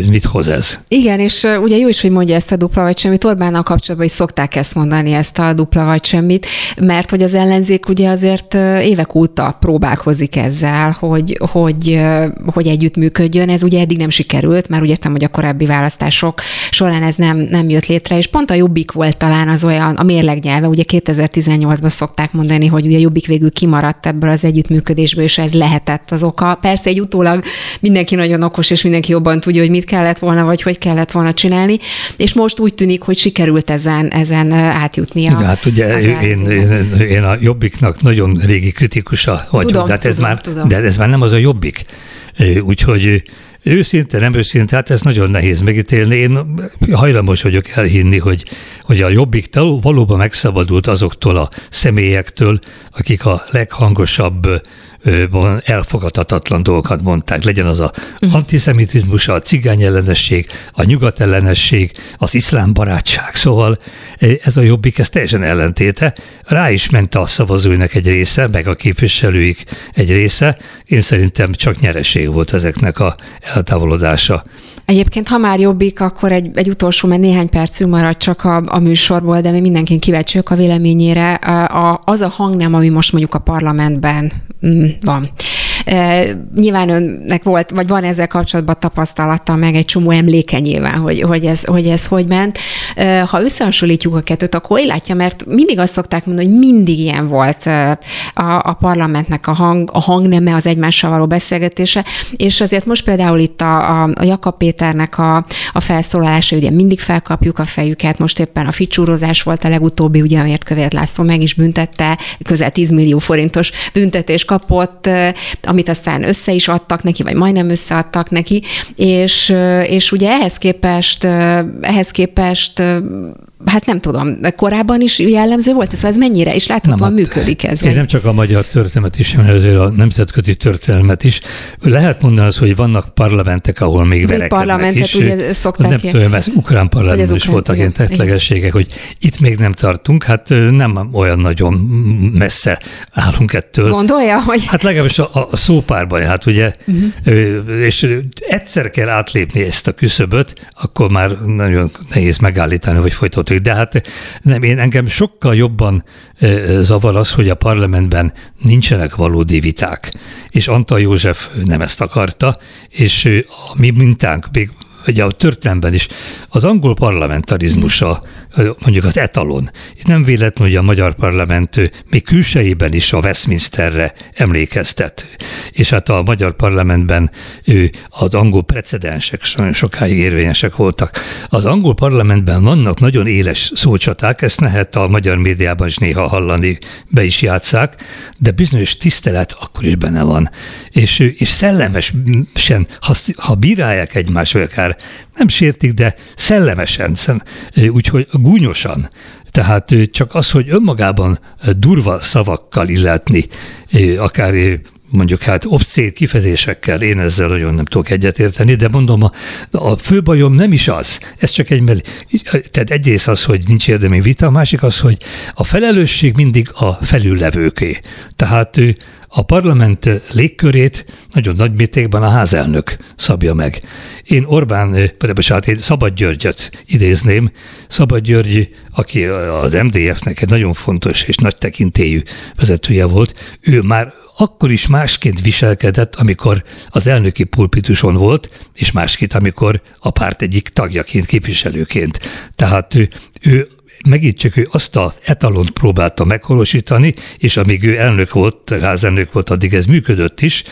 mit hoz ez. Igen, és ugye jó is, hogy mondja ezt a dupla vagy semmit. Orbánnal kapcsolatban is szokták ezt mondani, ezt a dupla vagy semmit, mert hogy az ellenzék ugye azért évek óta próbálkozik ezzel, hogy, hogy, hogy együttműködjön. Ez ugye eddig nem sikerült, mert úgy értem, hogy a korábbi választások során ez nem, nem jött létre, és pont a Jobbik volt talán az olyan, a mérlegnyelve, ugye 2018-ban szokták mondani, hogy ugye Jobbik végül kimaradt ebből az együttműködésből, és ez lehetett az oka. Persze egy utólag mindenki nagyon okos, és mindenki jobban tudja, hogy mit kellett volna, vagy hogy kellett volna csinálni, és most úgy tűnik, hogy sikerült ezen, ezen átjutnia. Igen, hát ugye én, én, én, a Jobbiknak nagyon régi kritikusa vagyok, tudom, de, hát ez tudom, már, tudom. de ez már nem az a Jobbik. Úgyhogy Őszinte, nem őszinte, hát ez nagyon nehéz megítélni. Én hajlamos vagyok elhinni, hogy, hogy a jobbik valóban megszabadult azoktól a személyektől, akik a leghangosabb elfogadhatatlan dolgokat mondták. Legyen az a uh-huh. antiszemitizmus, a cigány ellenesség, a nyugat ellenesség, az iszlám barátság. Szóval ez a jobbik, ez teljesen ellentéte. Rá is ment a szavazóinak egy része, meg a képviselőik egy része. Én szerintem csak nyereség volt ezeknek a eltávolodása. Egyébként, ha már jobbik, akkor egy, egy utolsó, mert néhány percünk marad csak a, a műsorból, de mi mindenkin kíváncsi a véleményére. A, az a hang nem, ami most mondjuk a parlamentben mm, van. E, nyilván önnek volt, vagy van ezzel kapcsolatban tapasztalata, meg egy csomó emléke nyilván, hogy, hogy, ez, hogy ez hogy ment. Ha összehasonlítjuk a kettőt, akkor hogy látja, mert mindig azt szokták mondani, hogy mindig ilyen volt a, a parlamentnek a hang, a hangneme, az egymással való beszélgetése, és azért most például itt a, a, a Jakab Péternek a, a felszólalása, ugye mindig felkapjuk a fejüket, most éppen a ficsúrozás volt a legutóbbi, ugye, amért Kövér László meg is büntette, közel 10 millió forintos büntetés kapott, amit aztán össze is adtak neki, vagy majdnem összeadtak neki, és, és ugye ehhez képest, ehhez képest hát nem tudom, korábban is jellemző volt ez, ez mennyire, és láthatóan nem, hát működik ez? Én vagy? nem csak a magyar történet is, hanem azért a nemzetközi történelmet is. Lehet mondani az, hogy vannak parlamentek, ahol még verekednek parlamentet is. ugye szokták Nem tudom, ez ukrán parlamentben is voltak ilyen tetlegességek, hogy itt még nem tartunk, hát nem olyan nagyon messze állunk ettől. Gondolja, hogy... Hát legalábbis a, a szópárban, hát ugye, uh-huh. és egyszer kell átlépni ezt a küszöböt, akkor már nagyon nehéz megállítani, vagy folytatni de hát nem, én engem sokkal jobban zavar az, hogy a parlamentben nincsenek valódi viták. És Antal József nem ezt akarta, és a mi mintánk, még vagy a történelemben is, az angol parlamentarizmusa mondjuk az etalon. Itt nem véletlen, hogy a magyar parlament még külsejében is a Westminsterre emlékeztet. És hát a magyar parlamentben az angol precedensek sokáig érvényesek voltak. Az angol parlamentben vannak nagyon éles szócsaták, ezt lehet a magyar médiában is néha hallani, be is játszák, de bizonyos tisztelet akkor is benne van. És, és szellemesen, ha, ha bírálják egymást, vagy akár nem sértik, de szellemesen, úgyhogy gúnyosan. Tehát csak az, hogy önmagában durva szavakkal illetni, akár mondjuk hát obszén kifejezésekkel, én ezzel nagyon nem tudok egyetérteni, de mondom, a, a fő bajom nem is az, ez csak egy, tehát egyrészt az, hogy nincs érdemi vita, a másik az, hogy a felelősség mindig a felüllevőké. Tehát a parlament légkörét nagyon nagy mértékben a házelnök szabja meg. Én Orbán, bocsánat, én Szabad Györgyöt idézném. Szabad György, aki az MDF-nek egy nagyon fontos és nagy tekintélyű vezetője volt, ő már akkor is másként viselkedett, amikor az elnöki pulpituson volt, és másként, amikor a párt egyik tagjaként, képviselőként. Tehát ő, ő megint csak ő azt a etalont próbálta meghonosítani, és amíg ő elnök volt, házelnök volt, addig ez működött is,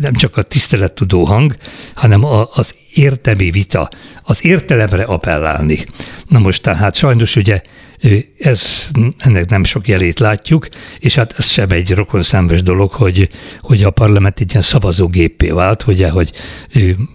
nem csak a tisztelettudó hang, hanem az értemi vita, az értelemre appellálni. Na most tehát sajnos ugye ez, ennek nem sok jelét látjuk, és hát ez sem egy rokon szemves dolog, hogy, hogy a parlament egy ilyen szavazógépé vált, ugye, hogy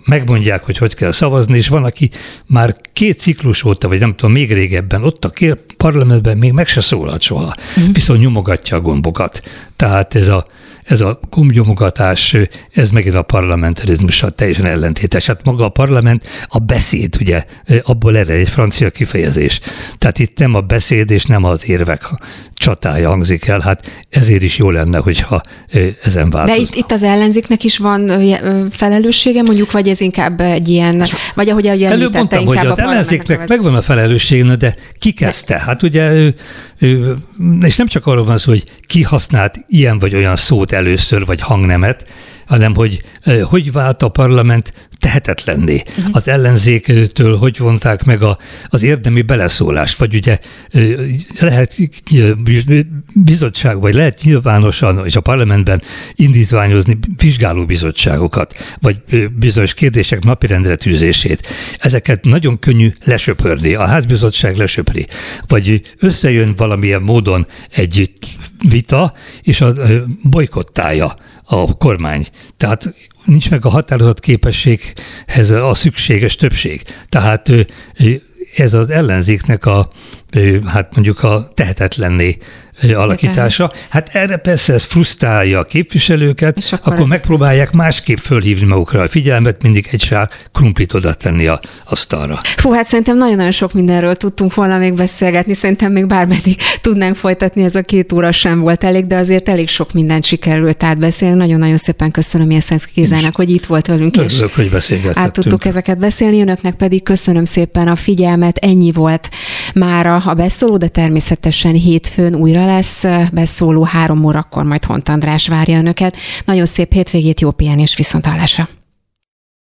megmondják, hogy hogy kell szavazni, és van, aki már két ciklus óta, vagy nem tudom, még régebben ott a parlamentben még meg se szólalt soha, mm. viszont nyomogatja a gombokat. Tehát ez a ez a gumgyomogatás, ez megint a parlamentarizmussal teljesen ellentétes. Hát maga a parlament, a beszéd, ugye, abból ered egy francia kifejezés. Tehát itt nem a beszéd és nem az érvek csatája hangzik el, hát ezért is jó lenne, hogyha ezen változna. De itt, itt az ellenzéknek is van felelőssége, mondjuk, vagy ez inkább egy ilyen, vagy ahogy ahogy Előbb mondtam, hogy az ellenzéknek megvan a felelőssége, de ki kezdte? Hát ugye, és nem csak arról van szó, hogy ki használt ilyen vagy olyan szót először, vagy hangnemet, hanem hogy hogy vált a parlament tehetetlenné. Uh-huh. Az ellenzéktől hogy vonták meg a, az érdemi beleszólást, vagy ugye lehet bizottság, vagy lehet nyilvánosan és a parlamentben indítványozni vizsgálóbizottságokat, vagy bizonyos kérdések napirendre tűzését. Ezeket nagyon könnyű lesöpörni, a házbizottság lesöpri. Vagy összejön valamilyen módon egy vita, és a bolykottálja a kormány. Tehát nincs meg a határozott képességhez a szükséges többség. Tehát ez az ellenzéknek a, hát mondjuk a tehetetlenné alakítása. Hát erre persze ez frusztrálja a képviselőket, És akkor, akkor megpróbálják másképp fölhívni magukra a figyelmet, mindig egy sár krumplit oda tenni a asztalra. Fú, hát szerintem nagyon-nagyon sok mindenről tudtunk volna még beszélgetni, szerintem még bármeddig tudnánk folytatni, ez a két óra sem volt elég, de azért elég sok mindent sikerült átbeszélni. Nagyon-nagyon szépen köszönöm Jeszenszki Kézának, hogy itt volt velünk, Örülök, hogy át tudtuk ezeket beszélni. Önöknek pedig köszönöm szépen a figyelmet, ennyi volt mára a beszóló, de természetesen hétfőn újra lesz beszóló, három órakor majd Hont András várja önöket. Nagyon szép hétvégét, jó pihenés, viszont hallásra.